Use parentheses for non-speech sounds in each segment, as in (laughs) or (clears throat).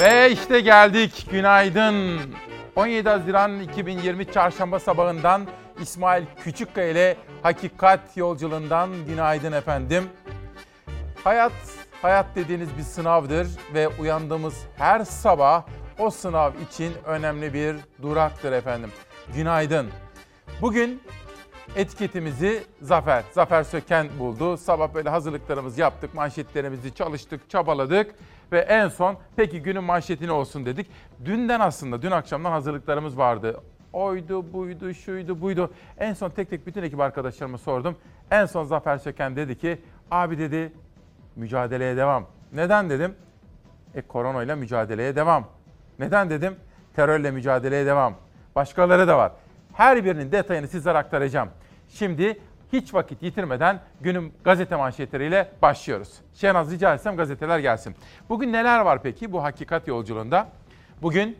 Ve işte geldik. Günaydın. 17 Haziran 2020 Çarşamba sabahından İsmail Küçükkaya ile Hakikat Yolculuğundan günaydın efendim. Hayat, hayat dediğiniz bir sınavdır ve uyandığımız her sabah o sınav için önemli bir duraktır efendim. Günaydın. Bugün etiketimizi Zafer, Zafer Söken buldu. Sabah böyle hazırlıklarımızı yaptık, manşetlerimizi çalıştık, çabaladık ve en son peki günün manşeti ne olsun dedik. Dünden aslında, dün akşamdan hazırlıklarımız vardı. Oydu, buydu, şuydu, buydu. En son tek tek bütün ekip arkadaşlarıma sordum. En son Zafer Söken dedi ki, abi dedi mücadeleye devam. Neden dedim? E koronayla mücadeleye devam. Neden dedim? Terörle mücadeleye devam. Başkaları da var. Her birinin detayını sizlere aktaracağım. Şimdi hiç vakit yitirmeden günün gazete manşetleriyle başlıyoruz. Şenaz rica etsem gazeteler gelsin. Bugün neler var peki bu hakikat yolculuğunda? Bugün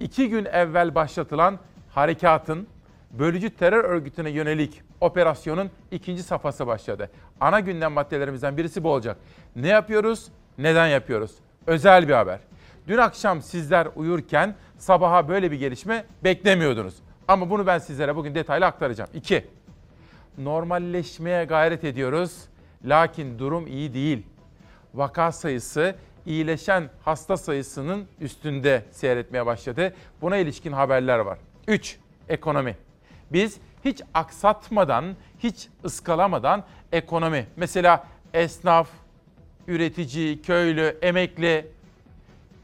iki gün evvel başlatılan harekatın bölücü terör örgütüne yönelik operasyonun ikinci safhası başladı. Ana gündem maddelerimizden birisi bu olacak. Ne yapıyoruz? Neden yapıyoruz? Özel bir haber. Dün akşam sizler uyurken sabaha böyle bir gelişme beklemiyordunuz. Ama bunu ben sizlere bugün detaylı aktaracağım. 2. Normalleşmeye gayret ediyoruz. Lakin durum iyi değil. Vaka sayısı iyileşen hasta sayısının üstünde seyretmeye başladı. Buna ilişkin haberler var. 3. Ekonomi. Biz hiç aksatmadan, hiç ıskalamadan ekonomi. Mesela esnaf, üretici, köylü, emekli,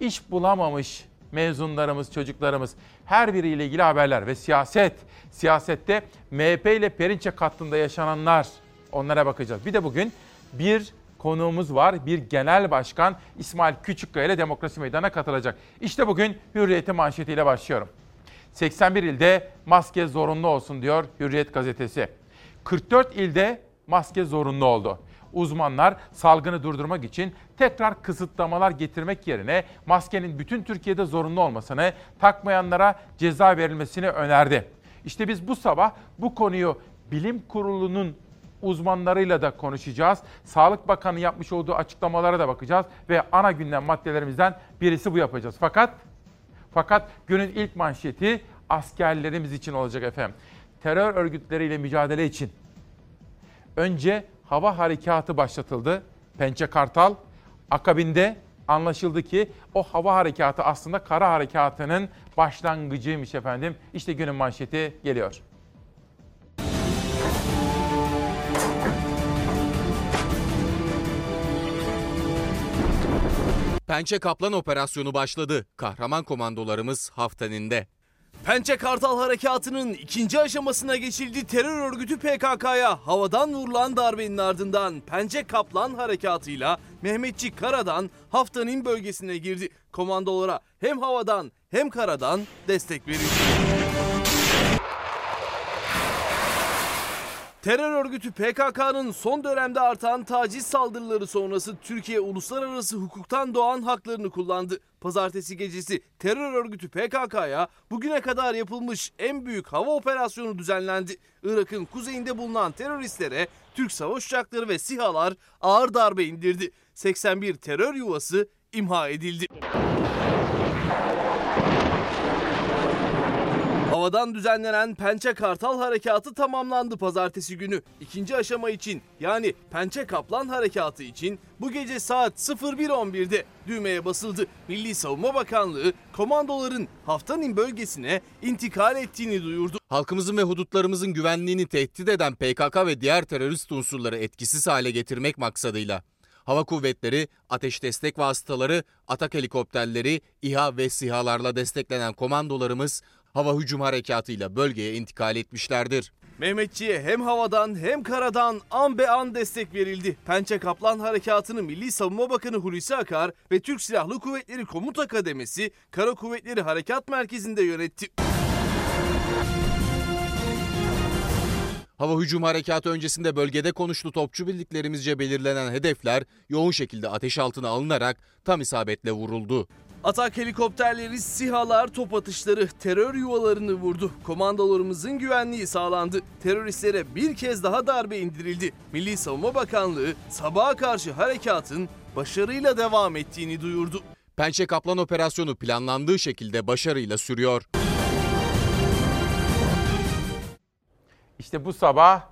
iş bulamamış mezunlarımız, çocuklarımız her biriyle ilgili haberler ve siyaset. Siyasette MHP ile Perinçek hattında yaşananlar onlara bakacağız. Bir de bugün bir konuğumuz var. Bir genel başkan İsmail Küçükkaya ile Demokrasi Meydanı'na katılacak. İşte bugün Hürriyet'in manşetiyle başlıyorum. 81 ilde maske zorunlu olsun diyor Hürriyet gazetesi. 44 ilde maske zorunlu oldu. Uzmanlar salgını durdurmak için tekrar kısıtlamalar getirmek yerine maskenin bütün Türkiye'de zorunlu olmasını, takmayanlara ceza verilmesini önerdi. İşte biz bu sabah bu konuyu bilim kurulunun uzmanlarıyla da konuşacağız. Sağlık Bakanı yapmış olduğu açıklamalara da bakacağız ve ana gündem maddelerimizden birisi bu yapacağız. Fakat fakat günün ilk manşeti askerlerimiz için olacak efendim. Terör örgütleriyle mücadele için önce hava harekatı başlatıldı. Pençe Kartal. Akabinde anlaşıldı ki o hava harekatı aslında kara harekatının başlangıcıymış efendim. İşte günün manşeti geliyor. Pençe Kaplan operasyonu başladı. Kahraman komandolarımız haftaninde. Pençe Kartal Harekatı'nın ikinci aşamasına geçildi. Terör örgütü PKK'ya havadan vurulan darbenin ardından Pençe Kaplan Harekatı'yla Mehmetçik Kara'dan Haftanin bölgesine girdi. Komandolara hem havadan hem karadan destek verildi. Terör örgütü PKK'nın son dönemde artan taciz saldırıları sonrası Türkiye uluslararası hukuktan doğan haklarını kullandı. Pazartesi gecesi terör örgütü PKK'ya bugüne kadar yapılmış en büyük hava operasyonu düzenlendi. Irak'ın kuzeyinde bulunan teröristlere Türk savaş uçakları ve SİHA'lar ağır darbe indirdi. 81 terör yuvası imha edildi. Havadan düzenlenen Pençe Kartal Harekatı tamamlandı pazartesi günü. İkinci aşama için yani Pençe Kaplan Harekatı için bu gece saat 01.11'de düğmeye basıldı. Milli Savunma Bakanlığı komandoların Haftanin bölgesine intikal ettiğini duyurdu. Halkımızın ve hudutlarımızın güvenliğini tehdit eden PKK ve diğer terörist unsurları etkisiz hale getirmek maksadıyla Hava kuvvetleri, ateş destek vasıtaları, atak helikopterleri, İHA ve SİHA'larla desteklenen komandolarımız hava hücum harekatıyla bölgeye intikal etmişlerdir. Mehmetçiğe hem havadan hem karadan an be an destek verildi. Pençe Kaplan Harekatı'nı Milli Savunma Bakanı Hulusi Akar ve Türk Silahlı Kuvvetleri Komuta Kademesi Kara Kuvvetleri Harekat Merkezi'nde yönetti. Hava hücum harekatı öncesinde bölgede konuşlu topçu birliklerimizce belirlenen hedefler yoğun şekilde ateş altına alınarak tam isabetle vuruldu. Atak helikopterleri, SİHA'lar, top atışları terör yuvalarını vurdu. Komandolarımızın güvenliği sağlandı. Teröristlere bir kez daha darbe indirildi. Milli Savunma Bakanlığı sabaha karşı harekatın başarıyla devam ettiğini duyurdu. Pençe Kaplan operasyonu planlandığı şekilde başarıyla sürüyor. İşte bu sabah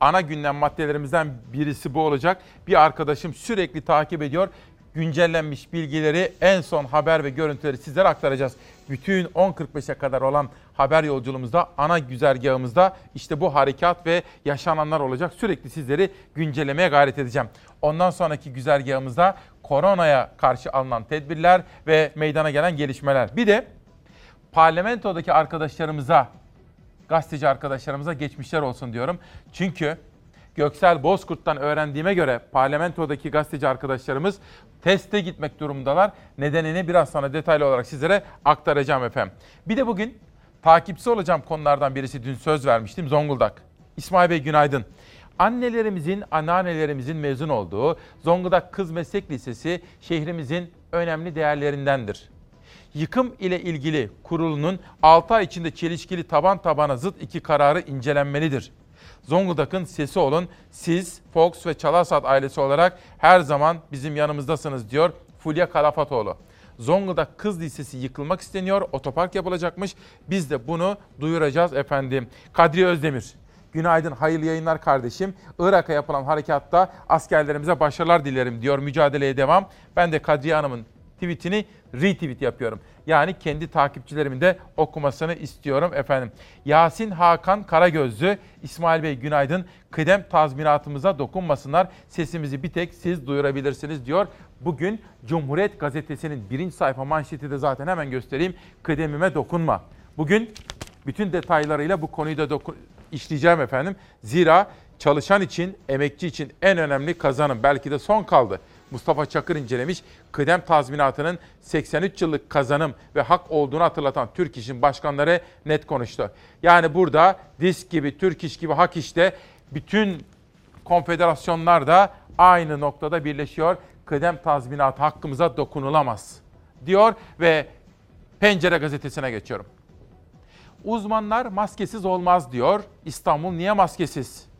ana gündem maddelerimizden birisi bu olacak. Bir arkadaşım sürekli takip ediyor. Güncellenmiş bilgileri, en son haber ve görüntüleri sizlere aktaracağız. Bütün 10.45'e kadar olan haber yolculuğumuzda, ana güzergahımızda işte bu harekat ve yaşananlar olacak. Sürekli sizleri güncellemeye gayret edeceğim. Ondan sonraki güzergahımızda koronaya karşı alınan tedbirler ve meydana gelen gelişmeler. Bir de parlamentodaki arkadaşlarımıza gazeteci arkadaşlarımıza geçmişler olsun diyorum. Çünkü Göksel Bozkurt'tan öğrendiğime göre parlamentodaki gazeteci arkadaşlarımız teste gitmek durumundalar. Nedenini biraz sonra detaylı olarak sizlere aktaracağım efendim. Bir de bugün takipçi olacağım konulardan birisi dün söz vermiştim Zonguldak. İsmail Bey günaydın. Annelerimizin, anneannelerimizin mezun olduğu Zonguldak Kız Meslek Lisesi şehrimizin önemli değerlerindendir yıkım ile ilgili kurulunun 6 ay içinde çelişkili taban tabana zıt iki kararı incelenmelidir. Zonguldak'ın sesi olun. Siz Fox ve Çalarsat ailesi olarak her zaman bizim yanımızdasınız diyor Fulya Kalafatoğlu. Zonguldak Kız Lisesi yıkılmak isteniyor, otopark yapılacakmış. Biz de bunu duyuracağız efendim. Kadriye Özdemir. Günaydın, hayırlı yayınlar kardeşim. Irak'a yapılan harekatta askerlerimize başarılar dilerim diyor mücadeleye devam. Ben de Kadriye Hanım'ın tweetini retweet yapıyorum. Yani kendi takipçilerimin de okumasını istiyorum efendim. Yasin Hakan Karagözlü, İsmail Bey günaydın. Kıdem tazminatımıza dokunmasınlar. Sesimizi bir tek siz duyurabilirsiniz diyor. Bugün Cumhuriyet Gazetesi'nin birinci sayfa manşeti de zaten hemen göstereyim. Kıdemime dokunma. Bugün bütün detaylarıyla bu konuyu da doku- işleyeceğim efendim. Zira çalışan için, emekçi için en önemli kazanım belki de son kaldı. Mustafa Çakır incelemiş. Kıdem tazminatının 83 yıllık kazanım ve hak olduğunu hatırlatan Türk İş'in başkanları net konuştu. Yani burada DİSK gibi, Türk İş gibi, Hak İş'te bütün konfederasyonlar da aynı noktada birleşiyor. Kıdem tazminatı hakkımıza dokunulamaz diyor ve Pencere gazetesine geçiyorum. Uzmanlar maskesiz olmaz diyor. İstanbul niye maskesiz?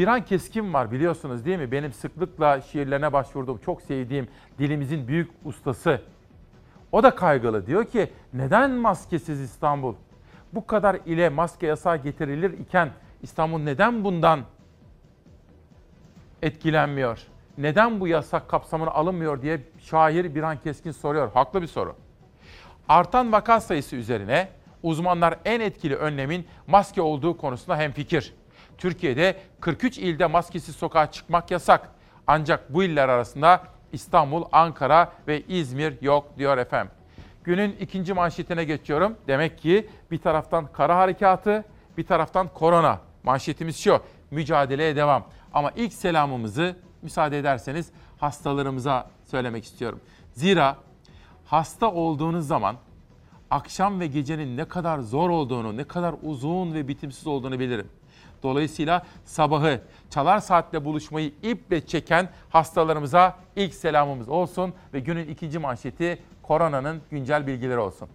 Birhan Keskin var biliyorsunuz değil mi? Benim sıklıkla şiirlerine başvurduğum, çok sevdiğim dilimizin büyük ustası. O da kaygılı. Diyor ki neden maskesiz İstanbul? Bu kadar ile maske yasağı getirilir iken İstanbul neden bundan etkilenmiyor? Neden bu yasak kapsamına alınmıyor diye şair Birhan Keskin soruyor. Haklı bir soru. Artan vaka sayısı üzerine uzmanlar en etkili önlemin maske olduğu konusunda hemfikir. Türkiye'de 43 ilde maskesiz sokağa çıkmak yasak. Ancak bu iller arasında İstanbul, Ankara ve İzmir yok diyor efendim. Günün ikinci manşetine geçiyorum. Demek ki bir taraftan kara harekatı, bir taraftan korona. Manşetimiz şu, mücadeleye devam. Ama ilk selamımızı müsaade ederseniz hastalarımıza söylemek istiyorum. Zira hasta olduğunuz zaman akşam ve gecenin ne kadar zor olduğunu, ne kadar uzun ve bitimsiz olduğunu bilirim. Dolayısıyla sabahı çalar saatle buluşmayı iple çeken hastalarımıza ilk selamımız olsun ve günün ikinci manşeti koronanın güncel bilgileri olsun.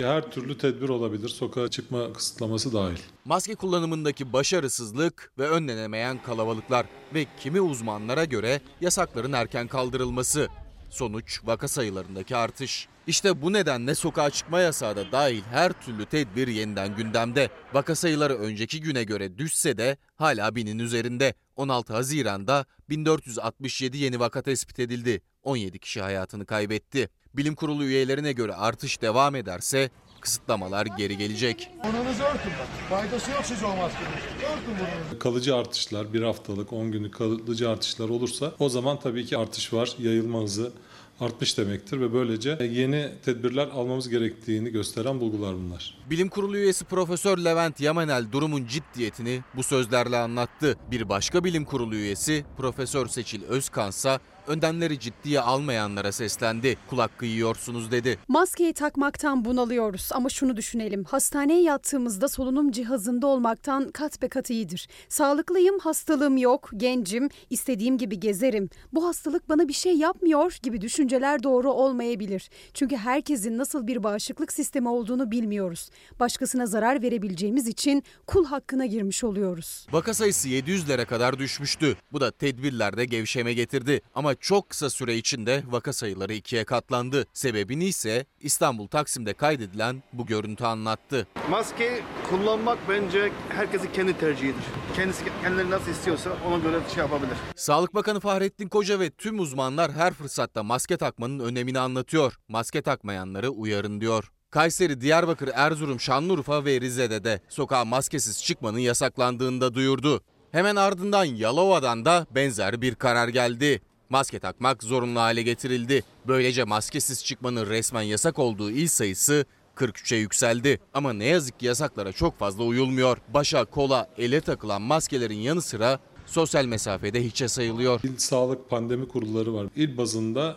Her türlü tedbir olabilir. Sokağa çıkma kısıtlaması dahil. Maske kullanımındaki başarısızlık ve önlenemeyen kalabalıklar ve kimi uzmanlara göre yasakların erken kaldırılması. Sonuç vaka sayılarındaki artış. İşte bu nedenle sokağa çıkma yasağı da dahil her türlü tedbir yeniden gündemde. Vaka sayıları önceki güne göre düşse de hala binin üzerinde. 16 Haziran'da 1467 yeni vaka tespit edildi. 17 kişi hayatını kaybetti. Bilim kurulu üyelerine göre artış devam ederse kısıtlamalar geri gelecek. Burnunuzu örtün bak. Faydası yok size o maskenin. Örtün burnunuzu. Kalıcı artışlar, bir haftalık, 10 günlük kalıcı artışlar olursa o zaman tabii ki artış var. Yayılma hızı artmış demektir ve böylece yeni tedbirler almamız gerektiğini gösteren bulgular bunlar. Bilim Kurulu üyesi Profesör Levent Yamanel durumun ciddiyetini bu sözlerle anlattı. Bir başka bilim kurulu üyesi Profesör Seçil Özkansa önlemleri ciddiye almayanlara seslendi. Kulak kıyıyorsunuz dedi. Maskeyi takmaktan bunalıyoruz ama şunu düşünelim. Hastaneye yattığımızda solunum cihazında olmaktan kat be kat iyidir. Sağlıklıyım, hastalığım yok, gencim, istediğim gibi gezerim. Bu hastalık bana bir şey yapmıyor gibi düşünceler doğru olmayabilir. Çünkü herkesin nasıl bir bağışıklık sistemi olduğunu bilmiyoruz. Başkasına zarar verebileceğimiz için kul hakkına girmiş oluyoruz. Vaka sayısı 700'lere kadar düşmüştü. Bu da tedbirlerde gevşeme getirdi. Ama çok kısa süre içinde vaka sayıları ikiye katlandı. Sebebini ise İstanbul Taksim'de kaydedilen bu görüntü anlattı. Maske kullanmak bence herkesin kendi tercihidir. Kendisi kendileri nasıl istiyorsa ona göre şey yapabilir. Sağlık Bakanı Fahrettin Koca ve tüm uzmanlar her fırsatta maske takmanın önemini anlatıyor. Maske takmayanları uyarın diyor. Kayseri, Diyarbakır, Erzurum, Şanlıurfa ve Rize'de de sokağa maskesiz çıkmanın yasaklandığını da duyurdu. Hemen ardından Yalova'dan da benzer bir karar geldi. Maske takmak zorunlu hale getirildi. Böylece maskesiz çıkmanın resmen yasak olduğu il sayısı 43'e yükseldi. Ama ne yazık ki yasaklara çok fazla uyulmuyor. Başa, kola, ele takılan maskelerin yanı sıra sosyal mesafede hiçe sayılıyor. İl sağlık pandemi kurulları var. İl bazında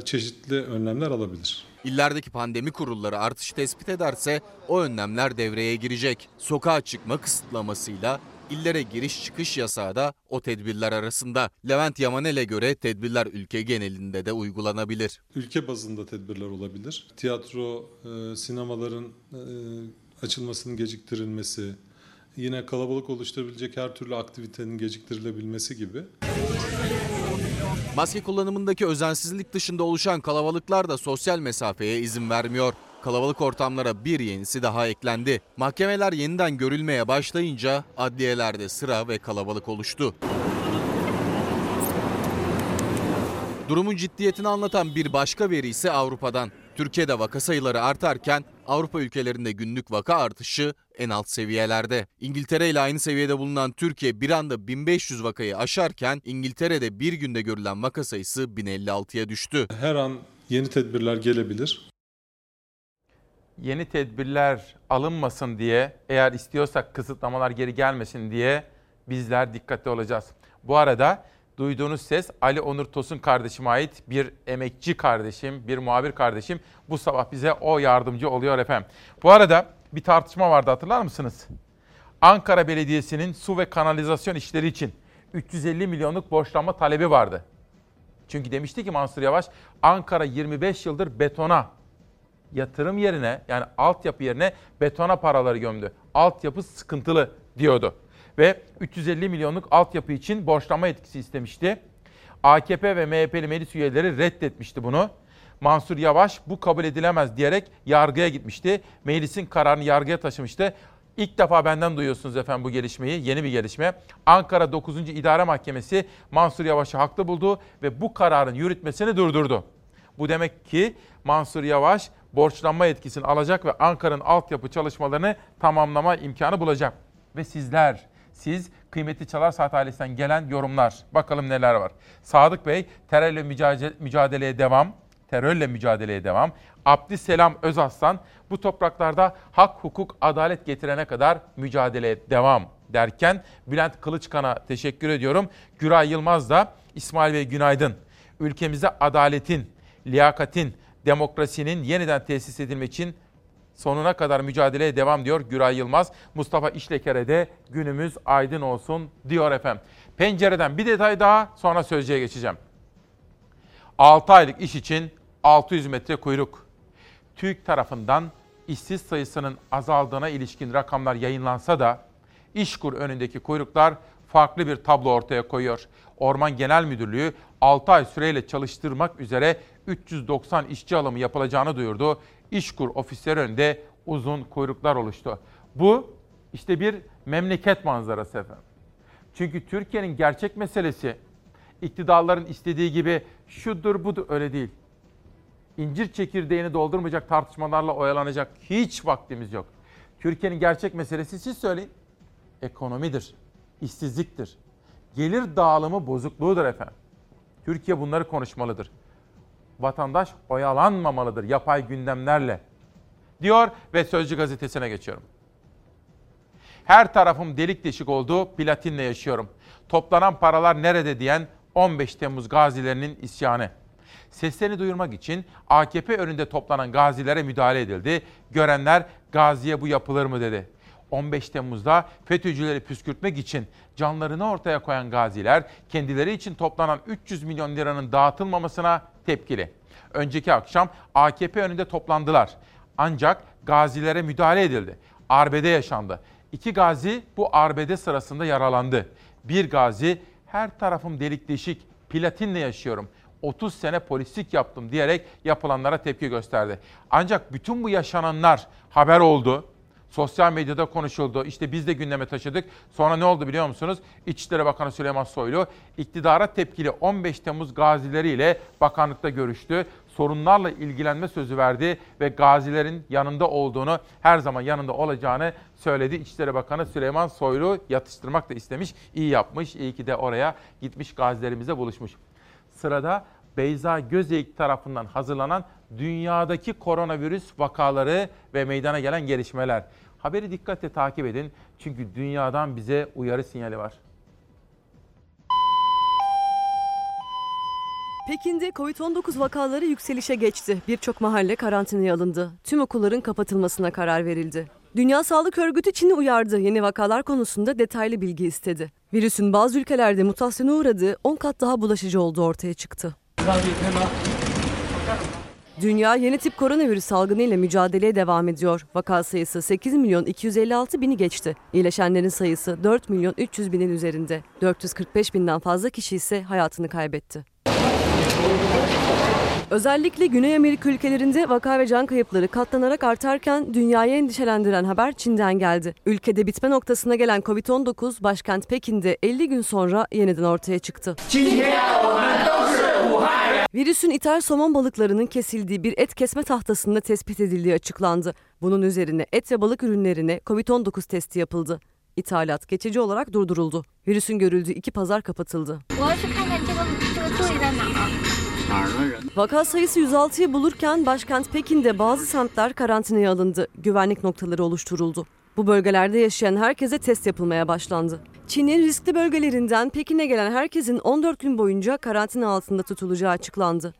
e, çeşitli önlemler alabilir. İllerdeki pandemi kurulları artış tespit ederse o önlemler devreye girecek. Sokağa çıkma kısıtlamasıyla illere giriş çıkış yasağı da o tedbirler arasında. Levent Yamanel'e göre tedbirler ülke genelinde de uygulanabilir. Ülke bazında tedbirler olabilir. Tiyatro, e, sinemaların e, açılmasının geciktirilmesi, yine kalabalık oluşturabilecek her türlü aktivitenin geciktirilebilmesi gibi. Maske kullanımındaki özensizlik dışında oluşan kalabalıklar da sosyal mesafeye izin vermiyor. Kalabalık ortamlara bir yenisi daha eklendi. Mahkemeler yeniden görülmeye başlayınca adliyelerde sıra ve kalabalık oluştu. Durumun ciddiyetini anlatan bir başka veri ise Avrupa'dan. Türkiye'de vaka sayıları artarken Avrupa ülkelerinde günlük vaka artışı en alt seviyelerde. İngiltere ile aynı seviyede bulunan Türkiye bir anda 1500 vakayı aşarken İngiltere'de bir günde görülen vaka sayısı 1056'ya düştü. Her an yeni tedbirler gelebilir. Yeni tedbirler alınmasın diye, eğer istiyorsak kısıtlamalar geri gelmesin diye bizler dikkatli olacağız. Bu arada duyduğunuz ses Ali Onur Tosun kardeşime ait bir emekçi kardeşim, bir muhabir kardeşim. Bu sabah bize o yardımcı oluyor efendim. Bu arada bir tartışma vardı hatırlar mısınız? Ankara Belediyesi'nin su ve kanalizasyon işleri için 350 milyonluk borçlanma talebi vardı. Çünkü demişti ki Mansur Yavaş, Ankara 25 yıldır betona, yatırım yerine yani altyapı yerine betona paraları gömdü. Altyapı sıkıntılı diyordu. Ve 350 milyonluk altyapı için borçlanma etkisi istemişti. AKP ve MHP'li meclis üyeleri reddetmişti bunu. Mansur Yavaş bu kabul edilemez diyerek yargıya gitmişti. Meclisin kararını yargıya taşımıştı. İlk defa benden duyuyorsunuz efendim bu gelişmeyi, yeni bir gelişme. Ankara 9. İdare Mahkemesi Mansur Yavaş'ı haklı buldu ve bu kararın yürütmesini durdurdu. Bu demek ki Mansur Yavaş borçlanma etkisini alacak ve Ankara'nın altyapı çalışmalarını tamamlama imkanı bulacak. Ve sizler, siz kıymetli Çalar Saat ailesinden gelen yorumlar. Bakalım neler var. Sadık Bey terörle mücadele, mücadeleye devam. Terörle mücadeleye devam. Abdüselam Özaslan bu topraklarda hak, hukuk, adalet getirene kadar mücadeleye devam derken Bülent Kılıçkan'a teşekkür ediyorum. Güray Yılmaz da İsmail Bey günaydın. Ülkemize adaletin, liyakatin, demokrasinin yeniden tesis edilmek için sonuna kadar mücadeleye devam diyor Güray Yılmaz. Mustafa İşleker'e de günümüz aydın olsun diyor efendim. Pencereden bir detay daha sonra sözcüye geçeceğim. 6 aylık iş için 600 metre kuyruk. TÜİK tarafından işsiz sayısının azaldığına ilişkin rakamlar yayınlansa da İşkur önündeki kuyruklar farklı bir tablo ortaya koyuyor. Orman Genel Müdürlüğü 6 ay süreyle çalıştırmak üzere 390 işçi alımı yapılacağını duyurdu. İşkur ofisleri önünde uzun kuyruklar oluştu. Bu işte bir memleket manzarası efendim. Çünkü Türkiye'nin gerçek meselesi iktidarların istediği gibi şudur budur öyle değil. İncir çekirdeğini doldurmayacak tartışmalarla oyalanacak hiç vaktimiz yok. Türkiye'nin gerçek meselesi siz söyleyin. Ekonomidir, işsizliktir, gelir dağılımı bozukluğudur efendim. Türkiye bunları konuşmalıdır. Vatandaş oyalanmamalıdır yapay gündemlerle. Diyor ve Sözcü gazetesine geçiyorum. Her tarafım delik deşik oldu, platinle yaşıyorum. Toplanan paralar nerede diyen 15 Temmuz gazilerinin isyanı. Seslerini duyurmak için AKP önünde toplanan gazilere müdahale edildi. Görenler gaziye bu yapılır mı dedi. 15 Temmuz'da FETÖ'cüleri püskürtmek için canlarını ortaya koyan gaziler kendileri için toplanan 300 milyon liranın dağıtılmamasına tepkili. Önceki akşam AKP önünde toplandılar. Ancak gazilere müdahale edildi. Arbede yaşandı. İki gazi bu arbede sırasında yaralandı. Bir gazi her tarafım delik deşik, platinle yaşıyorum. 30 sene polislik yaptım diyerek yapılanlara tepki gösterdi. Ancak bütün bu yaşananlar haber oldu. Sosyal medyada konuşuldu. İşte biz de gündeme taşıdık. Sonra ne oldu biliyor musunuz? İçişleri Bakanı Süleyman Soylu iktidara tepkili 15 Temmuz gazileriyle bakanlıkta görüştü. Sorunlarla ilgilenme sözü verdi ve gazilerin yanında olduğunu, her zaman yanında olacağını söyledi. İçişleri Bakanı Süleyman Soylu yatıştırmak da istemiş. İyi yapmış. İyi ki de oraya gitmiş gazilerimizle buluşmuş. Sırada Beyza Gözeyik tarafından hazırlanan dünyadaki koronavirüs vakaları ve meydana gelen gelişmeler. Haberi dikkatle takip edin çünkü dünyadan bize uyarı sinyali var. Pekin'de Covid-19 vakaları yükselişe geçti. Birçok mahalle karantinaya alındı. Tüm okulların kapatılmasına karar verildi. Dünya Sağlık Örgütü Çin'i uyardı. Yeni vakalar konusunda detaylı bilgi istedi. Virüsün bazı ülkelerde mutasyona uğradığı 10 kat daha bulaşıcı olduğu ortaya çıktı. Dünya yeni tip koronavirüs salgını ile mücadeleye devam ediyor. Vaka sayısı 8 milyon 256 bini geçti. İyileşenlerin sayısı 4 milyon 300 binin üzerinde. 445 binden fazla kişi ise hayatını kaybetti. Özellikle Güney Amerika ülkelerinde vaka ve can kayıpları katlanarak artarken dünyayı endişelendiren haber Çin'den geldi. Ülkede bitme noktasına gelen Covid-19 başkent Pekin'de 50 gün sonra yeniden ortaya çıktı. Virüsün ithal somon balıklarının kesildiği bir et kesme tahtasında tespit edildiği açıklandı. Bunun üzerine et ve balık ürünlerine Covid-19 testi yapıldı. İthalat geçici olarak durduruldu. Virüsün görüldüğü iki pazar kapatıldı. Vaka sayısı 106'yı bulurken başkent Pekin'de bazı semtler karantinaya alındı. Güvenlik noktaları oluşturuldu. Bu bölgelerde yaşayan herkese test yapılmaya başlandı. Çin'in riskli bölgelerinden Pekin'e gelen herkesin 14 gün boyunca karantina altında tutulacağı açıklandı.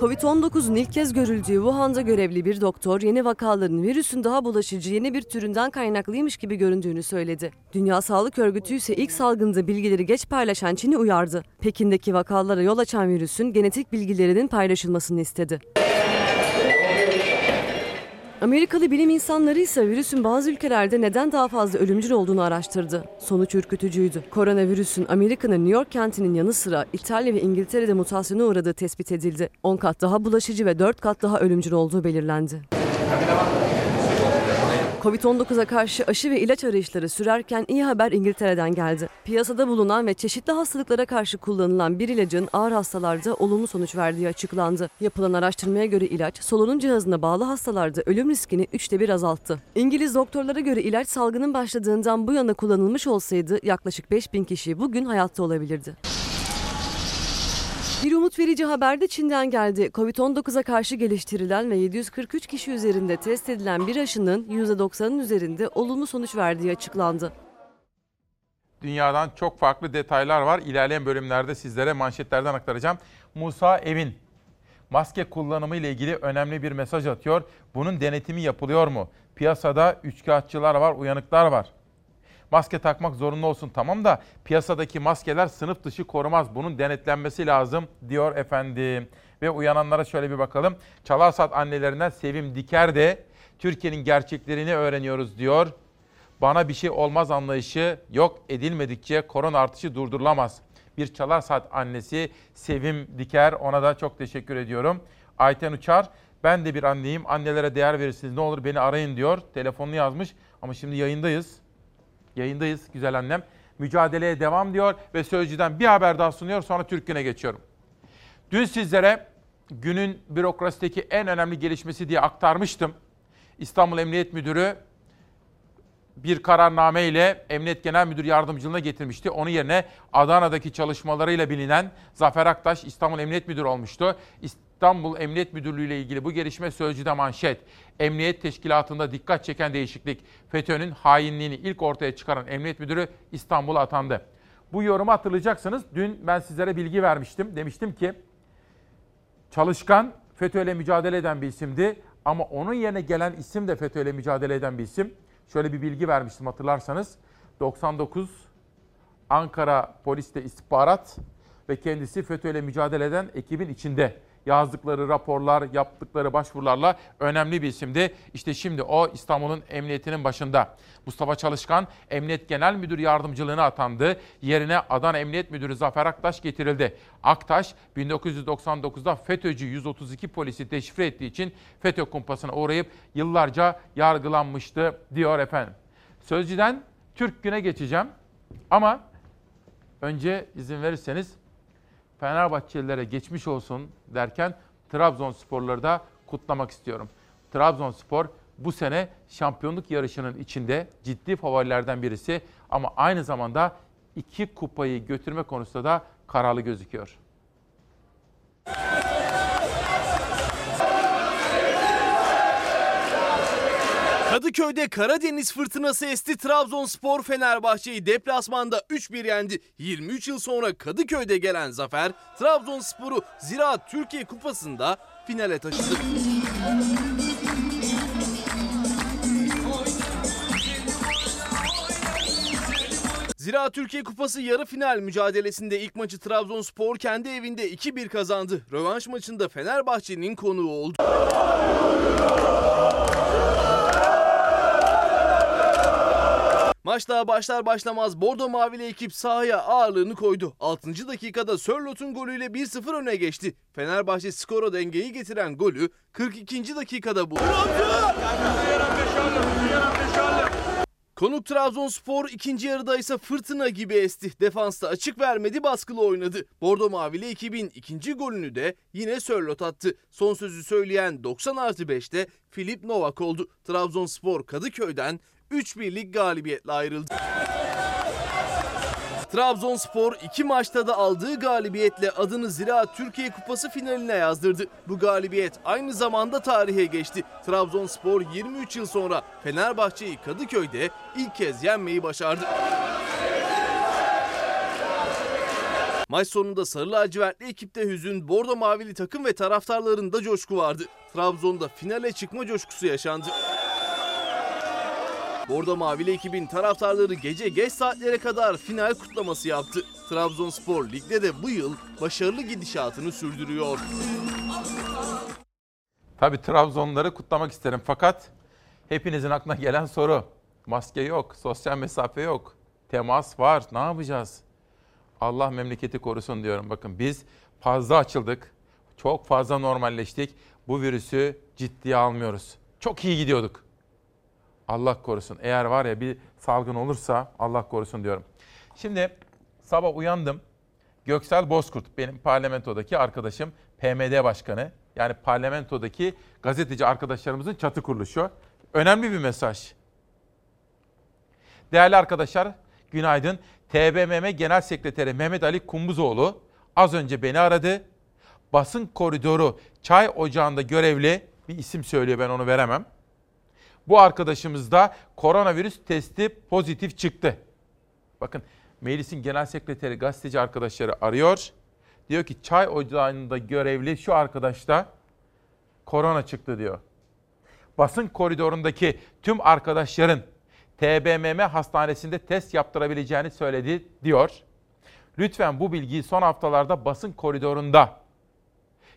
Covid-19'un ilk kez görüldüğü Wuhan'da görevli bir doktor yeni vakaların virüsün daha bulaşıcı yeni bir türünden kaynaklıymış gibi göründüğünü söyledi. Dünya Sağlık Örgütü ise ilk salgında bilgileri geç paylaşan Çin'i uyardı. Pekin'deki vakalara yol açan virüsün genetik bilgilerinin paylaşılmasını istedi. Amerikalı bilim insanları ise virüsün bazı ülkelerde neden daha fazla ölümcül olduğunu araştırdı. Sonuç ürkütücüydü. Koronavirüsün Amerika'nın New York kentinin yanı sıra İtalya ve İngiltere'de mutasyona uğradığı tespit edildi. 10 kat daha bulaşıcı ve 4 kat daha ölümcül olduğu belirlendi. Covid-19'a karşı aşı ve ilaç arayışları sürerken iyi haber İngiltere'den geldi. Piyasada bulunan ve çeşitli hastalıklara karşı kullanılan bir ilacın ağır hastalarda olumlu sonuç verdiği açıklandı. Yapılan araştırmaya göre ilaç solunum cihazına bağlı hastalarda ölüm riskini üçte bir azalttı. İngiliz doktorlara göre ilaç salgının başladığından bu yana kullanılmış olsaydı yaklaşık 5000 kişi bugün hayatta olabilirdi. Bir umut verici haber de Çin'den geldi. Covid-19'a karşı geliştirilen ve 743 kişi üzerinde test edilen bir aşının %90'ın üzerinde olumlu sonuç verdiği açıklandı. Dünyadan çok farklı detaylar var. İlerleyen bölümlerde sizlere manşetlerden aktaracağım. Musa Evin maske kullanımı ile ilgili önemli bir mesaj atıyor. Bunun denetimi yapılıyor mu? Piyasada üçkağıtçılar var, uyanıklar var. Maske takmak zorunlu olsun tamam da piyasadaki maskeler sınıf dışı korumaz. Bunun denetlenmesi lazım diyor efendim. Ve uyananlara şöyle bir bakalım. Çalarsat annelerinden Sevim Diker de Türkiye'nin gerçeklerini öğreniyoruz diyor. Bana bir şey olmaz anlayışı yok edilmedikçe korona artışı durdurulamaz. Bir çalar saat annesi Sevim Diker ona da çok teşekkür ediyorum. Ayten Uçar ben de bir anneyim annelere değer verirsiniz ne olur beni arayın diyor. Telefonunu yazmış ama şimdi yayındayız. Yayındayız güzel annem. Mücadeleye devam diyor ve Sözcü'den bir haber daha sunuyor sonra Türk Günü'ne geçiyorum. Dün sizlere günün bürokrasideki en önemli gelişmesi diye aktarmıştım. İstanbul Emniyet Müdürü bir kararname ile Emniyet Genel Müdür Yardımcılığına getirmişti. Onun yerine Adana'daki çalışmalarıyla bilinen Zafer Aktaş İstanbul Emniyet Müdürü olmuştu. İstanbul Emniyet Müdürlüğü ile ilgili bu gelişme Sözcü'de manşet. Emniyet Teşkilatı'nda dikkat çeken değişiklik. FETÖ'nün hainliğini ilk ortaya çıkaran Emniyet Müdürü İstanbul'a atandı. Bu yorumu hatırlayacaksınız. Dün ben sizlere bilgi vermiştim. Demiştim ki çalışkan FETÖ'yle mücadele eden bir isimdi. Ama onun yerine gelen isim de FETÖ'yle mücadele eden bir isim. Şöyle bir bilgi vermiştim hatırlarsanız. 99 Ankara Polis'te istihbarat ve kendisi FETÖ'yle mücadele eden ekibin içinde yazdıkları raporlar, yaptıkları başvurularla önemli bir isimdi. İşte şimdi o İstanbul'un emniyetinin başında. Mustafa Çalışkan Emniyet Genel Müdür Yardımcılığına atandı. Yerine Adana Emniyet Müdürü Zafer Aktaş getirildi. Aktaş 1999'da FETÖ'cü 132 polisi deşifre ettiği için FETÖ kumpasına uğrayıp yıllarca yargılanmıştı diyor efendim. Sözcüden Türk Gün'e geçeceğim ama önce izin verirseniz Fenerbahçelilere geçmiş olsun derken Trabzonsporları da kutlamak istiyorum. Trabzonspor bu sene şampiyonluk yarışının içinde ciddi favorilerden birisi ama aynı zamanda iki kupayı götürme konusunda da kararlı gözüküyor. Kadıköy'de Karadeniz fırtınası esti Trabzonspor Fenerbahçe'yi deplasmanda 3-1 yendi. 23 yıl sonra Kadıköy'de gelen zafer Trabzonspor'u Ziraat Türkiye Kupası'nda finale taşıdı. Zira Türkiye Kupası yarı final mücadelesinde ilk maçı Trabzonspor kendi evinde 2-1 kazandı. Rövanş maçında Fenerbahçe'nin konuğu oldu. Maç daha başlar başlamaz Bordo Mavili ekip sahaya ağırlığını koydu. 6. dakikada Sörlot'un golüyle 1-0 öne geçti. Fenerbahçe skora dengeyi getiren golü 42. dakikada buldu. Konuk Trabzonspor ikinci yarıda ise fırtına gibi esti. Defansta açık vermedi baskılı oynadı. Bordo Mavili ekibin ikinci golünü de yine Sörlot attı. Son sözü söyleyen 90 artı 5'te Filip Novak oldu. Trabzonspor Kadıköy'den 3-1'lik galibiyetle ayrıldı. (laughs) Trabzonspor iki maçta da aldığı galibiyetle adını Ziraat Türkiye Kupası finaline yazdırdı. Bu galibiyet aynı zamanda tarihe geçti. Trabzonspor 23 yıl sonra Fenerbahçe'yi Kadıköy'de ilk kez yenmeyi başardı. Maç sonunda sarı lacivertli ekipte hüzün, bordo mavili takım ve taraftarlarında coşku vardı. Trabzon'da finale çıkma coşkusu yaşandı. Bordo Mavili ekibin taraftarları gece geç saatlere kadar final kutlaması yaptı. Trabzonspor ligde de bu yıl başarılı gidişatını sürdürüyor. Tabii Trabzonları kutlamak isterim fakat hepinizin aklına gelen soru. Maske yok, sosyal mesafe yok, temas var. Ne yapacağız? Allah memleketi korusun diyorum. Bakın biz fazla açıldık. Çok fazla normalleştik. Bu virüsü ciddiye almıyoruz. Çok iyi gidiyorduk. Allah korusun. Eğer var ya bir salgın olursa Allah korusun diyorum. Şimdi sabah uyandım. Göksel Bozkurt benim parlamentodaki arkadaşım PMD başkanı. Yani parlamentodaki gazeteci arkadaşlarımızın çatı kuruluşu. Önemli bir mesaj. Değerli arkadaşlar günaydın. TBMM Genel Sekreteri Mehmet Ali Kumbuzoğlu az önce beni aradı. Basın koridoru çay ocağında görevli bir isim söylüyor ben onu veremem bu arkadaşımız da koronavirüs testi pozitif çıktı. Bakın meclisin genel sekreteri gazeteci arkadaşları arıyor. Diyor ki çay ocağında görevli şu arkadaşta korona çıktı diyor. Basın koridorundaki tüm arkadaşların TBMM hastanesinde test yaptırabileceğini söyledi diyor. Lütfen bu bilgiyi son haftalarda basın koridorunda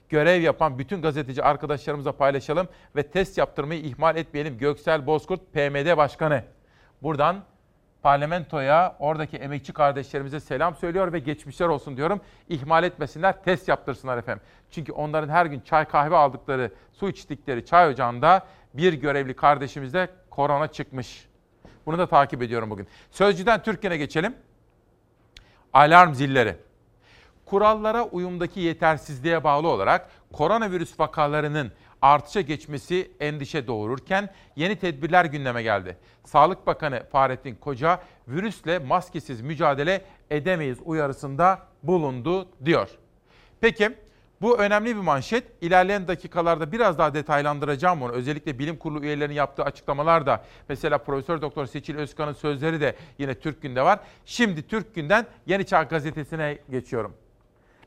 görev yapan bütün gazeteci arkadaşlarımıza paylaşalım ve test yaptırmayı ihmal etmeyelim. Göksel Bozkurt PMD Başkanı. Buradan parlamentoya, oradaki emekçi kardeşlerimize selam söylüyor ve geçmişler olsun diyorum. İhmal etmesinler, test yaptırsınlar efendim. Çünkü onların her gün çay kahve aldıkları, su içtikleri çay ocağında bir görevli kardeşimizde korona çıkmış. Bunu da takip ediyorum bugün. Sözcüden Türkiye'ne geçelim. Alarm zilleri kurallara uyumdaki yetersizliğe bağlı olarak koronavirüs vakalarının artışa geçmesi endişe doğururken yeni tedbirler gündeme geldi. Sağlık Bakanı Fahrettin Koca virüsle maskesiz mücadele edemeyiz uyarısında bulundu diyor. Peki Bu önemli bir manşet. İlerleyen dakikalarda biraz daha detaylandıracağım bunu. Özellikle bilim kurulu üyelerinin yaptığı açıklamalar da mesela Profesör Doktor Seçil Özkan'ın sözleri de yine Türk Gün'de var. Şimdi Türk Gün'den Yeni Çağ gazetesine geçiyorum.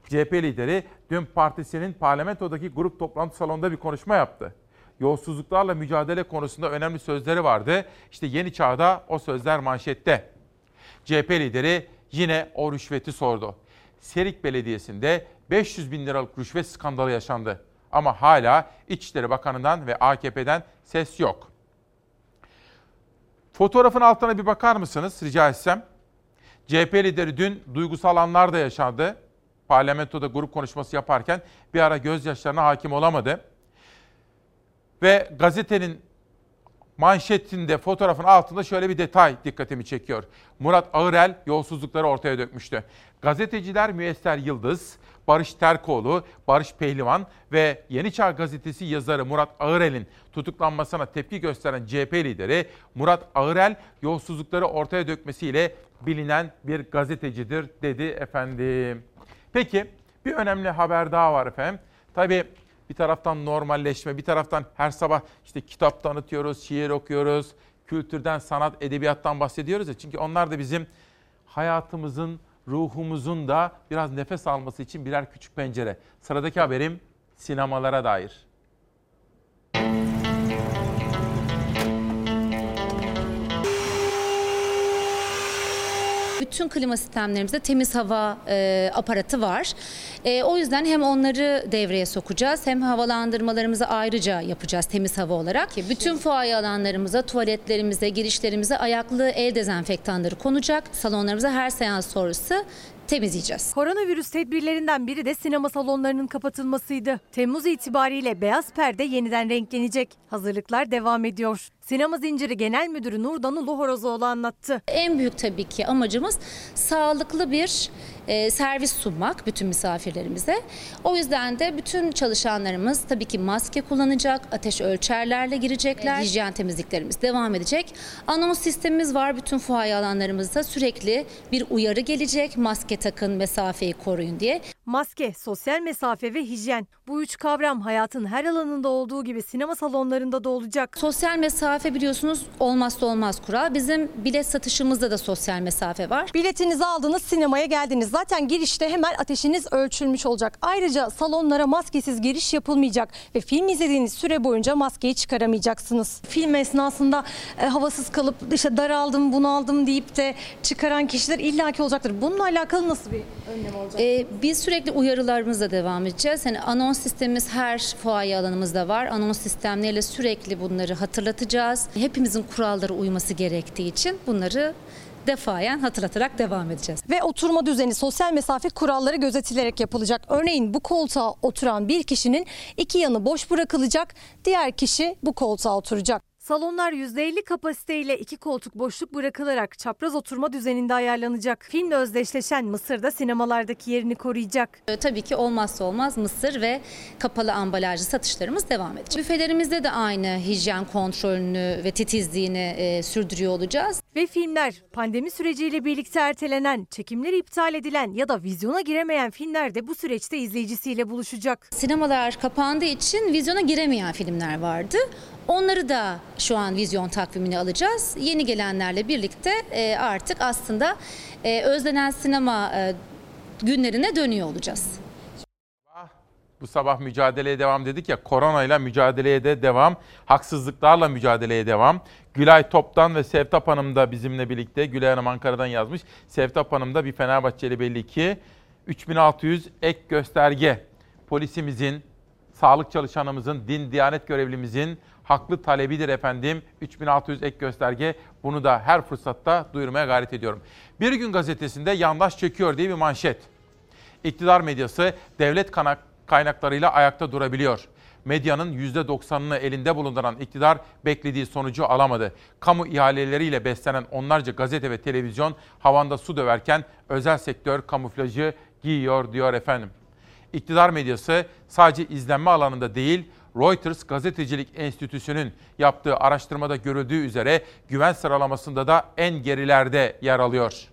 CHP lideri dün partisinin parlamentodaki grup toplantı salonunda bir konuşma yaptı. Yolsuzluklarla mücadele konusunda önemli sözleri vardı. İşte Yeni Çağ'da o sözler manşette. CHP lideri yine o rüşveti sordu. Serik Belediyesi'nde 500 bin liralık rüşvet skandalı yaşandı. Ama hala İçişleri Bakanı'ndan ve AKP'den ses yok. Fotoğrafın altına bir bakar mısınız rica etsem? CHP lideri dün duygusal anlar da yaşandı. Parlamentoda grup konuşması yaparken bir ara gözyaşlarına hakim olamadı. Ve gazetenin manşetinde fotoğrafın altında şöyle bir detay dikkatimi çekiyor. Murat Ağırel yolsuzlukları ortaya dökmüştü. Gazeteciler Müesser Yıldız, Barış Terkoğlu, Barış Pehlivan ve Yeni Çağ Gazetesi yazarı Murat Ağırel'in tutuklanmasına tepki gösteren CHP lideri Murat Ağırel yolsuzlukları ortaya dökmesiyle bilinen bir gazetecidir dedi efendim. Peki bir önemli haber daha var efendim. Tabii bir taraftan normalleşme, bir taraftan her sabah işte kitap tanıtıyoruz, şiir okuyoruz, kültürden, sanat, edebiyattan bahsediyoruz ya. Çünkü onlar da bizim hayatımızın, ruhumuzun da biraz nefes alması için birer küçük pencere. Sıradaki haberim sinemalara dair. Bütün klima sistemlerimizde temiz hava e, aparatı var. E, o yüzden hem onları devreye sokacağız hem havalandırmalarımızı ayrıca yapacağız temiz hava olarak. Bütün fuaye alanlarımıza, tuvaletlerimize, girişlerimize ayaklı el dezenfektanları konacak. Salonlarımıza her seans sonrası temizleyeceğiz. Koronavirüs tedbirlerinden biri de sinema salonlarının kapatılmasıydı. Temmuz itibariyle beyaz perde yeniden renklenecek. Hazırlıklar devam ediyor. Sinema Zinciri Genel Müdürü Nurdan Ulu Horozoğlu anlattı. En büyük tabii ki amacımız sağlıklı bir e, servis sunmak bütün misafirlerimize. O yüzden de bütün çalışanlarımız tabii ki maske kullanacak, ateş ölçerlerle girecekler. Hijyen temizliklerimiz devam edecek. Anons sistemimiz var bütün fuaye alanlarımızda sürekli bir uyarı gelecek. Maske takın, mesafeyi koruyun diye. Maske, sosyal mesafe ve hijyen. Bu üç kavram hayatın her alanında olduğu gibi sinema salonlarında da olacak. Sosyal mesafe biliyorsunuz olmazsa olmaz kural. Bizim bilet satışımızda da sosyal mesafe var. Biletinizi aldınız, sinemaya geldiniz. Zaten girişte hemen ateşiniz ölçülmüş olacak. Ayrıca salonlara maskesiz giriş yapılmayacak ve film izlediğiniz süre boyunca maskeyi çıkaramayacaksınız. Film esnasında e, havasız kalıp işte daraldım, bunaldım deyip de çıkaran kişiler illaki olacaktır. Bununla alakalı nasıl bir önlem olacak? Ee, biz sürekli uyarılarımızla devam edeceğiz. Hani anons sistemimiz her fuaye alanımızda var. Anons sistemleriyle sürekli bunları hatırlatacağız. Hepimizin kurallara uyması gerektiği için bunları defayen hatırlatarak devam edeceğiz. Ve oturma düzeni sosyal mesafe kuralları gözetilerek yapılacak. Örneğin bu koltuğa oturan bir kişinin iki yanı boş bırakılacak, diğer kişi bu koltuğa oturacak. Salonlar %50 kapasiteyle iki koltuk boşluk bırakılarak çapraz oturma düzeninde ayarlanacak. Filmle özdeşleşen Mısır'da sinemalardaki yerini koruyacak. Ee, Tabii ki olmazsa olmaz mısır ve kapalı ambalajlı satışlarımız devam edecek. Büfelerimizde de aynı hijyen kontrolünü ve titizliğini e, sürdürüyor olacağız. Ve filmler pandemi süreciyle birlikte ertelenen, çekimleri iptal edilen ya da vizyona giremeyen filmler de bu süreçte izleyicisiyle buluşacak. Sinemalar kapandığı için vizyona giremeyen filmler vardı. Onları da şu an vizyon takvimine alacağız. Yeni gelenlerle birlikte e, artık aslında e, özlenen sinema e, günlerine dönüyor olacağız. Bu sabah mücadeleye devam dedik ya koronayla mücadeleye de devam. Haksızlıklarla mücadeleye devam. Gülay Top'tan ve Sevtap Hanım da bizimle birlikte. Gülay Hanım Ankara'dan yazmış. Sevtap Hanım da bir Fenerbahçeli belli ki. 3600 ek gösterge. Polisimizin, sağlık çalışanımızın, din diyanet görevlimizin haklı talebidir efendim. 3600 ek gösterge. Bunu da her fırsatta duyurmaya gayret ediyorum. Bir gün gazetesinde yandaş çekiyor diye bir manşet. İktidar medyası devlet kaynaklarıyla ayakta durabiliyor. Medyanın %90'ını elinde bulunduran iktidar beklediği sonucu alamadı. Kamu ihaleleriyle beslenen onlarca gazete ve televizyon havanda su döverken özel sektör kamuflajı giyiyor diyor efendim. İktidar medyası sadece izlenme alanında değil, Reuters Gazetecilik Enstitüsü'nün yaptığı araştırmada görüldüğü üzere güven sıralamasında da en gerilerde yer alıyor.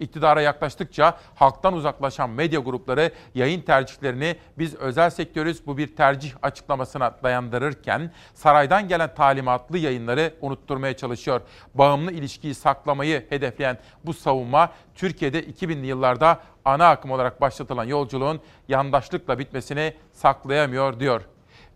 İktidara yaklaştıkça halktan uzaklaşan medya grupları yayın tercihlerini biz özel sektörüz bu bir tercih açıklamasına dayandırırken saraydan gelen talimatlı yayınları unutturmaya çalışıyor. Bağımlı ilişkiyi saklamayı hedefleyen bu savunma Türkiye'de 2000'li yıllarda ana akım olarak başlatılan yolculuğun yandaşlıkla bitmesini saklayamıyor diyor.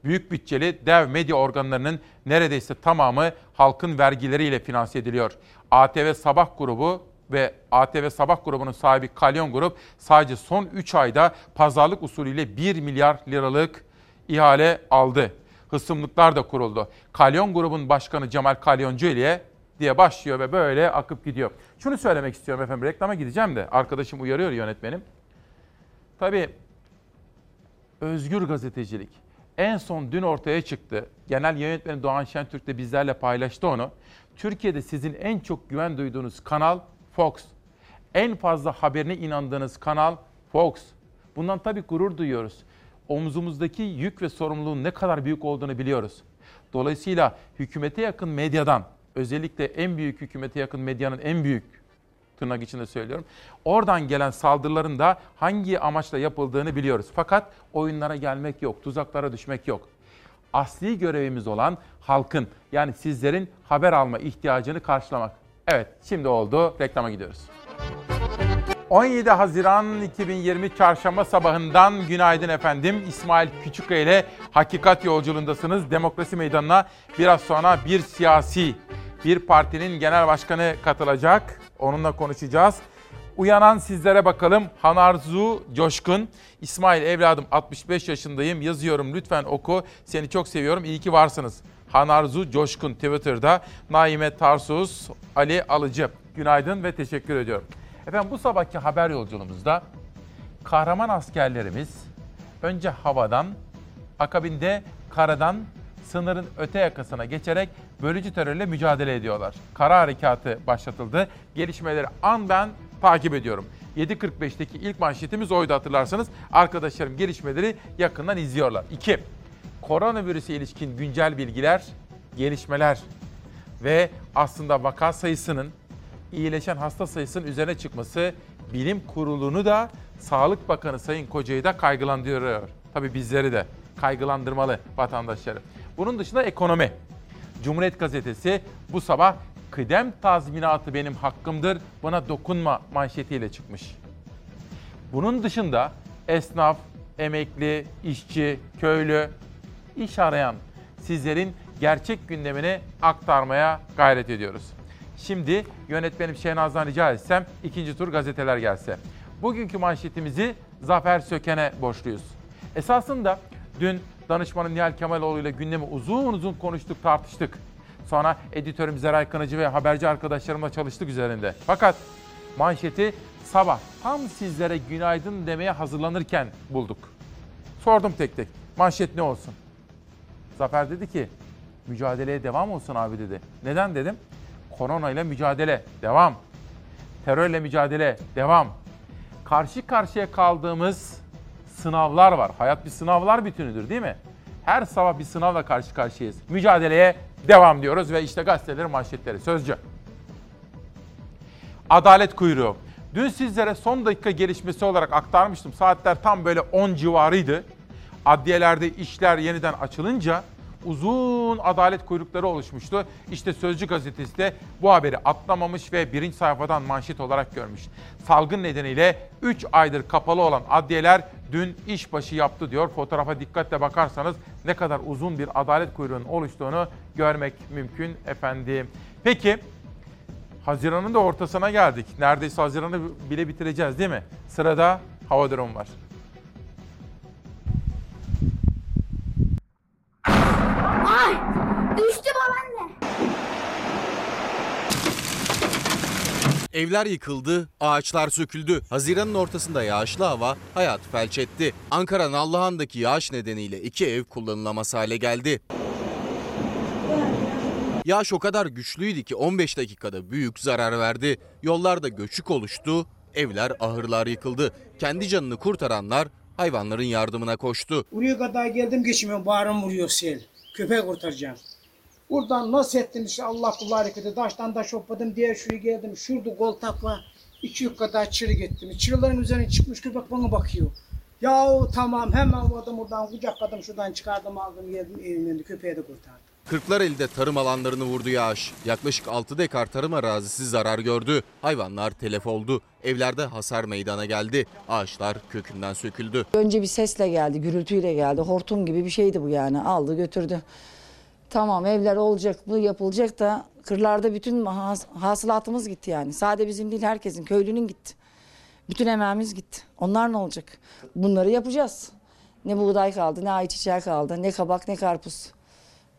Büyük bütçeli dev medya organlarının neredeyse tamamı halkın vergileriyle finanse ediliyor. ATV Sabah grubu ve ATV Sabah grubunun sahibi Kalyon Grup sadece son 3 ayda pazarlık usulüyle 1 milyar liralık ihale aldı. Hısımlıklar da kuruldu. Kalyon grubun başkanı Cemal Kalyoncu ile diye başlıyor ve böyle akıp gidiyor. Şunu söylemek istiyorum efendim reklama gideceğim de arkadaşım uyarıyor yönetmenim. Tabii özgür gazetecilik en son dün ortaya çıktı. Genel yönetmeni Doğan Şentürk de bizlerle paylaştı onu. Türkiye'de sizin en çok güven duyduğunuz kanal Fox. En fazla haberine inandığınız kanal Fox. Bundan tabii gurur duyuyoruz. Omzumuzdaki yük ve sorumluluğun ne kadar büyük olduğunu biliyoruz. Dolayısıyla hükümete yakın medyadan, özellikle en büyük hükümete yakın medyanın en büyük tırnak içinde söylüyorum. Oradan gelen saldırıların da hangi amaçla yapıldığını biliyoruz. Fakat oyunlara gelmek yok, tuzaklara düşmek yok. Asli görevimiz olan halkın yani sizlerin haber alma ihtiyacını karşılamak. Evet, şimdi oldu. Reklama gidiyoruz. 17 Haziran 2020 Çarşamba sabahından günaydın efendim. İsmail Küçükkaya ile Hakikat Yolculuğundasınız. Demokrasi Meydanı'na biraz sonra bir siyasi, bir partinin genel başkanı katılacak. Onunla konuşacağız. Uyanan sizlere bakalım. Hanarzu Coşkun. İsmail evladım 65 yaşındayım. Yazıyorum lütfen oku. Seni çok seviyorum. İyi ki varsınız. Hanarzu Coşkun Twitter'da. Naime Tarsus, Ali Alıcı. Günaydın ve teşekkür ediyorum. Efendim bu sabahki haber yolculuğumuzda kahraman askerlerimiz önce havadan, akabinde karadan sınırın öte yakasına geçerek bölücü terörle mücadele ediyorlar. Kara harekatı başlatıldı. Gelişmeleri an ben takip ediyorum. 7.45'teki ilk manşetimiz oydu hatırlarsanız. Arkadaşlarım gelişmeleri yakından izliyorlar. 2. Koronavirüse ilişkin güncel bilgiler, gelişmeler ve aslında vaka sayısının iyileşen hasta sayısının üzerine çıkması bilim kurulunu da Sağlık Bakanı Sayın Koca'yı da kaygılandırıyor. Tabii bizleri de kaygılandırmalı vatandaşları. Bunun dışında ekonomi. Cumhuriyet Gazetesi bu sabah kıdem tazminatı benim hakkımdır buna dokunma manşetiyle çıkmış. Bunun dışında esnaf, emekli, işçi, köylü, iş arayan sizlerin gerçek gündemini aktarmaya gayret ediyoruz. Şimdi yönetmenim Şehnaz'dan rica etsem ikinci tur gazeteler gelse. Bugünkü manşetimizi Zafer Söken'e borçluyuz. Esasında dün danışmanım Nihal Kemaloğlu ile gündemi uzun uzun konuştuk, tartıştık. Sonra editörüm Zeray Kınıcı ve haberci arkadaşlarımla çalıştık üzerinde. Fakat manşeti sabah tam sizlere günaydın demeye hazırlanırken bulduk. Sordum tek tek. Manşet ne olsun? Zafer dedi ki mücadeleye devam olsun abi dedi. Neden dedim? Korona ile mücadele devam. Terörle mücadele devam. Karşı karşıya kaldığımız sınavlar var. Hayat bir sınavlar bütünüdür değil mi? Her sabah bir sınavla karşı karşıyayız. Mücadeleye devam diyoruz ve işte gazetelerin manşetleri. Sözcü. Adalet kuyruğu. Dün sizlere son dakika gelişmesi olarak aktarmıştım. Saatler tam böyle 10 civarıydı. Adliyelerde işler yeniden açılınca uzun adalet kuyrukları oluşmuştu. İşte Sözcü gazetesi de bu haberi atlamamış ve birinci sayfadan manşet olarak görmüş. Salgın nedeniyle 3 aydır kapalı olan adliyeler dün işbaşı yaptı diyor. Fotoğrafa dikkatle bakarsanız ne kadar uzun bir adalet kuyruğunun oluştuğunu görmek mümkün efendim. Peki Haziran'ın da ortasına geldik. Neredeyse Haziran'ı bile bitireceğiz değil mi? Sırada hava durumu var. Ay! Düştü babaanne. Evler yıkıldı, ağaçlar söküldü. Haziran'ın ortasında yağışlı hava hayat felç etti. Ankara Nallıhan'daki yağış nedeniyle iki ev kullanılamaz hale geldi. Yağış o kadar güçlüydü ki 15 dakikada büyük zarar verdi. Yollarda göçük oluştu, evler, ahırlar yıkıldı. Kendi canını kurtaranlar hayvanların yardımına koştu. Buraya kadar geldim geçmiyorum. Bağrım vuruyor sel. Köpek kurtaracağım. Buradan nasıl ettim işte Allah kulu hareketi. Taştan taş hopladım diye şuraya geldim. Şurada koltak var. İki yük kadar çırı gittim. Çırıların üzerine çıkmış köpek bana bakıyor. Yahu tamam hemen o adamı buradan kucakladım şuradan çıkardım aldım geldim evimin önünde köpeği de kurtardım. Kırklareli'de tarım alanlarını vurdu yağış. Yaklaşık 6 dekar tarım arazisi zarar gördü. Hayvanlar telef oldu. Evlerde hasar meydana geldi. Ağaçlar kökünden söküldü. Önce bir sesle geldi, gürültüyle geldi. Hortum gibi bir şeydi bu yani. Aldı götürdü. Tamam evler olacak, bu yapılacak da kırlarda bütün has- hasılatımız gitti yani. Sadece bizim değil herkesin, köylünün gitti. Bütün emeğimiz gitti. Onlar ne olacak? Bunları yapacağız. Ne buğday kaldı, ne ayçiçeği kaldı, ne kabak, ne karpuz.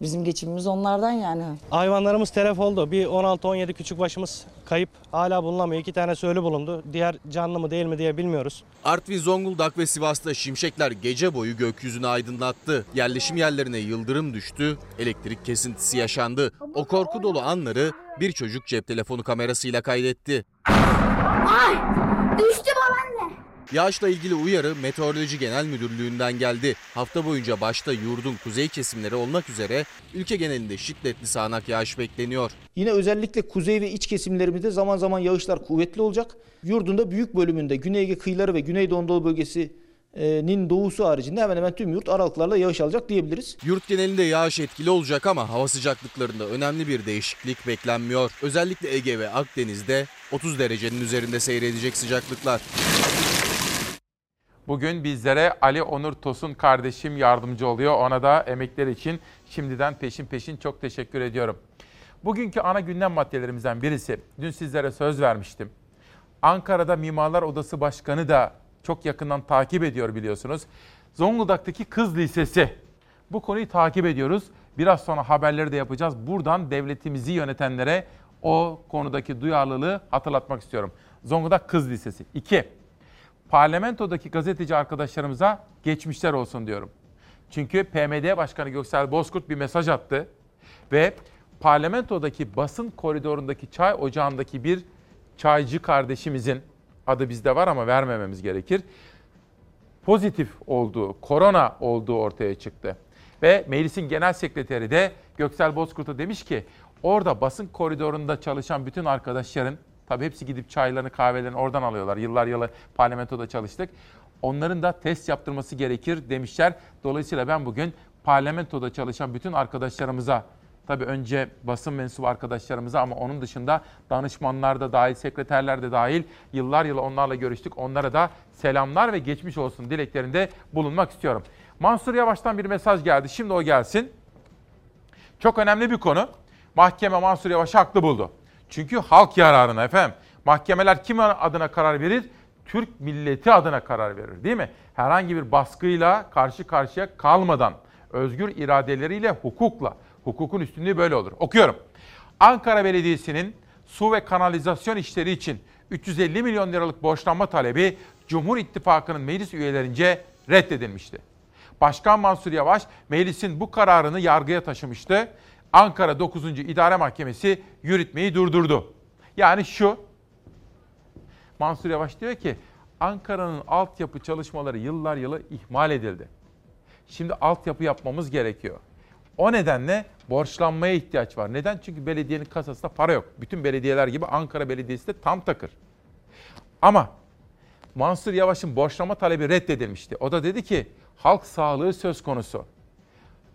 Bizim geçimimiz onlardan yani. Hayvanlarımız telef oldu. Bir 16-17 küçük başımız kayıp. Hala bulunamıyor. İki tane ölü bulundu. Diğer canlı mı değil mi diye bilmiyoruz. Artvin, Zonguldak ve Sivas'ta şimşekler gece boyu gökyüzünü aydınlattı. Yerleşim yerlerine yıldırım düştü, elektrik kesintisi yaşandı. O korku dolu anları bir çocuk cep telefonu kamerasıyla kaydetti. Ay düştü babaanne. Yağışla ilgili uyarı Meteoroloji Genel Müdürlüğü'nden geldi. Hafta boyunca başta yurdun kuzey kesimleri olmak üzere ülke genelinde şiddetli sağanak yağış bekleniyor. Yine özellikle kuzey ve iç kesimlerimizde zaman zaman yağışlar kuvvetli olacak. Yurdun da büyük bölümünde Güney Ege kıyıları ve Güneydoğu Anadolu bölgesinin doğusu haricinde hemen hemen tüm yurt aralıklarla yağış alacak diyebiliriz. Yurt genelinde yağış etkili olacak ama hava sıcaklıklarında önemli bir değişiklik beklenmiyor. Özellikle Ege ve Akdeniz'de 30 derecenin üzerinde seyredecek sıcaklıklar. Bugün bizlere Ali Onur Tosun kardeşim yardımcı oluyor. Ona da emekleri için şimdiden peşin peşin çok teşekkür ediyorum. Bugünkü ana gündem maddelerimizden birisi, dün sizlere söz vermiştim. Ankara'da Mimarlar Odası Başkanı da çok yakından takip ediyor biliyorsunuz. Zonguldak'taki Kız Lisesi. Bu konuyu takip ediyoruz. Biraz sonra haberleri de yapacağız. Buradan devletimizi yönetenlere o konudaki duyarlılığı hatırlatmak istiyorum. Zonguldak Kız Lisesi. 2 parlamentodaki gazeteci arkadaşlarımıza geçmişler olsun diyorum. Çünkü PMD Başkanı Göksel Bozkurt bir mesaj attı ve parlamentodaki basın koridorundaki çay ocağındaki bir çaycı kardeşimizin adı bizde var ama vermememiz gerekir. Pozitif olduğu, korona olduğu ortaya çıktı. Ve meclisin genel sekreteri de Göksel Bozkurt'a demiş ki orada basın koridorunda çalışan bütün arkadaşların Tabii hepsi gidip çaylarını, kahvelerini oradan alıyorlar. Yıllar yılı parlamentoda çalıştık. Onların da test yaptırması gerekir demişler. Dolayısıyla ben bugün parlamentoda çalışan bütün arkadaşlarımıza, tabii önce basın mensubu arkadaşlarımıza ama onun dışında danışmanlar da dahil, sekreterler de dahil yıllar yılı onlarla görüştük. Onlara da selamlar ve geçmiş olsun dileklerinde bulunmak istiyorum. Mansur Yavaş'tan bir mesaj geldi. Şimdi o gelsin. Çok önemli bir konu. Mahkeme Mansur Yavaş'ı haklı buldu. Çünkü halk yararına efendim. Mahkemeler kim adına karar verir? Türk milleti adına karar verir değil mi? Herhangi bir baskıyla karşı karşıya kalmadan, özgür iradeleriyle, hukukla. Hukukun üstünlüğü böyle olur. Okuyorum. Ankara Belediyesi'nin su ve kanalizasyon işleri için 350 milyon liralık borçlanma talebi Cumhur İttifakı'nın meclis üyelerince reddedilmişti. Başkan Mansur Yavaş meclisin bu kararını yargıya taşımıştı. Ankara 9. İdare Mahkemesi yürütmeyi durdurdu. Yani şu, Mansur Yavaş diyor ki Ankara'nın altyapı çalışmaları yıllar yılı ihmal edildi. Şimdi altyapı yapmamız gerekiyor. O nedenle borçlanmaya ihtiyaç var. Neden? Çünkü belediyenin kasasında para yok. Bütün belediyeler gibi Ankara Belediyesi de tam takır. Ama Mansur Yavaş'ın borçlanma talebi reddedilmişti. O da dedi ki halk sağlığı söz konusu.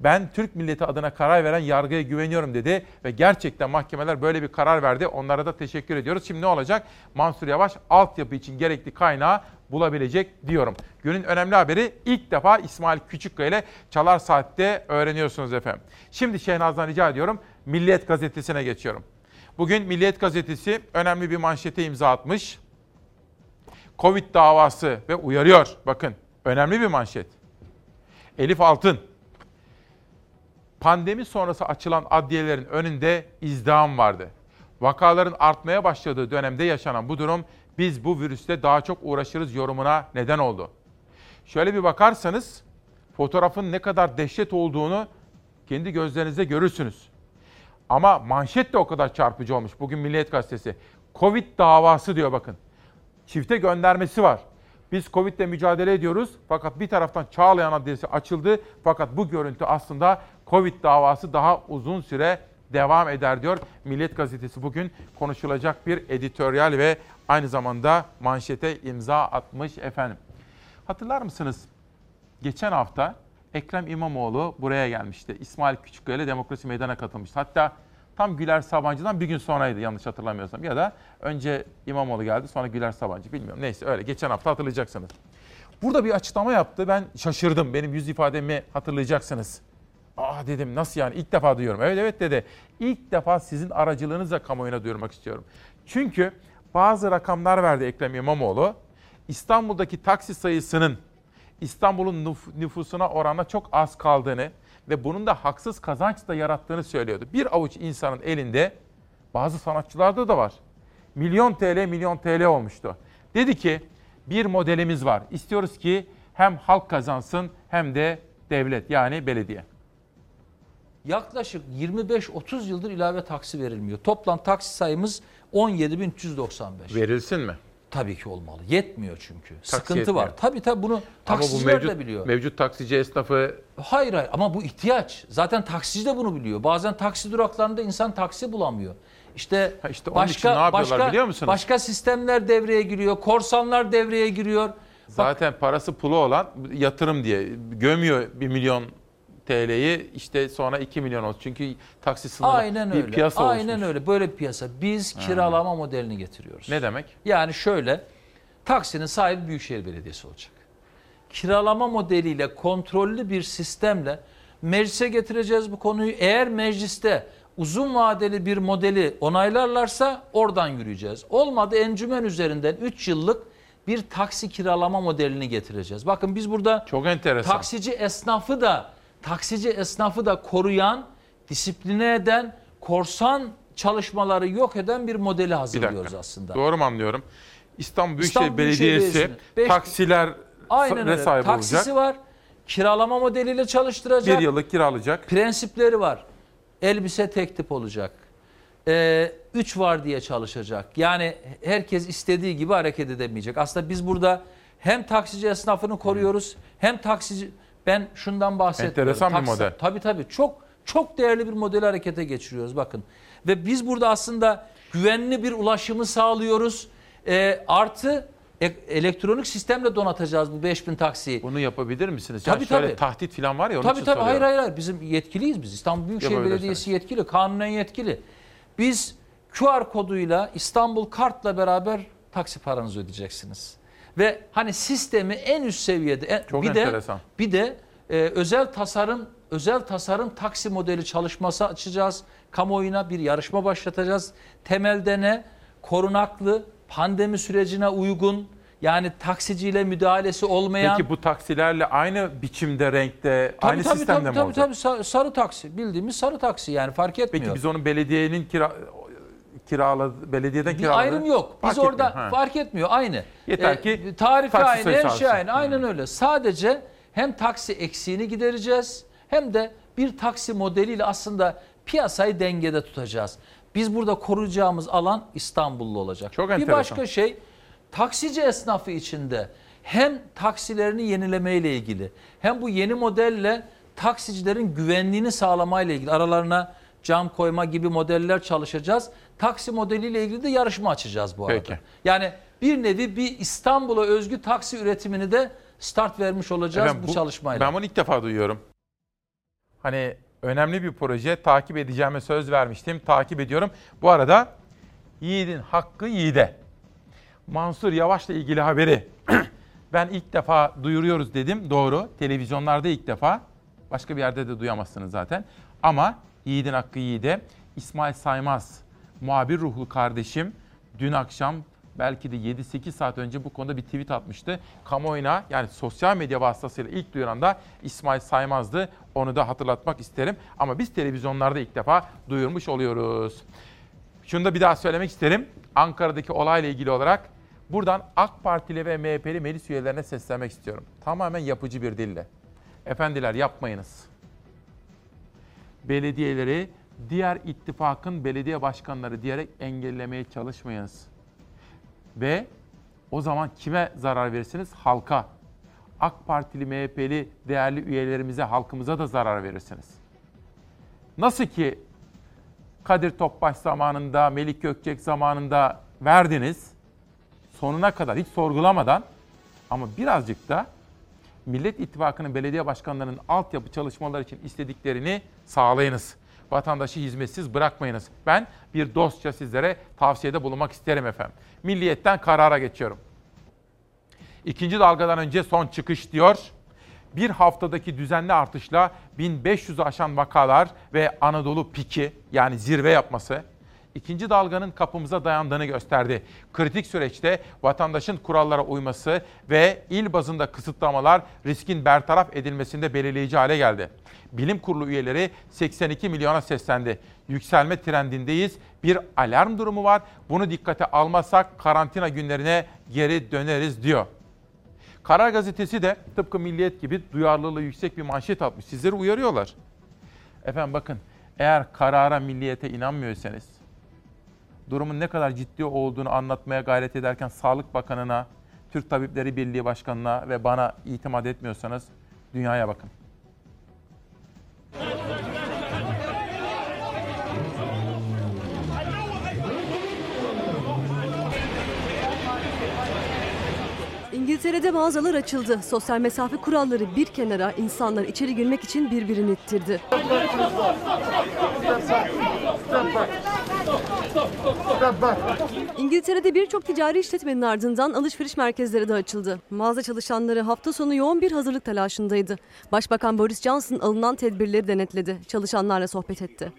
Ben Türk milleti adına karar veren yargıya güveniyorum dedi ve gerçekten mahkemeler böyle bir karar verdi. Onlara da teşekkür ediyoruz. Şimdi ne olacak? Mansur Yavaş altyapı için gerekli kaynağı bulabilecek diyorum. Günün önemli haberi ilk defa İsmail Küçükkaya ile Çalar Saat'te öğreniyorsunuz efendim. Şimdi Şehnaz'dan rica ediyorum Milliyet Gazetesi'ne geçiyorum. Bugün Milliyet Gazetesi önemli bir manşete imza atmış. Covid davası ve uyarıyor. Bakın önemli bir manşet. Elif Altın pandemi sonrası açılan adliyelerin önünde izdiham vardı. Vakaların artmaya başladığı dönemde yaşanan bu durum biz bu virüste daha çok uğraşırız yorumuna neden oldu. Şöyle bir bakarsanız fotoğrafın ne kadar dehşet olduğunu kendi gözlerinizde görürsünüz. Ama manşet de o kadar çarpıcı olmuş. Bugün Milliyet Gazetesi. Covid davası diyor bakın. Çifte göndermesi var. Biz Covid ile mücadele ediyoruz fakat bir taraftan Çağlayan Adliyesi açıldı fakat bu görüntü aslında Covid davası daha uzun süre devam eder diyor. Milliyet Gazetesi bugün konuşulacak bir editoryal ve aynı zamanda manşete imza atmış efendim. Hatırlar mısınız? Geçen hafta Ekrem İmamoğlu buraya gelmişti. İsmail Küçükkaya Demokrasi Meydanı'na katılmıştı. Hatta tam Güler Sabancı'dan bir gün sonraydı yanlış hatırlamıyorsam. Ya da önce İmamoğlu geldi sonra Güler Sabancı bilmiyorum. Neyse öyle geçen hafta hatırlayacaksınız. Burada bir açıklama yaptı. Ben şaşırdım. Benim yüz ifademi hatırlayacaksınız. Aa dedim nasıl yani ilk defa duyuyorum. Evet evet dedi. İlk defa sizin aracılığınızla kamuoyuna duyurmak istiyorum. Çünkü bazı rakamlar verdi Ekrem İmamoğlu. İstanbul'daki taksi sayısının İstanbul'un nüf- nüfusuna oranla çok az kaldığını ve bunun da haksız kazanç da yarattığını söylüyordu. Bir avuç insanın elinde bazı sanatçılarda da var. Milyon TL milyon TL olmuştu. Dedi ki bir modelimiz var. İstiyoruz ki hem halk kazansın hem de devlet yani belediye. Yaklaşık 25-30 yıldır ilave taksi verilmiyor. Toplam taksi sayımız 17.395. Verilsin mi? Tabii ki olmalı. Yetmiyor çünkü. Sıkıntı yetmiyor. var. Tabii tabii bunu taksiciler mevcut, de biliyor. mevcut taksici esnafı Hayır hayır ama bu ihtiyaç. Zaten taksici de bunu biliyor. Bazen taksi duraklarında insan taksi bulamıyor. İşte, işte onun için ne yapıyorlar biliyor musunuz? Başka sistemler devreye giriyor. Korsanlar devreye giriyor. zaten parası pulu olan yatırım diye gömüyor 1 milyon TL'yi işte sonra 2 milyon olsun. Çünkü taksi sınırı Aynen bir öyle. piyasa Aynen oluşmuş. öyle. Böyle bir piyasa. Biz Ha. kiralama modelini getiriyoruz. Ne demek? Yani şöyle, taksinin sahibi Büyükşehir Belediyesi olacak. Kiralama modeliyle kontrollü bir sistemle meclise getireceğiz bu konuyu. Eğer mecliste uzun vadeli bir modeli onaylarlarsa oradan yürüyeceğiz. Olmadı encümen üzerinden 3 yıllık bir taksi kiralama modelini getireceğiz. Bakın biz burada çok enteresan. taksici esnafı da taksici esnafı da koruyan, disipline eden, korsan çalışmaları yok eden bir modeli Bir hazırlıyoruz dakika. aslında. Doğru mu anlıyorum? İstanbul Büyükşehir İstanbul Belediyesi beş- taksiler Aynen ne öyle. sahibi Taksisi olacak? var. Kiralama modeliyle çalıştıracak. Bir yıllık kiralayacak. Prensipleri var. Elbise tek tip olacak. Ee, üç var diye çalışacak. Yani herkes istediği gibi hareket edemeyecek. Aslında biz burada hem taksici esnafını koruyoruz hem taksici ben şundan bahsetmiyorum. Enteresan bir model. Tabii tabii çok çok değerli bir modeli harekete geçiriyoruz bakın. Ve biz burada aslında güvenli bir ulaşımı sağlıyoruz. Ee, artı e- elektronik sistemle donatacağız bu 5000 taksiyi. Bunu yapabilir misiniz? Tabii, yani şöyle tabii. tahdit falan var ya onun Tabii için tabii soruyorum. hayır hayır bizim yetkiliyiz biz. İstanbul Büyükşehir. Belediyesi yetkili, kanunen yetkili. Biz QR koduyla İstanbul Kart'la beraber taksi paranızı ödeyeceksiniz. Ve hani sistemi en üst seviyede en- Çok bir enteresan. de bir de e, özel tasarım özel tasarım taksi modeli çalışması açacağız. Kamuoyuna bir yarışma başlatacağız. Temelde ne? Korunaklı, pandemi sürecine uygun yani taksiciyle müdahalesi olmayan Peki bu taksilerle aynı biçimde, renkte, Tabii, aynı tabii, sistemde tabii, mi tabii, olacak? tabii, sarı, sarı taksi. Bildiğimiz sarı taksi yani fark etmiyor. Peki biz onun belediyenin kira kiraladı, belediyeden bir kiraladı. ayrım yok. Biz Fark orada etmiyor, fark etmiyor aynı. Yeter ki tarife taksi aynı, her şey aynı. Aynen öyle. Sadece hem taksi eksiğini gidereceğiz hem de bir taksi modeliyle aslında piyasayı dengede tutacağız. Biz burada koruyacağımız alan İstanbullu olacak. Çok bir enteresan. başka şey taksici esnafı içinde hem taksilerini yenilemeyle ilgili hem bu yeni modelle taksicilerin güvenliğini sağlamayla ilgili aralarına cam koyma gibi modeller çalışacağız. Taksi modeliyle ilgili de yarışma açacağız bu arada. Peki. Yani bir nevi bir İstanbul'a özgü taksi üretimini de start vermiş olacağız Efendim, bu, çalışmayla. Ben bunu ilk defa duyuyorum. Hani önemli bir proje takip edeceğime söz vermiştim. Takip ediyorum. Bu arada yiğidin hakkı yiğide. Mansur Yavaş'la ilgili haberi (clears throat) ben ilk defa duyuruyoruz dedim. Doğru. Televizyonlarda ilk defa. Başka bir yerde de duyamazsınız zaten. Ama yiğidin hakkı yiğide. İsmail Saymaz, muhabir ruhlu kardeşim dün akşam belki de 7-8 saat önce bu konuda bir tweet atmıştı. Kamuoyuna yani sosyal medya vasıtasıyla ilk duyuran da İsmail Saymaz'dı. Onu da hatırlatmak isterim. Ama biz televizyonlarda ilk defa duyurmuş oluyoruz. Şunu da bir daha söylemek isterim. Ankara'daki olayla ilgili olarak buradan AK Partili ve MHP'li meclis üyelerine seslenmek istiyorum. Tamamen yapıcı bir dille. Efendiler yapmayınız. Belediyeleri diğer ittifakın belediye başkanları diyerek engellemeye çalışmayınız. Ve o zaman kime zarar verirsiniz? Halka. AK Partili, MHP'li değerli üyelerimize, halkımıza da zarar verirsiniz. Nasıl ki Kadir Topbaş zamanında, Melik Gökçek zamanında verdiniz. sonuna kadar hiç sorgulamadan ama birazcık da Millet İttifakı'nın belediye başkanlarının altyapı çalışmaları için istediklerini sağlayınız. Vatandaşı hizmetsiz bırakmayınız. Ben bir dostça sizlere tavsiyede bulunmak isterim efendim. Milliyetten karara geçiyorum. İkinci dalgadan önce son çıkış diyor. Bir haftadaki düzenli artışla 1500'ü aşan vakalar ve Anadolu piki yani zirve yapması ikinci dalganın kapımıza dayandığını gösterdi. Kritik süreçte vatandaşın kurallara uyması ve il bazında kısıtlamalar riskin bertaraf edilmesinde belirleyici hale geldi. Bilim kurulu üyeleri 82 milyona seslendi. Yükselme trendindeyiz. Bir alarm durumu var. Bunu dikkate almazsak karantina günlerine geri döneriz diyor. Karar Gazetesi de tıpkı Milliyet gibi duyarlılığı yüksek bir manşet atmış. Sizleri uyarıyorlar. Efendim bakın eğer karara milliyete inanmıyorsanız, durumun ne kadar ciddi olduğunu anlatmaya gayret ederken Sağlık Bakanı'na, Türk Tabipleri Birliği Başkanı'na ve bana itimat etmiyorsanız dünyaya bakın. İngiltere'de mağazalar açıldı. Sosyal mesafe kuralları bir kenara insanlar içeri girmek için birbirini ittirdi. İngiltere'de birçok ticari işletmenin ardından alışveriş merkezleri de açıldı. Mağaza çalışanları hafta sonu yoğun bir hazırlık telaşındaydı. Başbakan Boris Johnson alınan tedbirleri denetledi. Çalışanlarla sohbet etti.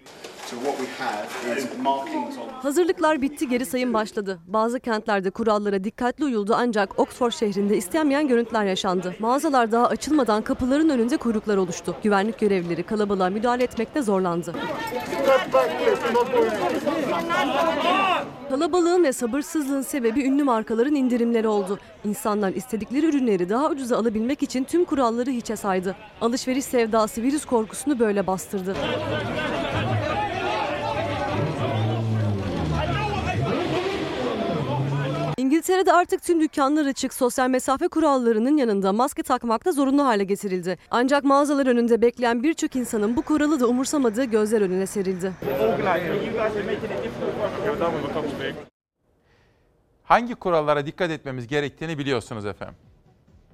Hazırlıklar bitti, geri sayım başladı. Bazı kentlerde kurallara dikkatli uyuldu ancak Oxford şehrinde istenmeyen görüntüler yaşandı. Mağazalar daha açılmadan kapıların önünde kuyruklar oluştu. Güvenlik görevlileri kalabalığa müdahale etmekte zorlandı. Kalabalığın ve sabırsızlığın sebebi ünlü markaların indirimleri oldu. İnsanlar istedikleri ürünleri daha ucuza alabilmek için tüm kuralları hiçe saydı. Alışveriş sevdası virüs korkusunu böyle bastırdı. İngiltere'de artık tüm dükkanlar açık. Sosyal mesafe kurallarının yanında maske takmak da zorunlu hale getirildi. Ancak mağazalar önünde bekleyen birçok insanın bu kuralı da umursamadığı gözler önüne serildi. Hangi kurallara dikkat etmemiz gerektiğini biliyorsunuz efendim.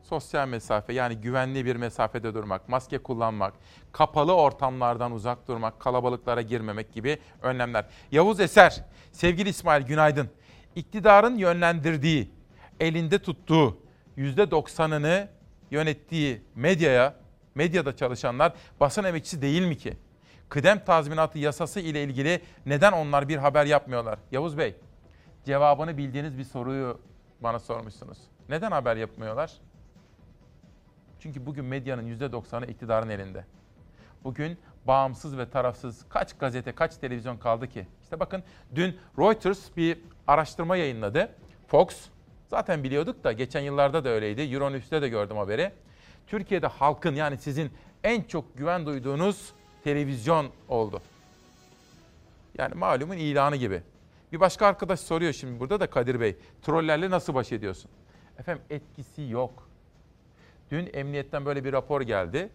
Sosyal mesafe yani güvenli bir mesafede durmak, maske kullanmak, kapalı ortamlardan uzak durmak, kalabalıklara girmemek gibi önlemler. Yavuz Eser, sevgili İsmail günaydın. İktidarın yönlendirdiği, elinde tuttuğu %90'ını yönettiği medyaya, medyada çalışanlar basın emekçisi değil mi ki? Kıdem tazminatı yasası ile ilgili neden onlar bir haber yapmıyorlar? Yavuz Bey, cevabını bildiğiniz bir soruyu bana sormuşsunuz. Neden haber yapmıyorlar? Çünkü bugün medyanın %90'ı iktidarın elinde. Bugün bağımsız ve tarafsız kaç gazete, kaç televizyon kaldı ki? İşte bakın dün Reuters bir araştırma yayınladı. Fox, zaten biliyorduk da geçen yıllarda da öyleydi. Euronews'te de gördüm haberi. Türkiye'de halkın yani sizin en çok güven duyduğunuz televizyon oldu. Yani malumun ilanı gibi. Bir başka arkadaş soruyor şimdi burada da Kadir Bey. Trollerle nasıl baş ediyorsun? Efendim etkisi yok. Dün emniyetten böyle bir rapor geldi.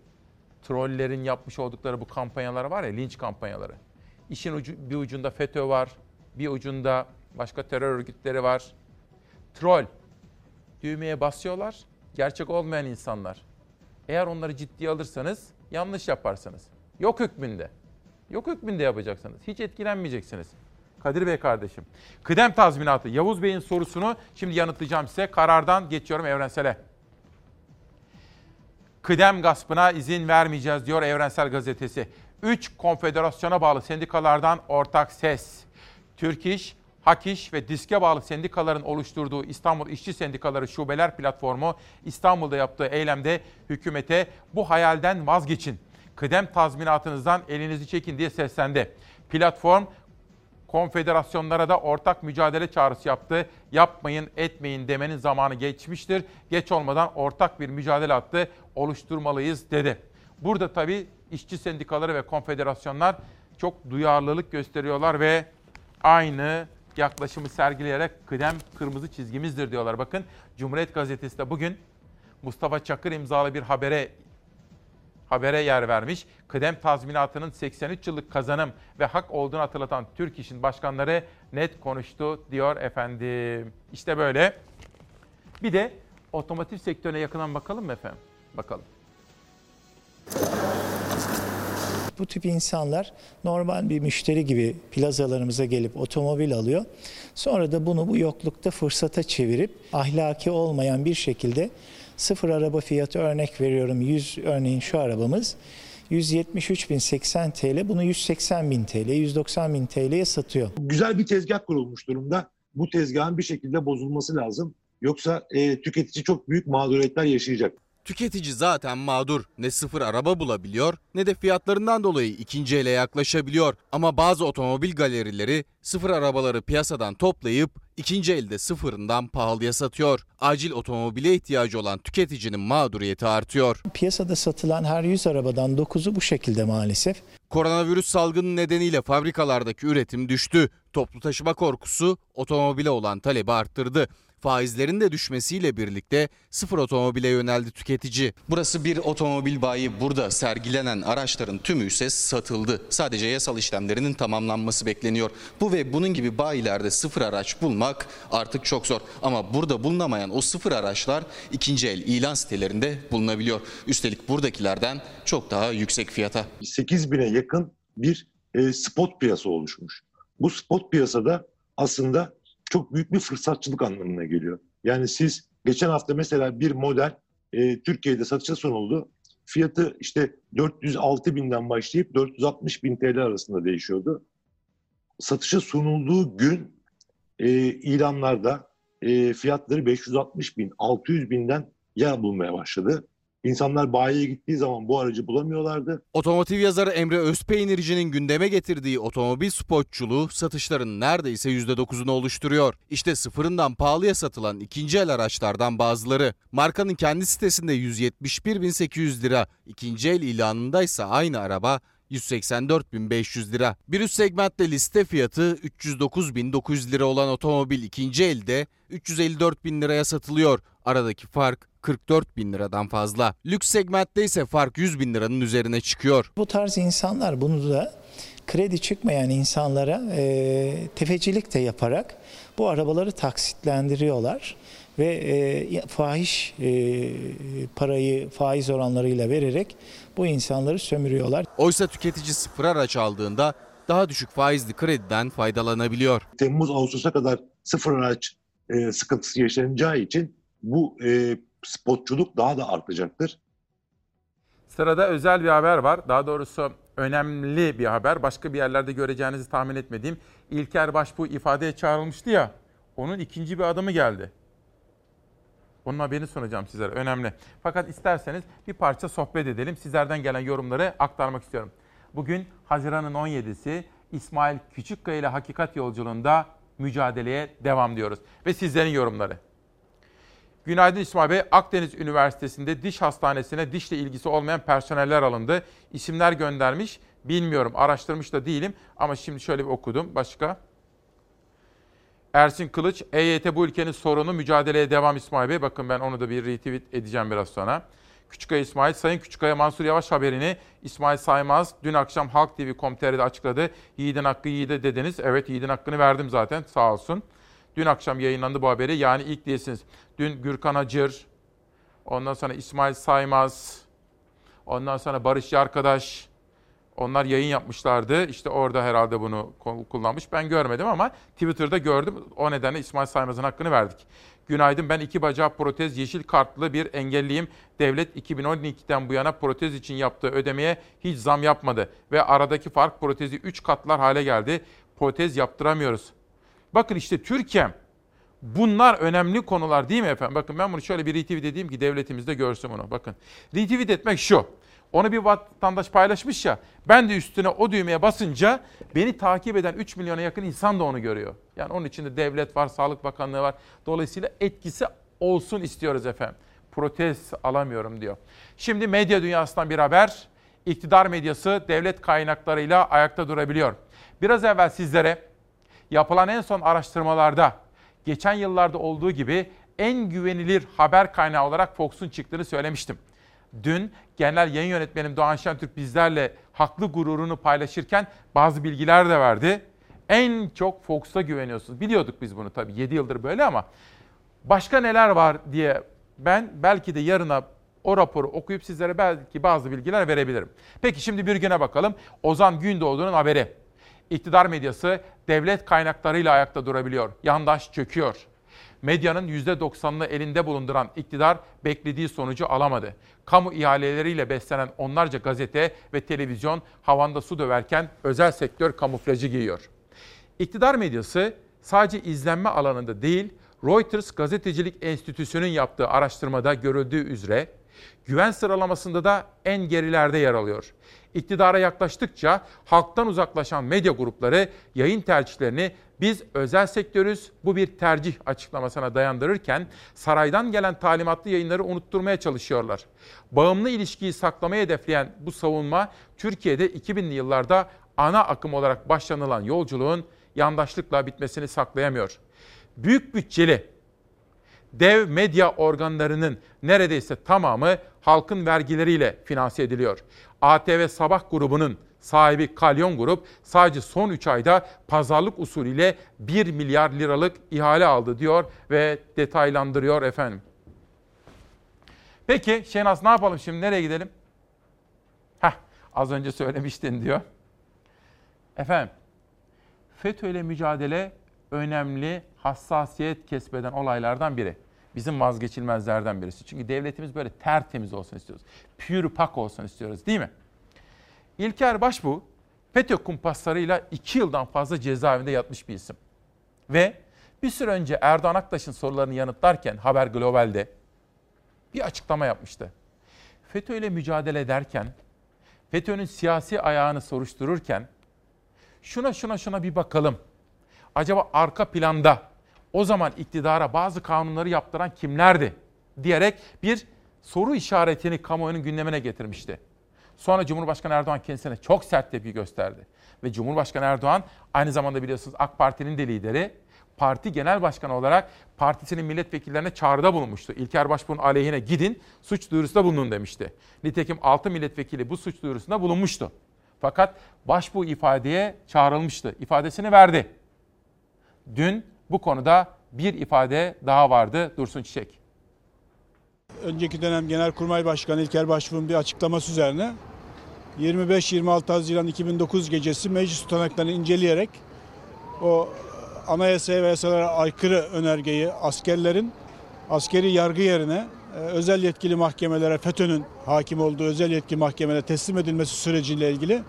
Trollerin yapmış oldukları bu kampanyalar var ya linç kampanyaları. İşin ucu, bir ucunda FETÖ var, bir ucunda başka terör örgütleri var. Troll. Düğmeye basıyorlar. Gerçek olmayan insanlar. Eğer onları ciddiye alırsanız yanlış yaparsınız. Yok hükmünde. Yok hükmünde yapacaksınız. Hiç etkilenmeyeceksiniz. Kadir Bey kardeşim. Kıdem tazminatı. Yavuz Bey'in sorusunu şimdi yanıtlayacağım size. Karardan geçiyorum evrensele. Kıdem gaspına izin vermeyeceğiz diyor Evrensel Gazetesi. 3 konfederasyona bağlı sendikalardan ortak ses. Türk İş, Hak İş ve diske bağlı sendikaların oluşturduğu İstanbul İşçi Sendikaları Şubeler Platformu İstanbul'da yaptığı eylemde hükümete bu hayalden vazgeçin. Kıdem tazminatınızdan elinizi çekin diye seslendi. Platform konfederasyonlara da ortak mücadele çağrısı yaptı. Yapmayın, etmeyin demenin zamanı geçmiştir. Geç olmadan ortak bir mücadele hattı oluşturmalıyız dedi. Burada tabii işçi sendikaları ve konfederasyonlar çok duyarlılık gösteriyorlar ve aynı yaklaşımı sergileyerek kıdem kırmızı çizgimizdir diyorlar. Bakın Cumhuriyet Gazetesi de bugün Mustafa Çakır imzalı bir habere habere yer vermiş. Kıdem tazminatının 83 yıllık kazanım ve hak olduğunu hatırlatan Türk İş'in başkanları net konuştu diyor efendim. İşte böyle. Bir de otomotiv sektörüne yakından bakalım mı efendim? Bakalım. Bu tip insanlar normal bir müşteri gibi plazalarımıza gelip otomobil alıyor. Sonra da bunu bu yoklukta fırsata çevirip ahlaki olmayan bir şekilde sıfır araba fiyatı örnek veriyorum 100 örneğin şu arabamız 173.080 TL bunu 180.000 TL 190.000 TL'ye satıyor. Güzel bir tezgah kurulmuş durumda. Bu tezgahın bir şekilde bozulması lazım. Yoksa e, tüketici çok büyük mağduriyetler yaşayacak. Tüketici zaten mağdur. Ne sıfır araba bulabiliyor ne de fiyatlarından dolayı ikinci ele yaklaşabiliyor. Ama bazı otomobil galerileri sıfır arabaları piyasadan toplayıp ikinci elde sıfırından pahalıya satıyor. Acil otomobile ihtiyacı olan tüketicinin mağduriyeti artıyor. Piyasada satılan her 100 arabadan 9'u bu şekilde maalesef. Koronavirüs salgını nedeniyle fabrikalardaki üretim düştü. Toplu taşıma korkusu otomobile olan talebi arttırdı. Faizlerin de düşmesiyle birlikte sıfır otomobile yöneldi tüketici. Burası bir otomobil bayi. Burada sergilenen araçların tümü ise satıldı. Sadece yasal işlemlerinin tamamlanması bekleniyor. Bu ve bunun gibi bayilerde sıfır araç bulmak artık çok zor. Ama burada bulunamayan o sıfır araçlar ikinci el ilan sitelerinde bulunabiliyor. Üstelik buradakilerden çok daha yüksek fiyata. 8 bine yakın bir e, spot piyasa oluşmuş. Bu spot piyasada aslında çok büyük bir fırsatçılık anlamına geliyor. Yani siz geçen hafta mesela bir model e, Türkiye'de satışa sunuldu. Fiyatı işte 406 binden başlayıp 460 bin TL arasında değişiyordu. Satışa sunulduğu gün e, ilanlarda e, fiyatları 560 bin, 600 binden yer bulmaya başladı. İnsanlar bayiye gittiği zaman bu aracı bulamıyorlardı. Otomotiv yazarı Emre Özpeynirci'nin gündeme getirdiği otomobil spotçuluğu satışların neredeyse %9'unu oluşturuyor. İşte sıfırından pahalıya satılan ikinci el araçlardan bazıları. Markanın kendi sitesinde 171.800 lira, ikinci el ilanında ise aynı araba 184.500 lira. Bir üst segmentte liste fiyatı 309.900 lira olan otomobil ikinci elde 354.000 liraya satılıyor. Aradaki fark 44 bin liradan fazla. Lüks segmentte ise fark 100 bin liranın üzerine çıkıyor. Bu tarz insanlar bunu da kredi çıkmayan insanlara e, tefecilik de yaparak bu arabaları taksitlendiriyorlar ve e, fahiş e, parayı faiz oranlarıyla vererek bu insanları sömürüyorlar. Oysa tüketici sıfır araç aldığında daha düşük faizli krediden faydalanabiliyor. Temmuz Ağustos'a kadar sıfır araç e, sıkıntısı yaşanacağı için bu e, spotçuluk daha da artacaktır. Sırada özel bir haber var. Daha doğrusu önemli bir haber. Başka bir yerlerde göreceğinizi tahmin etmediğim İlker Başbuğ ifadeye çağrılmıştı ya. Onun ikinci bir adımı geldi. Onun haberini sunacağım sizlere. Önemli. Fakat isterseniz bir parça sohbet edelim. Sizlerden gelen yorumları aktarmak istiyorum. Bugün Haziran'ın 17'si İsmail Küçükkaya ile Hakikat Yolculuğunda mücadeleye devam diyoruz. Ve sizlerin yorumları. Günaydın İsmail Bey. Akdeniz Üniversitesi'nde diş hastanesine dişle ilgisi olmayan personeller alındı. İsimler göndermiş. Bilmiyorum, araştırmış da değilim ama şimdi şöyle bir okudum. Başka? Ersin Kılıç, EYT bu ülkenin sorunu mücadeleye devam İsmail Bey. Bakın ben onu da bir retweet edeceğim biraz sonra. Küçükaya İsmail, Sayın Küçükaya Mansur Yavaş haberini İsmail Saymaz dün akşam Halk TV.com.tr'de açıkladı. Yiğidin hakkı yiğide dediniz. Evet yiğidin hakkını verdim zaten sağ olsun. Dün akşam yayınlandı bu haberi. Yani ilk değilsiniz. Dün Gürkan Acır, ondan sonra İsmail Saymaz, ondan sonra Barış Arkadaş, onlar yayın yapmışlardı. İşte orada herhalde bunu kullanmış. Ben görmedim ama Twitter'da gördüm. O nedenle İsmail Saymaz'ın hakkını verdik. Günaydın ben iki bacağı protez yeşil kartlı bir engelliyim. Devlet 2012'den bu yana protez için yaptığı ödemeye hiç zam yapmadı. Ve aradaki fark protezi 3 katlar hale geldi. Protez yaptıramıyoruz. Bakın işte Türkiye bunlar önemli konular değil mi efendim? Bakın ben bunu şöyle bir retweet edeyim ki devletimiz de görsün bunu. Bakın retweet etmek şu. Onu bir vatandaş paylaşmış ya. Ben de üstüne o düğmeye basınca beni takip eden 3 milyona yakın insan da onu görüyor. Yani onun içinde devlet var, Sağlık Bakanlığı var. Dolayısıyla etkisi olsun istiyoruz efendim. Protest alamıyorum diyor. Şimdi medya dünyasından bir haber. İktidar medyası devlet kaynaklarıyla ayakta durabiliyor. Biraz evvel sizlere yapılan en son araştırmalarda geçen yıllarda olduğu gibi en güvenilir haber kaynağı olarak Fox'un çıktığını söylemiştim. Dün genel yayın yönetmenim Doğan Şentürk bizlerle haklı gururunu paylaşırken bazı bilgiler de verdi. En çok Fox'a güveniyorsunuz. Biliyorduk biz bunu tabii 7 yıldır böyle ama başka neler var diye ben belki de yarına o raporu okuyup sizlere belki bazı bilgiler verebilirim. Peki şimdi bir güne bakalım. Ozan Gündoğdu'nun haberi. İktidar medyası devlet kaynaklarıyla ayakta durabiliyor. Yandaş çöküyor. Medyanın %90'ını elinde bulunduran iktidar beklediği sonucu alamadı. Kamu ihaleleriyle beslenen onlarca gazete ve televizyon havanda su döverken özel sektör kamuflajı giyiyor. İktidar medyası sadece izlenme alanında değil, Reuters Gazetecilik Enstitüsü'nün yaptığı araştırmada görüldüğü üzere güven sıralamasında da en gerilerde yer alıyor. İktidara yaklaştıkça halktan uzaklaşan medya grupları yayın tercihlerini biz özel sektörüz bu bir tercih açıklamasına dayandırırken saraydan gelen talimatlı yayınları unutturmaya çalışıyorlar. Bağımlı ilişkiyi saklamayı hedefleyen bu savunma Türkiye'de 2000'li yıllarda ana akım olarak başlanılan yolculuğun yandaşlıkla bitmesini saklayamıyor. Büyük bütçeli dev medya organlarının neredeyse tamamı halkın vergileriyle finanse ediliyor. ATV Sabah grubunun sahibi Kalyon Grup sadece son 3 ayda pazarlık usulüyle 1 milyar liralık ihale aldı diyor ve detaylandırıyor efendim. Peki Şenaz ne yapalım şimdi nereye gidelim? Heh az önce söylemiştin diyor. Efendim FETÖ ile mücadele önemli hassasiyet kesbeden olaylardan biri. Bizim vazgeçilmezlerden birisi. Çünkü devletimiz böyle tertemiz olsun istiyoruz. Pür pak olsun istiyoruz değil mi? İlker Başbuğ FETÖ kumpaslarıyla iki yıldan fazla cezaevinde yatmış bir isim. Ve bir süre önce Erdoğan Aktaş'ın sorularını yanıtlarken Haber Global'de bir açıklama yapmıştı. FETÖ ile mücadele ederken, FETÖ'nün siyasi ayağını soruştururken şuna şuna şuna bir bakalım. Acaba arka planda o zaman iktidara bazı kanunları yaptıran kimlerdi diyerek bir soru işaretini kamuoyunun gündemine getirmişti. Sonra Cumhurbaşkanı Erdoğan kendisine çok sert tepki gösterdi. Ve Cumhurbaşkanı Erdoğan aynı zamanda biliyorsunuz AK Parti'nin de lideri. Parti genel başkanı olarak partisinin milletvekillerine çağrıda bulunmuştu. İlker Başbuğ'un aleyhine gidin suç duyurusunda bulunun demişti. Nitekim 6 milletvekili bu suç duyurusunda bulunmuştu. Fakat Başbuğ ifadeye çağrılmıştı. İfadesini verdi. Dün bu konuda bir ifade daha vardı Dursun Çiçek. Önceki dönem Genelkurmay Başkanı İlker Başbuğ'un bir açıklaması üzerine 25-26 Haziran 2009 gecesi meclis tutanaklarını inceleyerek o anayasaya ve yasalara aykırı önergeyi askerlerin askeri yargı yerine e, özel yetkili mahkemelere FETÖ'nün hakim olduğu özel yetkili mahkemelere teslim edilmesi süreciyle ilgili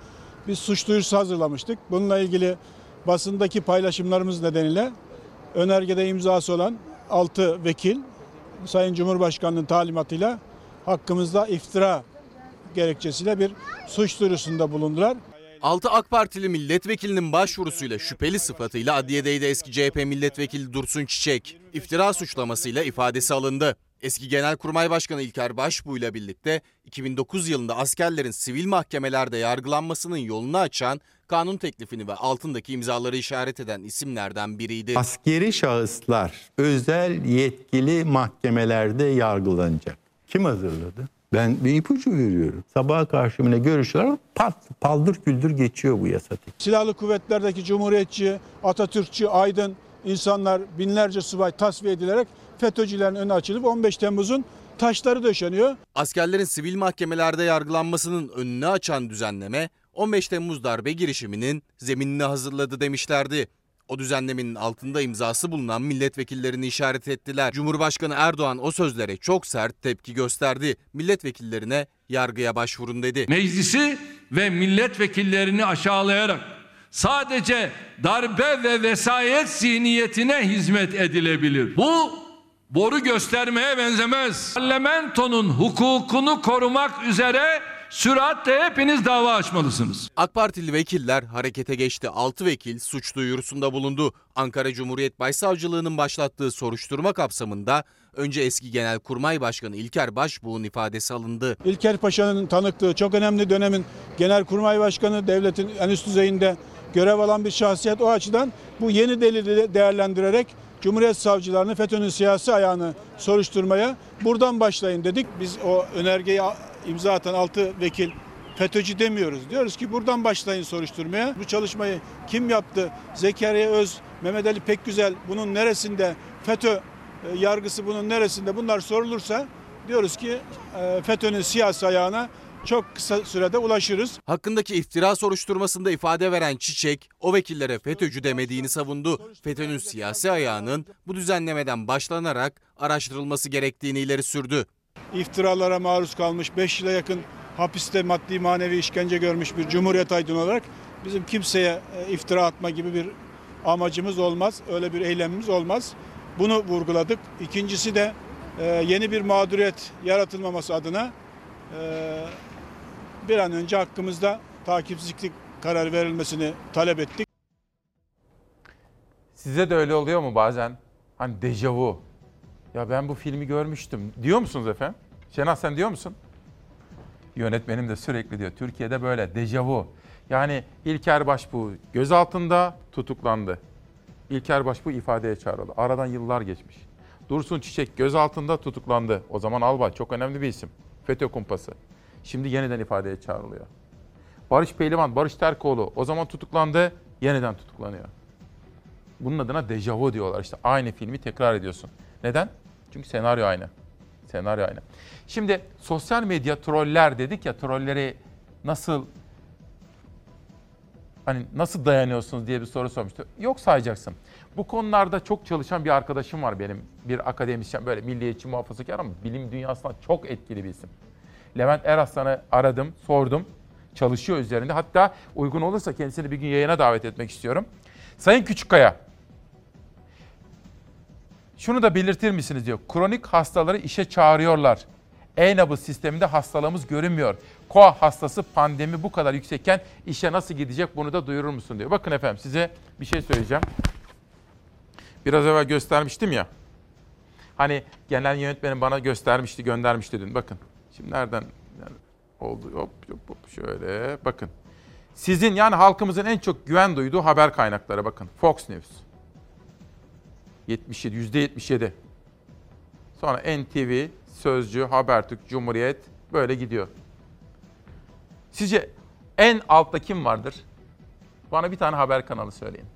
bir suç duyurusu hazırlamıştık. Bununla ilgili basındaki paylaşımlarımız nedeniyle önergede imzası olan 6 vekil Sayın Cumhurbaşkanı'nın talimatıyla hakkımızda iftira gerekçesiyle bir suç duyurusunda bulundular. 6 AK Partili milletvekilinin başvurusuyla şüpheli sıfatıyla adliyedeydi eski CHP milletvekili Dursun Çiçek. İftira suçlamasıyla ifadesi alındı. Eski Genelkurmay Başkanı İlker Başbuğ ile birlikte 2009 yılında askerlerin sivil mahkemelerde yargılanmasının yolunu açan kanun teklifini ve altındaki imzaları işaret eden isimlerden biriydi. Askeri şahıslar özel yetkili mahkemelerde yargılanacak. Kim hazırladı? Ben bir ipucu veriyorum. Sabaha karşı görüşler pat paldır küldür geçiyor bu yasa. Silahlı kuvvetlerdeki cumhuriyetçi, Atatürkçü, aydın insanlar binlerce subay tasfiye edilerek FETÖ'cülerin önü açılıp 15 Temmuz'un taşları döşeniyor. Askerlerin sivil mahkemelerde yargılanmasının önünü açan düzenleme 15 Temmuz darbe girişiminin zeminini hazırladı demişlerdi. O düzenlemenin altında imzası bulunan milletvekillerini işaret ettiler. Cumhurbaşkanı Erdoğan o sözlere çok sert tepki gösterdi. Milletvekillerine yargıya başvurun dedi. Meclisi ve milletvekillerini aşağılayarak sadece darbe ve vesayet zihniyetine hizmet edilebilir. Bu boru göstermeye benzemez. Parlamentonun hukukunu korumak üzere süratle hepiniz dava açmalısınız. AK Partili vekiller harekete geçti. 6 vekil suç duyurusunda bulundu. Ankara Cumhuriyet Başsavcılığı'nın başlattığı soruşturma kapsamında önce eski Genelkurmay Başkanı İlker Başbuğ'un ifadesi alındı. İlker Paşa'nın tanıklığı çok önemli dönemin Genelkurmay Başkanı devletin en üst düzeyinde görev alan bir şahsiyet. O açıdan bu yeni delili değerlendirerek Cumhuriyet savcılarını FETÖ'nün siyasi ayağını soruşturmaya buradan başlayın dedik. Biz o önergeyi imza atan 6 vekil FETÖ'cü demiyoruz. Diyoruz ki buradan başlayın soruşturmaya. Bu çalışmayı kim yaptı? Zekeriya Öz, Mehmet Ali Pekgüzel bunun neresinde? FETÖ e, yargısı bunun neresinde? Bunlar sorulursa diyoruz ki e, FETÖ'nün siyasi ayağına çok kısa sürede ulaşırız. Hakkındaki iftira soruşturmasında ifade veren Çiçek, o vekillere FETÖ'cü demediğini savundu. FETÖ'nün siyasi ayağının bu düzenlemeden başlanarak araştırılması gerektiğini ileri sürdü. İftiralara maruz kalmış 5 yıla yakın hapiste maddi manevi işkence görmüş bir Cumhuriyet aydını olarak bizim kimseye e, iftira atma gibi bir amacımız olmaz. Öyle bir eylemimiz olmaz. Bunu vurguladık. İkincisi de e, yeni bir mağduriyet yaratılmaması adına e, bir an önce hakkımızda takipsizlik kararı verilmesini talep ettik. Size de öyle oluyor mu bazen? Hani dejavu. Ya ben bu filmi görmüştüm. Diyor musunuz efendim? Şenaz sen diyor musun? Yönetmenim de sürekli diyor. Türkiye'de böyle dejavu. Yani İlker Başbuğ gözaltında tutuklandı. İlker Başbuğ ifadeye çağrıldı. Aradan yıllar geçmiş. Dursun Çiçek gözaltında tutuklandı. O zaman albay çok önemli bir isim. FETÖ kumpası. Şimdi yeniden ifadeye çağrılıyor. Barış Pehlivan, Barış Terkoğlu o zaman tutuklandı, yeniden tutuklanıyor. Bunun adına dejavu diyorlar. İşte aynı filmi tekrar ediyorsun. Neden? Çünkü senaryo aynı. Senaryo aynı. Şimdi sosyal medya troller dedik ya trolleri nasıl hani nasıl dayanıyorsunuz diye bir soru sormuştu. Yok sayacaksın. Bu konularda çok çalışan bir arkadaşım var benim. Bir akademisyen böyle milliyetçi muhafazakar ama bilim dünyasında çok etkili bir isim. Levent Eraslan'ı aradım, sordum. Çalışıyor üzerinde. Hatta uygun olursa kendisini bir gün yayına davet etmek istiyorum. Sayın Küçükkaya, şunu da belirtir misiniz diyor. Kronik hastaları işe çağırıyorlar. E-nabız sisteminde hastalığımız görünmüyor. Koa hastası pandemi bu kadar yüksekken işe nasıl gidecek bunu da duyurur musun diyor. Bakın efendim size bir şey söyleyeceğim. Biraz evvel göstermiştim ya. Hani genel yönetmenim bana göstermişti, göndermişti dün. Bakın. Şimdi nereden yani oldu? Hop, hop, hop şöyle bakın. Sizin yani halkımızın en çok güven duyduğu haber kaynakları bakın. Fox News. 77, yüzde 77. Sonra NTV, Sözcü, Habertürk, Cumhuriyet böyle gidiyor. Sizce en altta kim vardır? Bana bir tane haber kanalı söyleyin.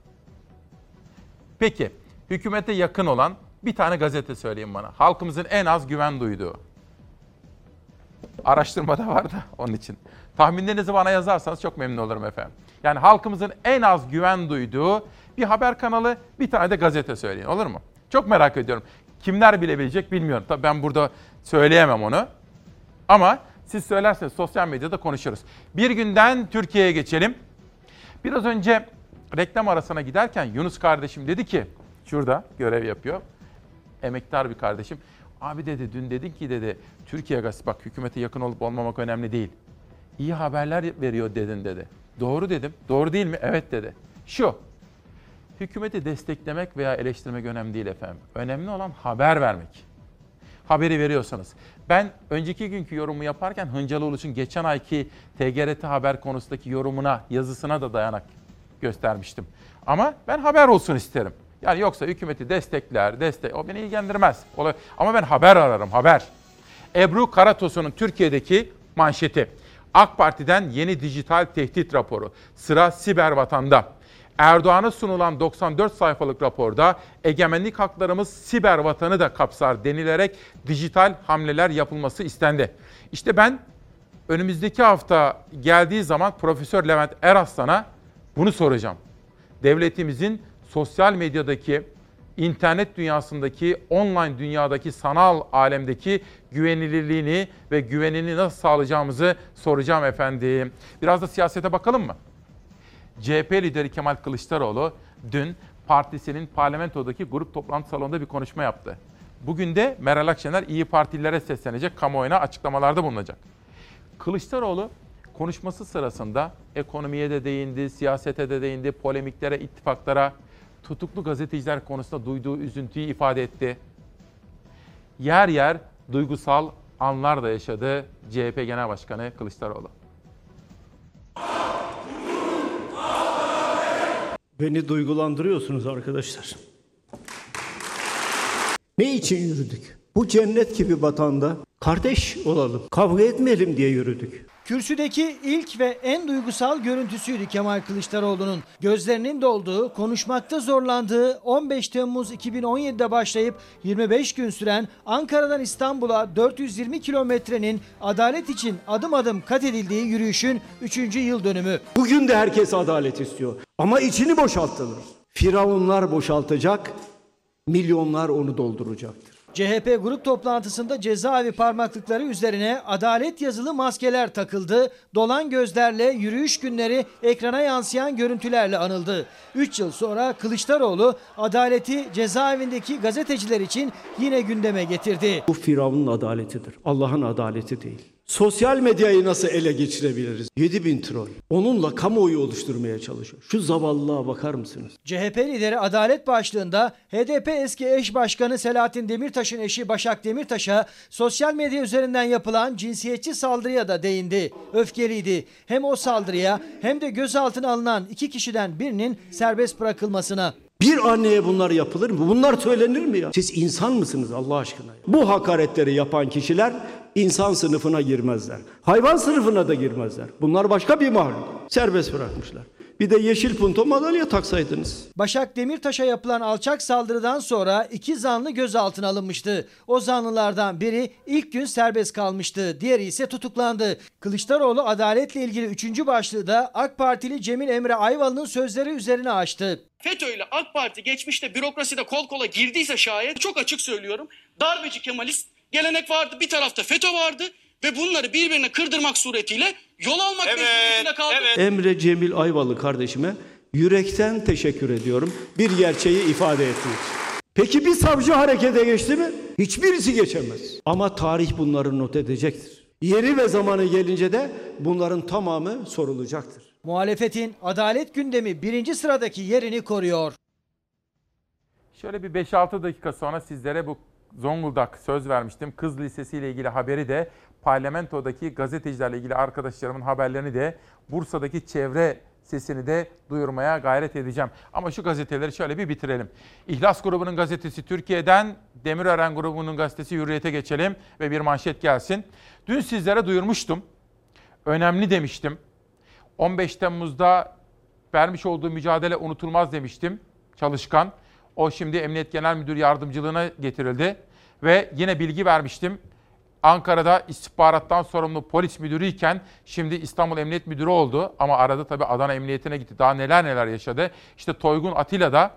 Peki, hükümete yakın olan bir tane gazete söyleyin bana. Halkımızın en az güven duyduğu. Araştırmada var da onun için. Tahminlerinizi bana yazarsanız çok memnun olurum efendim. Yani halkımızın en az güven duyduğu bir haber kanalı, bir tane de gazete söyleyin olur mu? Çok merak ediyorum. Kimler bilebilecek bilmiyorum. Tabii ben burada söyleyemem onu. Ama siz söylerseniz sosyal medyada konuşuruz. Bir günden Türkiye'ye geçelim. Biraz önce reklam arasına giderken Yunus kardeşim dedi ki, şurada görev yapıyor. Emektar bir kardeşim. Abi dedi dün dedin ki dedi Türkiye gazetesi bak hükümete yakın olup olmamak önemli değil. İyi haberler veriyor dedin dedi. Doğru dedim. Doğru değil mi? Evet dedi. Şu. Hükümeti desteklemek veya eleştirmek önemli değil efendim. Önemli olan haber vermek. Haberi veriyorsanız. Ben önceki günkü yorumu yaparken Hıncalı Uluç'un geçen ayki TGRT haber konusundaki yorumuna, yazısına da dayanak göstermiştim. Ama ben haber olsun isterim. Yani yoksa hükümeti destekler, destek o beni ilgilendirmez. Ama ben haber ararım, haber. Ebru Karatosu'nun Türkiye'deki manşeti. AK Parti'den yeni dijital tehdit raporu. Sıra siber vatanda. Erdoğan'a sunulan 94 sayfalık raporda egemenlik haklarımız siber vatanı da kapsar denilerek dijital hamleler yapılması istendi. İşte ben önümüzdeki hafta geldiği zaman Profesör Levent Eraslan'a bunu soracağım. Devletimizin sosyal medyadaki, internet dünyasındaki, online dünyadaki, sanal alemdeki güvenilirliğini ve güvenini nasıl sağlayacağımızı soracağım efendim. Biraz da siyasete bakalım mı? CHP lideri Kemal Kılıçdaroğlu dün partisinin parlamentodaki grup toplantı salonunda bir konuşma yaptı. Bugün de Meral Akşener iyi partililere seslenecek, kamuoyuna açıklamalarda bulunacak. Kılıçdaroğlu konuşması sırasında ekonomiye de değindi, siyasete de değindi, polemiklere, ittifaklara, tutuklu gazeteciler konusunda duyduğu üzüntüyü ifade etti. Yer yer duygusal anlar da yaşadı CHP Genel Başkanı Kılıçdaroğlu. Beni duygulandırıyorsunuz arkadaşlar. Ne için yürüdük? Bu cennet gibi vatanda kardeş olalım, kavga etmeyelim diye yürüdük. Kürsüdeki ilk ve en duygusal görüntüsüydü Kemal Kılıçdaroğlu'nun. Gözlerinin dolduğu, konuşmakta zorlandığı 15 Temmuz 2017'de başlayıp 25 gün süren Ankara'dan İstanbul'a 420 kilometrenin adalet için adım adım kat edildiği yürüyüşün 3. yıl dönümü. Bugün de herkes adalet istiyor. Ama içini boşaltılır. Firavunlar boşaltacak, milyonlar onu dolduracaktır. CHP grup toplantısında cezaevi parmaklıkları üzerine adalet yazılı maskeler takıldı. Dolan gözlerle yürüyüş günleri ekrana yansıyan görüntülerle anıldı. 3 yıl sonra Kılıçdaroğlu adaleti cezaevindeki gazeteciler için yine gündeme getirdi. Bu Firavun'un adaletidir. Allah'ın adaleti değil. Sosyal medyayı nasıl ele geçirebiliriz? 7000 troll. Onunla kamuoyu oluşturmaya çalışıyor. Şu zavallılığa bakar mısınız? CHP lideri adalet başlığında HDP eski eş başkanı Selahattin Demirtaş'ın eşi Başak Demirtaş'a sosyal medya üzerinden yapılan cinsiyetçi saldırıya da değindi. Öfkeliydi. Hem o saldırıya hem de gözaltına alınan iki kişiden birinin serbest bırakılmasına. Bir anneye bunlar yapılır mı? Bunlar söylenir mi ya? Siz insan mısınız Allah aşkına? Bu hakaretleri yapan kişiler insan sınıfına girmezler. Hayvan sınıfına da girmezler. Bunlar başka bir mahluk. Serbest bırakmışlar. Bir de yeşil punto madalya taksaydınız. Başak Demirtaş'a yapılan alçak saldırıdan sonra iki zanlı gözaltına alınmıştı. O zanlılardan biri ilk gün serbest kalmıştı. Diğeri ise tutuklandı. Kılıçdaroğlu adaletle ilgili üçüncü başlığı da AK Partili Cemil Emre Ayvalı'nın sözleri üzerine açtı. FETÖ ile AK Parti geçmişte bürokraside kol kola girdiyse şayet çok açık söylüyorum. Darbeci Kemalist gelenek vardı. Bir tarafta FETÖ vardı ve bunları birbirine kırdırmak suretiyle yol almak mecburiyetinde kaldı. Emre Cemil Ayvalı kardeşime yürekten teşekkür ediyorum. Bir gerçeği ifade ettiği için. Peki bir savcı harekete geçti mi? Hiçbirisi geçemez. Ama tarih bunları not edecektir. Yeri ve zamanı gelince de bunların tamamı sorulacaktır. Muhalefetin adalet gündemi birinci sıradaki yerini koruyor. Şöyle bir 5-6 dakika sonra sizlere bu Zonguldak söz vermiştim. Kız Lisesi ile ilgili haberi de parlamentodaki gazetecilerle ilgili arkadaşlarımın haberlerini de Bursa'daki çevre sesini de duyurmaya gayret edeceğim. Ama şu gazeteleri şöyle bir bitirelim. İhlas grubunun gazetesi Türkiye'den Demirören grubunun gazetesi Hürriyet'e geçelim ve bir manşet gelsin. Dün sizlere duyurmuştum. Önemli demiştim. 15 Temmuz'da vermiş olduğu mücadele unutulmaz demiştim. Çalışkan. O şimdi Emniyet Genel Müdür Yardımcılığına getirildi. Ve yine bilgi vermiştim. Ankara'da istihbarattan sorumlu polis müdürüyken şimdi İstanbul Emniyet Müdürü oldu. Ama arada tabii Adana Emniyetine gitti. Daha neler neler yaşadı. İşte Toygun Atilla da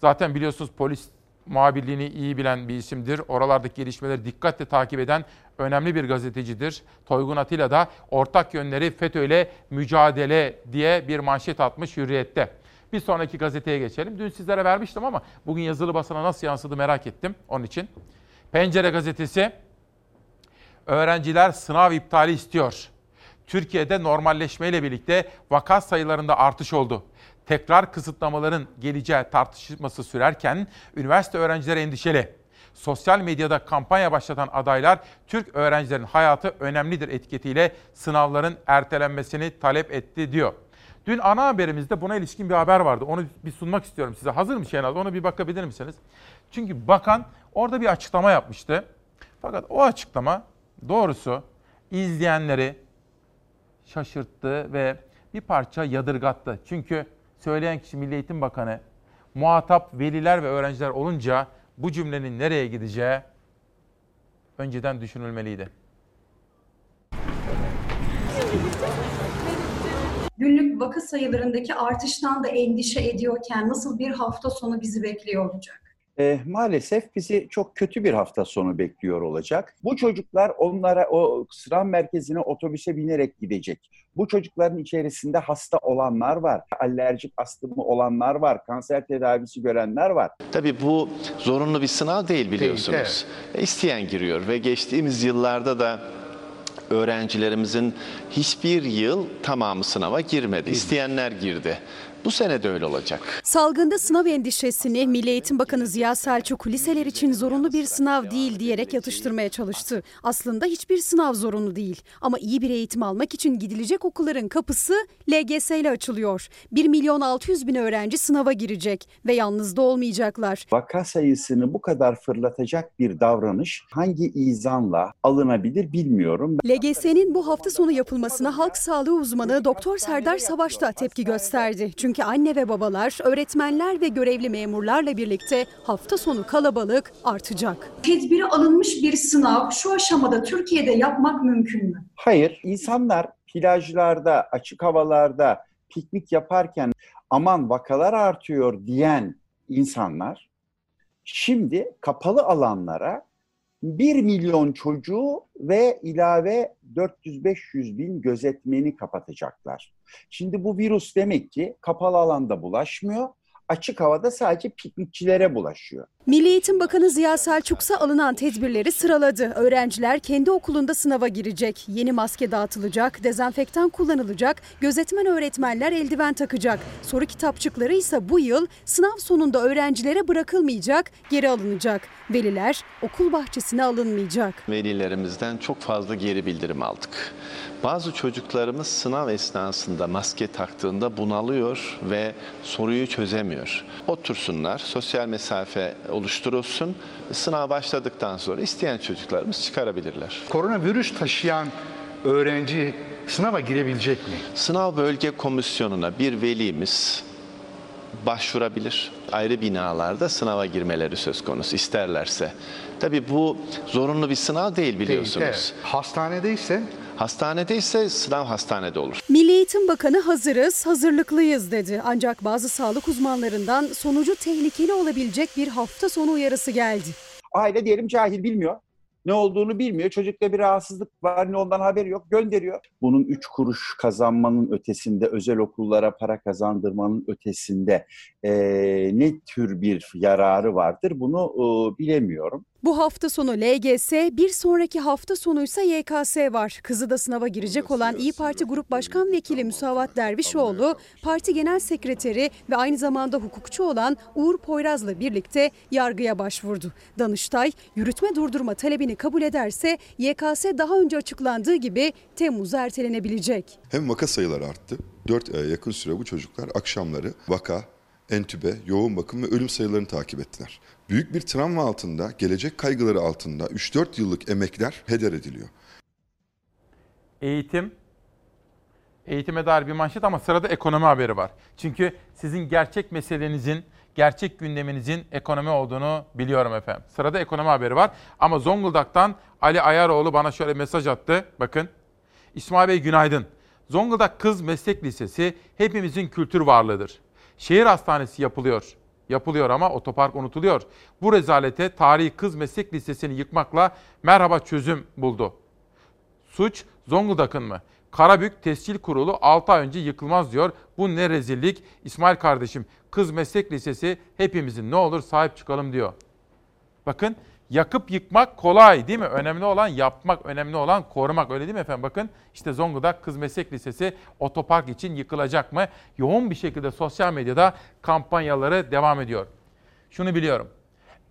zaten biliyorsunuz polis muhabirliğini iyi bilen bir isimdir. Oralardaki gelişmeleri dikkatle takip eden önemli bir gazetecidir. Toygun Atilla da ortak yönleri FETÖ ile mücadele diye bir manşet atmış Hürriyet'te. Bir sonraki gazeteye geçelim. Dün sizlere vermiştim ama bugün yazılı basına nasıl yansıdı merak ettim onun için. Pencere gazetesi öğrenciler sınav iptali istiyor. Türkiye'de normalleşmeyle birlikte vaka sayılarında artış oldu. Tekrar kısıtlamaların geleceği tartışması sürerken üniversite öğrencileri endişeli. Sosyal medyada kampanya başlatan adaylar Türk öğrencilerin hayatı önemlidir etiketiyle sınavların ertelenmesini talep etti diyor. Dün ana haberimizde buna ilişkin bir haber vardı. Onu bir sunmak istiyorum size. Hazır mı Şenaz? Ona bir bakabilir misiniz? Çünkü bakan orada bir açıklama yapmıştı. Fakat o açıklama doğrusu izleyenleri şaşırttı ve bir parça yadırgattı. Çünkü söyleyen kişi Milli Eğitim Bakanı muhatap veliler ve öğrenciler olunca bu cümlenin nereye gideceği önceden düşünülmeliydi. Günlük vaka sayılarındaki artıştan da endişe ediyorken nasıl bir hafta sonu bizi bekliyor olacak? E, maalesef bizi çok kötü bir hafta sonu bekliyor olacak. Bu çocuklar onlara o sınav merkezine otobüse binerek gidecek. Bu çocukların içerisinde hasta olanlar var, alerjik astımı olanlar var, kanser tedavisi görenler var. Tabii bu zorunlu bir sınav değil biliyorsunuz. Değil, İsteyen giriyor ve geçtiğimiz yıllarda da öğrencilerimizin hiçbir yıl tamamı sınava girmedi. İsteyenler girdi. Bu sene de öyle olacak. Salgında sınav endişesini Milli Eğitim Bakanı Ziya Selçuk liseler için zorunlu bir sınav değil diyerek yatıştırmaya çalıştı. Aslında hiçbir sınav zorunlu değil ama iyi bir eğitim almak için gidilecek okulların kapısı LGS ile açılıyor. 1 milyon 600 bin öğrenci sınava girecek ve yalnız da olmayacaklar. Vaka sayısını bu kadar fırlatacak bir davranış hangi izanla alınabilir bilmiyorum. LGS'nin bu hafta sonu yapılmasına halk sağlığı uzmanı Doktor Serdar Savaş da tepki gösterdi. Çünkü anne ve babalar, öğretmenler ve görevli memurlarla birlikte hafta sonu kalabalık artacak. Tedbiri alınmış bir sınav şu aşamada Türkiye'de yapmak mümkün mü? Hayır, insanlar plajlarda, açık havalarda piknik yaparken aman vakalar artıyor diyen insanlar şimdi kapalı alanlara 1 milyon çocuğu ve ilave 400-500 bin gözetmeni kapatacaklar. Şimdi bu virüs demek ki kapalı alanda bulaşmıyor, açık havada sadece piknikçilere bulaşıyor. Milli Eğitim Bakanı Ziya Selçuk ise alınan tedbirleri sıraladı. Öğrenciler kendi okulunda sınava girecek. Yeni maske dağıtılacak, dezenfektan kullanılacak, gözetmen öğretmenler eldiven takacak. Soru kitapçıkları ise bu yıl sınav sonunda öğrencilere bırakılmayacak, geri alınacak. Veliler okul bahçesine alınmayacak. Velilerimizden çok fazla geri bildirim aldık. Bazı çocuklarımız sınav esnasında maske taktığında bunalıyor ve soruyu çözemiyor. Otursunlar, sosyal mesafe oluşturulsun. Sınav başladıktan sonra isteyen çocuklarımız çıkarabilirler. Koronavirüs taşıyan öğrenci sınava girebilecek mi? Sınav bölge komisyonuna bir velimiz başvurabilir. Ayrı binalarda sınava girmeleri söz konusu isterlerse. Tabii bu zorunlu bir sınav değil biliyorsunuz. Değil, evet. Hastanede ise Hastanede ise sınav hastanede olur. Milli Eğitim Bakanı hazırız, hazırlıklıyız dedi. Ancak bazı sağlık uzmanlarından sonucu tehlikeli olabilecek bir hafta sonu uyarısı geldi. Aile diyelim cahil bilmiyor. Ne olduğunu bilmiyor. Çocukta bir rahatsızlık var ne ondan haberi yok. Gönderiyor. Bunun üç kuruş kazanmanın ötesinde, özel okullara para kazandırmanın ötesinde e, ne tür bir yararı vardır bunu e, bilemiyorum. Bu hafta sonu LGS, bir sonraki hafta sonuysa YKS var. Kızı da sınava girecek olan İyi Parti Grup Başkan Vekili Müsavat Dervişoğlu, parti genel sekreteri ve aynı zamanda hukukçu olan Uğur Poyraz'la birlikte yargıya başvurdu. Danıştay, yürütme durdurma talebini kabul ederse YKS daha önce açıklandığı gibi Temmuz'a ertelenebilecek. Hem vaka sayıları arttı. 4 aya yakın süre bu çocuklar akşamları vaka, entübe, yoğun bakım ve ölüm sayılarını takip ettiler. Büyük bir travma altında, gelecek kaygıları altında 3-4 yıllık emekler heder ediliyor. Eğitim, eğitime dair bir manşet ama sırada ekonomi haberi var. Çünkü sizin gerçek meselenizin, gerçek gündeminizin ekonomi olduğunu biliyorum efendim. Sırada ekonomi haberi var ama Zonguldak'tan Ali Ayaroğlu bana şöyle mesaj attı. Bakın, İsmail Bey günaydın. Zonguldak Kız Meslek Lisesi hepimizin kültür varlığıdır. Şehir hastanesi yapılıyor. Yapılıyor ama otopark unutuluyor. Bu rezalete Tarihi Kız Meslek Lisesi'ni yıkmakla merhaba çözüm buldu. Suç Zonguldak'ın mı? Karabük Tescil Kurulu 6 ay önce yıkılmaz diyor. Bu ne rezillik. İsmail kardeşim Kız Meslek Lisesi hepimizin ne olur sahip çıkalım diyor. Bakın yakıp yıkmak kolay değil mi? Önemli olan yapmak, önemli olan korumak öyle değil mi efendim? Bakın işte Zonguldak Kız Meslek Lisesi otopark için yıkılacak mı? Yoğun bir şekilde sosyal medyada kampanyaları devam ediyor. Şunu biliyorum.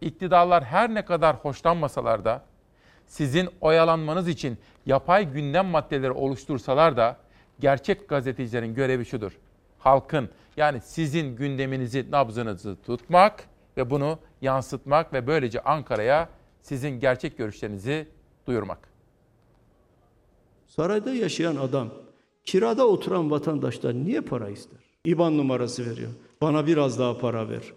İktidarlar her ne kadar hoşlanmasalar da sizin oyalanmanız için yapay gündem maddeleri oluştursalar da gerçek gazetecilerin görevi şudur. Halkın yani sizin gündeminizi, nabzınızı tutmak ve bunu yansıtmak ve böylece Ankara'ya sizin gerçek görüşlerinizi duyurmak. Sarayda yaşayan adam kirada oturan vatandaşlar niye para ister? İban numarası veriyor. Bana biraz daha para ver.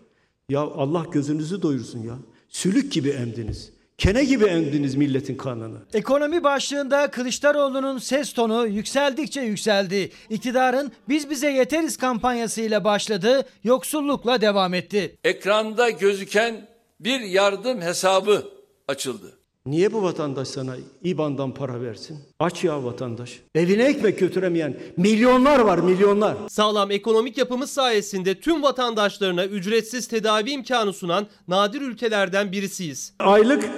Ya Allah gözünüzü doyursun ya. Sülük gibi emdiniz. Kene gibi emdiniz milletin kanını. Ekonomi başlığında Kılıçdaroğlu'nun ses tonu yükseldikçe yükseldi. İktidarın biz bize yeteriz kampanyasıyla başladı, yoksullukla devam etti. Ekranda gözüken bir yardım hesabı açıldı. Niye bu vatandaş sana İBAN'dan para versin? Aç ya vatandaş. Evine ekmek götüremeyen milyonlar var milyonlar. Sağlam ekonomik yapımız sayesinde tüm vatandaşlarına ücretsiz tedavi imkanı sunan nadir ülkelerden birisiyiz. Aylık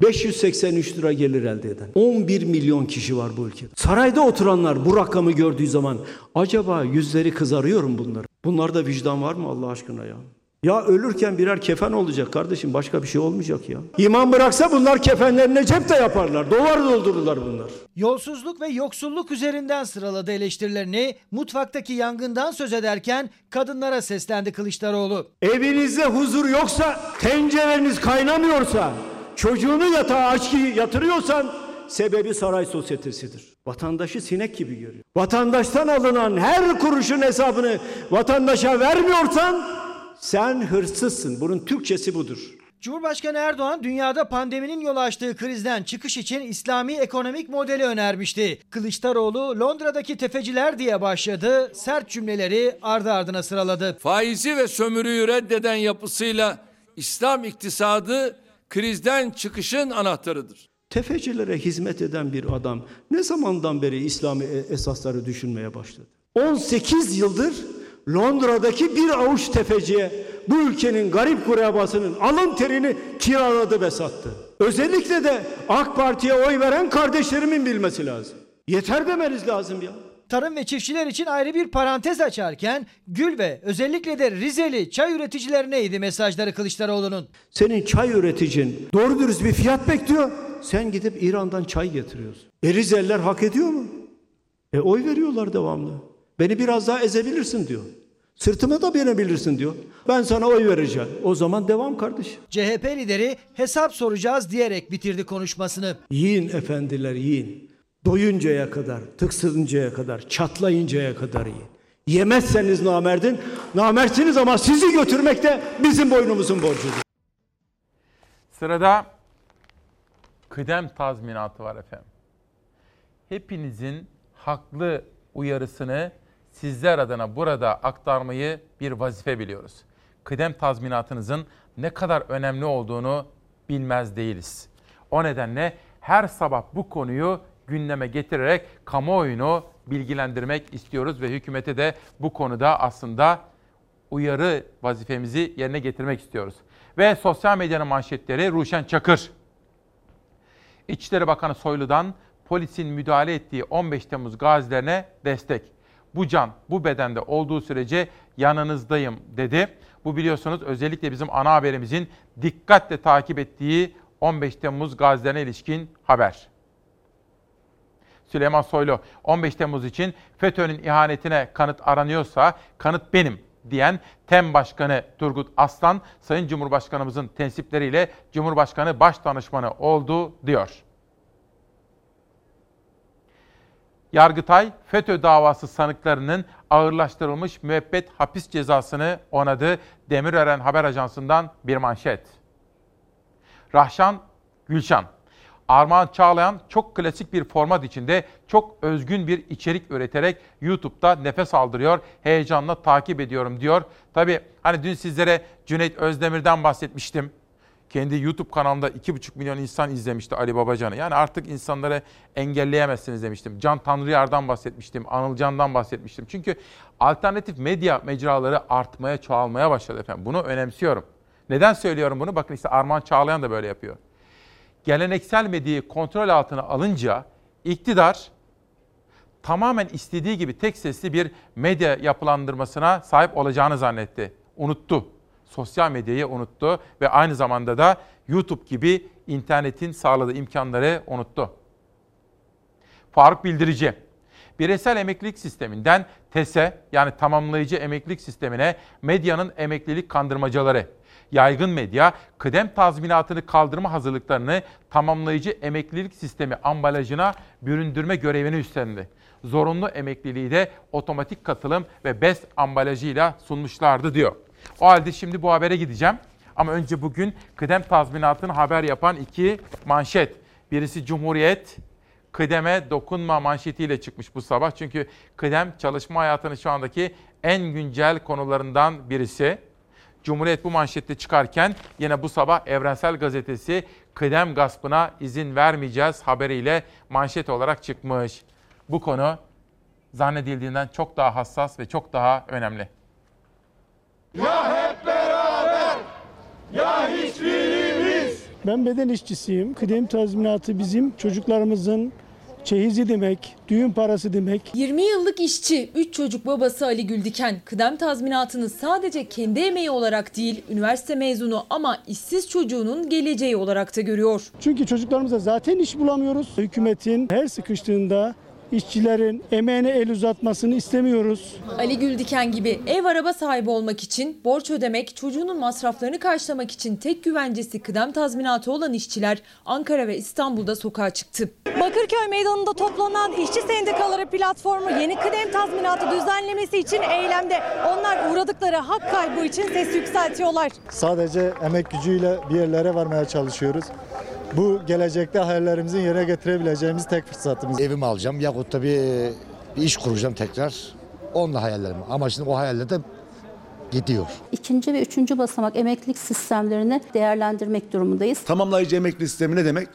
583 lira gelir elde eden. 11 milyon kişi var bu ülkede. Sarayda oturanlar bu rakamı gördüğü zaman acaba yüzleri kızarıyor mu bunların? Bunlarda vicdan var mı Allah aşkına ya? Ya ölürken birer kefen olacak kardeşim başka bir şey olmayacak ya. İman bıraksa bunlar kefenlerine cep de yaparlar. Dolar doldururlar bunlar. Yolsuzluk ve yoksulluk üzerinden sıraladı eleştirilerini. Mutfaktaki yangından söz ederken kadınlara seslendi Kılıçdaroğlu. Evinizde huzur yoksa, tencereniz kaynamıyorsa, çocuğunu yatağa aç yatırıyorsan sebebi saray sosyetesidir. Vatandaşı sinek gibi görüyor. Vatandaştan alınan her kuruşun hesabını vatandaşa vermiyorsan sen hırsızsın. Bunun Türkçesi budur. Cumhurbaşkanı Erdoğan dünyada pandeminin yol açtığı krizden çıkış için İslami ekonomik modeli önermişti. Kılıçdaroğlu Londra'daki tefeciler diye başladı, sert cümleleri ardı ardına sıraladı. Faizi ve sömürüyü reddeden yapısıyla İslam iktisadı krizden çıkışın anahtarıdır. Tefecilere hizmet eden bir adam ne zamandan beri İslami esasları düşünmeye başladı? 18 yıldır Londra'daki bir avuç tefeciye bu ülkenin garip kurabasının alın terini kiraladı ve sattı. Özellikle de AK Parti'ye oy veren kardeşlerimin bilmesi lazım. Yeter demeniz lazım ya. Tarım ve çiftçiler için ayrı bir parantez açarken Gül ve özellikle de Rizeli çay üreticilerine mesajları Kılıçdaroğlu'nun. Senin çay üreticin doğru dürüst bir fiyat bekliyor. Sen gidip İran'dan çay getiriyorsun. E Rizeliler hak ediyor mu? E oy veriyorlar devamlı. Beni biraz daha ezebilirsin diyor. Sırtıma da binebilirsin diyor. Ben sana oy vereceğim. O zaman devam kardeş. CHP lideri hesap soracağız diyerek bitirdi konuşmasını. Yiyin efendiler yiyin. Doyuncaya kadar, tıksırıncaya kadar, çatlayıncaya kadar yiyin. Yemezseniz namerdin, namertsiniz ama sizi götürmek de bizim boynumuzun borcudur. Sırada kıdem tazminatı var efendim. Hepinizin haklı uyarısını sizler adına burada aktarmayı bir vazife biliyoruz. Kıdem tazminatınızın ne kadar önemli olduğunu bilmez değiliz. O nedenle her sabah bu konuyu gündeme getirerek kamuoyunu bilgilendirmek istiyoruz ve hükümete de bu konuda aslında uyarı vazifemizi yerine getirmek istiyoruz. Ve sosyal medyanın manşetleri Ruşen Çakır. İçişleri Bakanı Soylu'dan polisin müdahale ettiği 15 Temmuz gazilerine destek bu can bu bedende olduğu sürece yanınızdayım dedi. Bu biliyorsunuz özellikle bizim ana haberimizin dikkatle takip ettiği 15 Temmuz gazilerine ilişkin haber. Süleyman Soylu 15 Temmuz için FETÖ'nün ihanetine kanıt aranıyorsa kanıt benim diyen TEM Başkanı Turgut Aslan, Sayın Cumhurbaşkanımızın tensipleriyle Cumhurbaşkanı Başdanışmanı oldu diyor. Yargıtay, FETÖ davası sanıklarının ağırlaştırılmış müebbet hapis cezasını onadı. Demirören Haber Ajansı'ndan bir manşet. Rahşan Gülşan, Armağan Çağlayan çok klasik bir format içinde çok özgün bir içerik üreterek YouTube'da nefes aldırıyor. Heyecanla takip ediyorum diyor. Tabii hani dün sizlere Cüneyt Özdemir'den bahsetmiştim kendi YouTube kanalında 2,5 milyon insan izlemişti Ali Babacan'ı. Yani artık insanları engelleyemezsiniz demiştim. Can Tanrıyar'dan bahsetmiştim, Anılcan'dan bahsetmiştim. Çünkü alternatif medya mecraları artmaya, çoğalmaya başladı efendim. Bunu önemsiyorum. Neden söylüyorum bunu? Bakın işte Arman Çağlayan da böyle yapıyor. Geleneksel medyayı kontrol altına alınca iktidar tamamen istediği gibi tek sesli bir medya yapılandırmasına sahip olacağını zannetti. Unuttu sosyal medyayı unuttu ve aynı zamanda da YouTube gibi internetin sağladığı imkanları unuttu. Faruk Bildirici, bireysel emeklilik sisteminden TESE yani tamamlayıcı emeklilik sistemine medyanın emeklilik kandırmacaları, yaygın medya kıdem tazminatını kaldırma hazırlıklarını tamamlayıcı emeklilik sistemi ambalajına büründürme görevini üstlendi. Zorunlu emekliliği de otomatik katılım ve BES ambalajıyla sunmuşlardı diyor. O halde şimdi bu habere gideceğim. Ama önce bugün kıdem tazminatını haber yapan iki manşet. Birisi Cumhuriyet, kıdeme dokunma manşetiyle çıkmış bu sabah. Çünkü kıdem çalışma hayatının şu andaki en güncel konularından birisi. Cumhuriyet bu manşette çıkarken yine bu sabah Evrensel Gazetesi kıdem gaspına izin vermeyeceğiz haberiyle manşet olarak çıkmış. Bu konu zannedildiğinden çok daha hassas ve çok daha önemli. Ya hep beraber ya hiçbirimiz. Ben beden işçisiyim. Kıdem tazminatı bizim çocuklarımızın çeyizi demek, düğün parası demek. 20 yıllık işçi, 3 çocuk babası Ali Güldiken kıdem tazminatını sadece kendi emeği olarak değil, üniversite mezunu ama işsiz çocuğunun geleceği olarak da görüyor. Çünkü çocuklarımıza zaten iş bulamıyoruz. Hükümetin her sıkıştığında işçilerin emeğine el uzatmasını istemiyoruz. Ali Güldiken gibi ev araba sahibi olmak için, borç ödemek, çocuğunun masraflarını karşılamak için tek güvencesi kıdem tazminatı olan işçiler Ankara ve İstanbul'da sokağa çıktı. Bakırköy Meydanı'nda toplanan işçi sendikaları platformu yeni kıdem tazminatı düzenlemesi için eylemde. Onlar uğradıkları hak kaybı için ses yükseltiyorlar. Sadece emek gücüyle bir yerlere varmaya çalışıyoruz. Bu gelecekte hayallerimizin yere getirebileceğimiz tek fırsatımız. Evimi alacağım yahut da bir, bir iş kuracağım tekrar. Onunla hayallerim. Ama şimdi o hayaller de gidiyor. İkinci ve üçüncü basamak emeklilik sistemlerini değerlendirmek durumundayız. Tamamlayıcı emeklilik sistemi ne demek?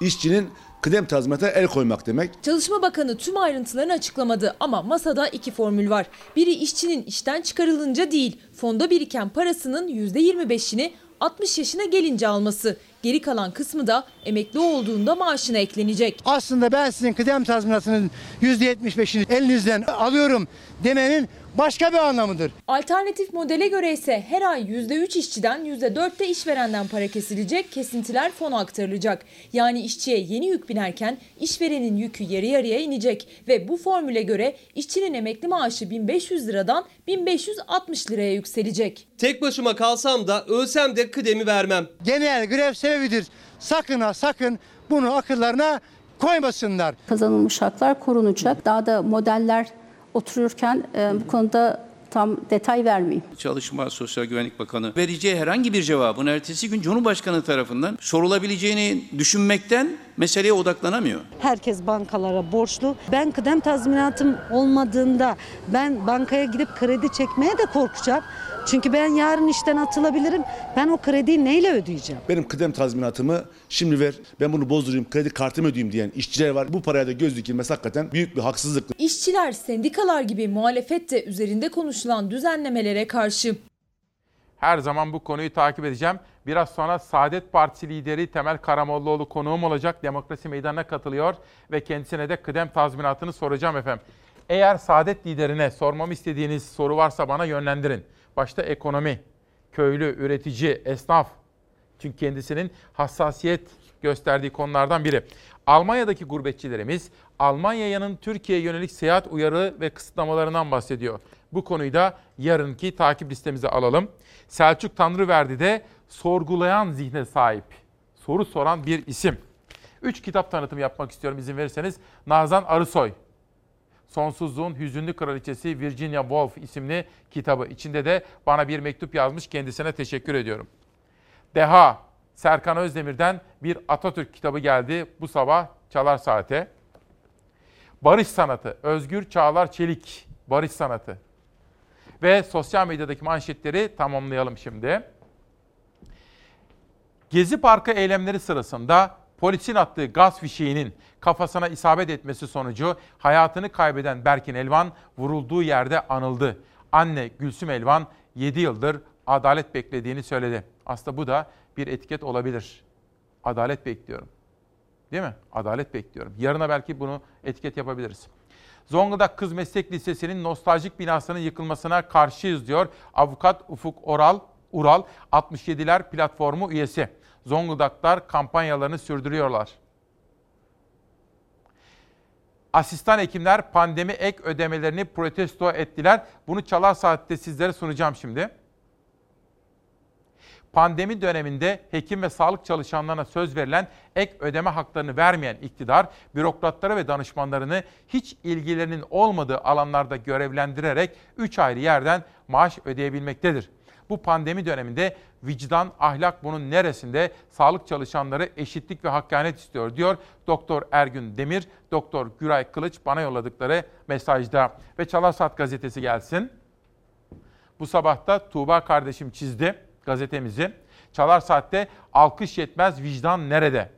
İşçinin kıdem tazminatına el koymak demek. Çalışma Bakanı tüm ayrıntılarını açıklamadı ama masada iki formül var. Biri işçinin işten çıkarılınca değil, fonda biriken parasının %25'ini 60 yaşına gelince alması. Geri kalan kısmı da emekli olduğunda maaşına eklenecek. Aslında ben sizin kıdem tazminatının %75'ini elinizden alıyorum demenin başka bir anlamıdır. Alternatif modele göre ise her ay %3 işçiden %4 de işverenden para kesilecek, kesintiler fona aktarılacak. Yani işçiye yeni yük binerken işverenin yükü yarı yarıya inecek ve bu formüle göre işçinin emekli maaşı 1500 liradan 1560 liraya yükselecek. Tek başıma kalsam da ölsem de kıdemi vermem. Genel grev sebebidir. Sakın ha sakın bunu akıllarına koymasınlar. Kazanılmış haklar korunacak. Daha da modeller otururken e, bu konuda tam detay vermeyeyim. Çalışma Sosyal Güvenlik Bakanı vereceği herhangi bir cevabın ertesi gün Cumhurbaşkanı tarafından sorulabileceğini düşünmekten meseleye odaklanamıyor. Herkes bankalara borçlu. Ben kıdem tazminatım olmadığında ben bankaya gidip kredi çekmeye de korkacağım. Çünkü ben yarın işten atılabilirim. Ben o krediyi neyle ödeyeceğim? Benim kıdem tazminatımı şimdi ver, ben bunu bozdurayım, kredi kartımı ödeyeyim diyen işçiler var. Bu paraya da göz dikilmesi hakikaten büyük bir haksızlık. İşçiler, sendikalar gibi muhalefet de üzerinde konuşulan düzenlemelere karşı. Her zaman bu konuyu takip edeceğim. Biraz sonra Saadet Partisi lideri Temel Karamollaoğlu konuğum olacak. Demokrasi Meydanı'na katılıyor ve kendisine de kıdem tazminatını soracağım efendim. Eğer Saadet liderine sormamı istediğiniz soru varsa bana yönlendirin. Başta ekonomi, köylü, üretici, esnaf. Çünkü kendisinin hassasiyet gösterdiği konulardan biri. Almanya'daki gurbetçilerimiz Almanya'nın Türkiye'ye yönelik seyahat uyarı ve kısıtlamalarından bahsediyor. Bu konuyu da yarınki takip listemize alalım. Selçuk Tanrıverdi de sorgulayan zihne sahip, soru soran bir isim. Üç kitap tanıtımı yapmak istiyorum izin verirseniz. Nazan Arısoy, Sonsuzluğun Hüzünlü Kraliçesi Virginia Woolf isimli kitabı. İçinde de bana bir mektup yazmış kendisine teşekkür ediyorum. Deha, Serkan Özdemir'den bir Atatürk kitabı geldi bu sabah Çalar Saat'e. Barış Sanatı, Özgür Çağlar Çelik, Barış Sanatı. Ve sosyal medyadaki manşetleri tamamlayalım şimdi. Gezi Parkı eylemleri sırasında polisin attığı gaz fişeğinin kafasına isabet etmesi sonucu hayatını kaybeden Berkin Elvan vurulduğu yerde anıldı. Anne Gülsüm Elvan 7 yıldır adalet beklediğini söyledi. Aslında bu da bir etiket olabilir. Adalet bekliyorum. Değil mi? Adalet bekliyorum. Yarına belki bunu etiket yapabiliriz. Zonguldak Kız Meslek Lisesi'nin nostaljik binasının yıkılmasına karşıyız diyor avukat Ufuk Oral, Ural 67'ler platformu üyesi. Zonguldaklar kampanyalarını sürdürüyorlar. Asistan hekimler pandemi ek ödemelerini protesto ettiler. Bunu Çalar Saat'te sizlere sunacağım şimdi. Pandemi döneminde hekim ve sağlık çalışanlarına söz verilen ek ödeme haklarını vermeyen iktidar, bürokratları ve danışmanlarını hiç ilgilerinin olmadığı alanlarda görevlendirerek 3 ayrı yerden maaş ödeyebilmektedir. Bu pandemi döneminde vicdan, ahlak bunun neresinde? Sağlık çalışanları eşitlik ve hakkanet istiyor diyor Doktor Ergün Demir, Doktor Güray Kılıç bana yolladıkları mesajda. Ve Çalarsat gazetesi gelsin. Bu sabah da Tuğba kardeşim çizdi gazetemizi. Çalar Saat'te alkış yetmez vicdan nerede?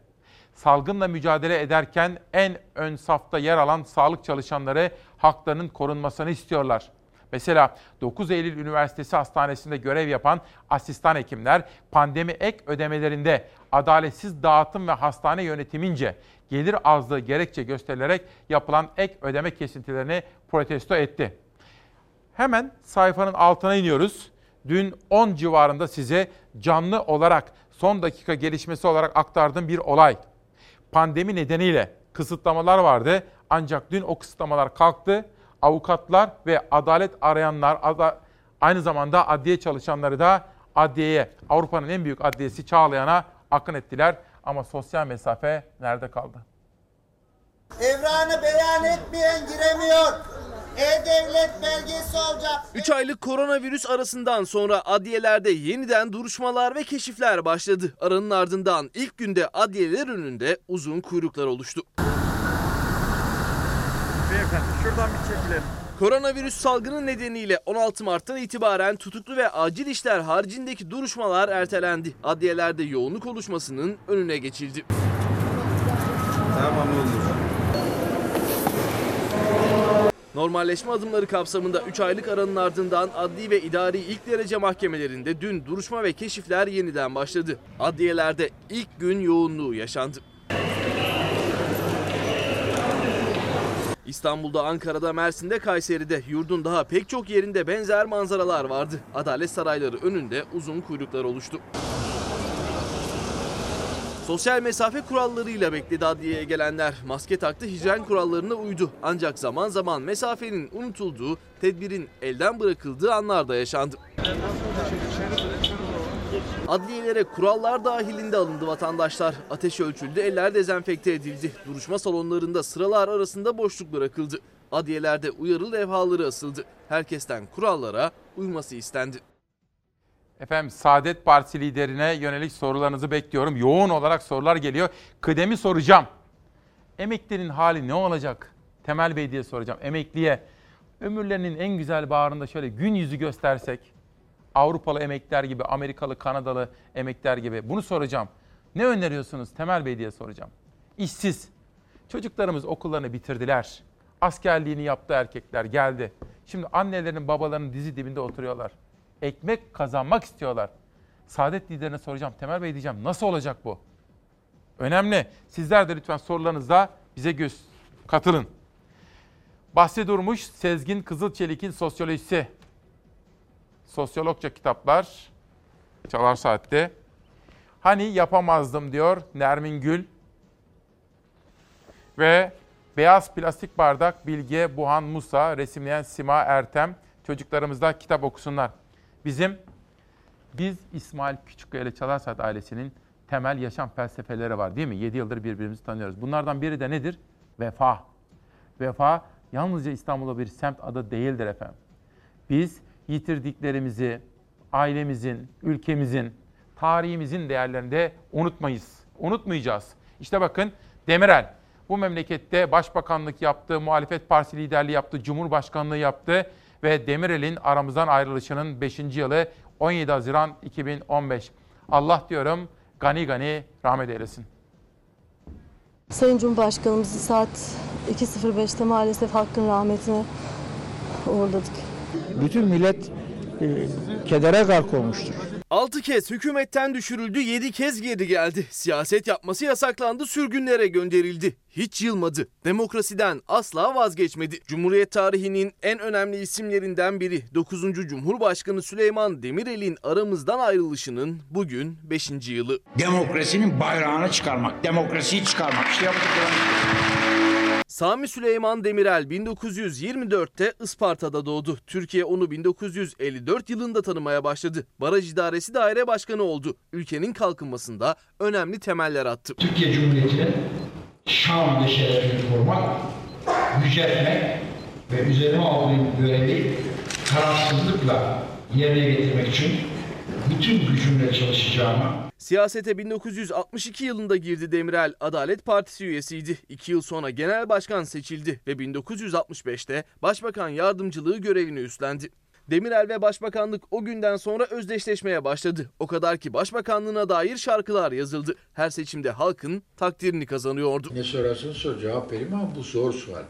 Salgınla mücadele ederken en ön safta yer alan sağlık çalışanları haklarının korunmasını istiyorlar. Mesela 9 Eylül Üniversitesi Hastanesi'nde görev yapan asistan hekimler pandemi ek ödemelerinde adaletsiz dağıtım ve hastane yönetimince gelir azlığı gerekçe gösterilerek yapılan ek ödeme kesintilerini protesto etti. Hemen sayfanın altına iniyoruz. Dün 10 civarında size canlı olarak son dakika gelişmesi olarak aktardığım bir olay. Pandemi nedeniyle kısıtlamalar vardı ancak dün o kısıtlamalar kalktı. Avukatlar ve adalet arayanlar aynı zamanda adliye çalışanları da adliyeye, Avrupa'nın en büyük adliyesi Çağlayan'a akın ettiler. Ama sosyal mesafe nerede kaldı? Evranı beyan etmeyen giremiyor. E-Devlet belgesi olacak. 3 aylık koronavirüs arasından sonra adliyelerde yeniden duruşmalar ve keşifler başladı. Aranın ardından ilk günde adliyeler önünde uzun kuyruklar oluştu. Şuradan bir çekilelim. Koronavirüs salgını nedeniyle 16 Mart'tan itibaren tutuklu ve acil işler haricindeki duruşmalar ertelendi. Adliyelerde yoğunluk oluşmasının önüne geçildi. Tamam olur. Normalleşme adımları kapsamında 3 aylık aranın ardından adli ve idari ilk derece mahkemelerinde dün duruşma ve keşifler yeniden başladı. Adliyelerde ilk gün yoğunluğu yaşandı. İstanbul'da, Ankara'da, Mersin'de, Kayseri'de, yurdun daha pek çok yerinde benzer manzaralar vardı. Adalet sarayları önünde uzun kuyruklar oluştu. Sosyal mesafe kurallarıyla bekledi adliyeye gelenler. Maske taktı, hijyen kurallarına uydu. Ancak zaman zaman mesafenin unutulduğu, tedbirin elden bırakıldığı anlar da yaşandı. Adliyelere kurallar dahilinde alındı vatandaşlar. Ateş ölçüldü, eller dezenfekte edildi. Duruşma salonlarında sıralar arasında boşluk bırakıldı. Adliyelerde uyarı levhaları asıldı. Herkesten kurallara uyması istendi. Efendim Saadet Partisi liderine yönelik sorularınızı bekliyorum. Yoğun olarak sorular geliyor. Kıdemi soracağım. Emeklinin hali ne olacak? Temel Bey diye soracağım. Emekliye ömürlerinin en güzel bağrında şöyle gün yüzü göstersek, Avrupalı emekler gibi, Amerikalı, Kanadalı emekler gibi bunu soracağım. Ne öneriyorsunuz Temel Bey diye soracağım. İşsiz. Çocuklarımız okullarını bitirdiler. Askerliğini yaptı erkekler geldi. Şimdi annelerin babalarının dizi dibinde oturuyorlar ekmek kazanmak istiyorlar. Saadet liderine soracağım. Temel Bey diyeceğim nasıl olacak bu? Önemli. Sizler de lütfen sorularınızda bize göz katılın. Bahsi Durmuş, Sezgin Kızılçelik'in sosyolojisi. Sosyologça kitaplar. Çalar Saat'te. Hani yapamazdım diyor Nermin Gül. Ve Beyaz Plastik Bardak Bilge Buhan Musa, resimleyen Sima Ertem. Çocuklarımız kitap okusunlar. Bizim biz İsmail Küçükkaya ile Çalarsat ailesinin temel yaşam felsefeleri var değil mi? 7 yıldır birbirimizi tanıyoruz. Bunlardan biri de nedir? Vefa. Vefa yalnızca İstanbul'da bir semt adı değildir efendim. Biz yitirdiklerimizi ailemizin, ülkemizin, tarihimizin değerlerinde unutmayız. Unutmayacağız. İşte bakın Demirel bu memlekette başbakanlık yaptı, muhalefet partisi liderliği yaptı, cumhurbaşkanlığı yaptı ve Demirel'in aramızdan ayrılışının 5. yılı 17 Haziran 2015. Allah diyorum gani gani rahmet eylesin. Sayın Cumhurbaşkanımızı saat 2.05'te maalesef hakkın rahmetine uğurladık. Bütün millet e, kedere gark olmuştur. 6 kez hükümetten düşürüldü, 7 kez geri geldi. Siyaset yapması yasaklandı, sürgünlere gönderildi. Hiç yılmadı. Demokrasiden asla vazgeçmedi. Cumhuriyet tarihinin en önemli isimlerinden biri 9. Cumhurbaşkanı Süleyman Demirel'in aramızdan ayrılışının bugün 5. yılı. Demokrasinin bayrağını çıkarmak, demokrasiyi çıkarmak. İşte yaptıklarımız. Sami Süleyman Demirel 1924'te Isparta'da doğdu. Türkiye onu 1954 yılında tanımaya başladı. Baraj İdaresi Daire Başkanı oldu. Ülkenin kalkınmasında önemli temeller attı. Türkiye Cumhuriyeti'nin şan ve şerefini korumak, yüceltmek ve üzerime aldığım görevi tarafsızlıkla yerine getirmek için bütün gücümle çalışacağımı Siyasete 1962 yılında girdi Demirel. Adalet Partisi üyesiydi. İki yıl sonra genel başkan seçildi ve 1965'te başbakan yardımcılığı görevini üstlendi. Demirel ve Başbakanlık o günden sonra özdeşleşmeye başladı. O kadar ki Başbakanlığına dair şarkılar yazıldı. Her seçimde halkın takdirini kazanıyordu. Ne sorarsan sor cevap vereyim ama bu zor sual.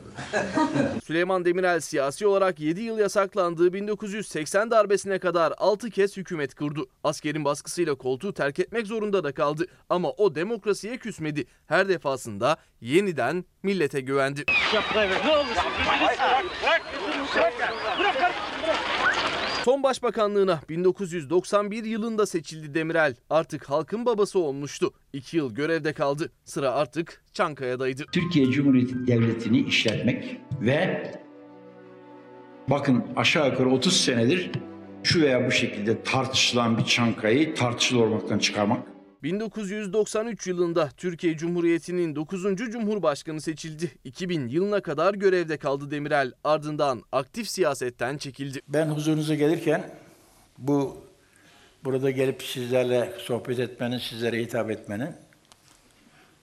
(laughs) Süleyman Demirel siyasi olarak 7 yıl yasaklandığı 1980 darbesine kadar 6 kez hükümet kurdu. Askerin baskısıyla koltuğu terk etmek zorunda da kaldı. Ama o demokrasiye küsmedi. Her defasında yeniden millete güvendi. Son başbakanlığına 1991 yılında seçildi Demirel. Artık halkın babası olmuştu. 2 yıl görevde kaldı. Sıra artık Çankaya'daydı. Türkiye Cumhuriyeti Devleti'ni işletmek ve bakın aşağı yukarı 30 senedir şu veya bu şekilde tartışılan bir Çankaya'yı tartışılı olmaktan çıkarmak 1993 yılında Türkiye Cumhuriyeti'nin 9. Cumhurbaşkanı seçildi. 2000 yılına kadar görevde kaldı Demirel. Ardından aktif siyasetten çekildi. Ben huzurunuza gelirken bu burada gelip sizlerle sohbet etmenin, sizlere hitap etmenin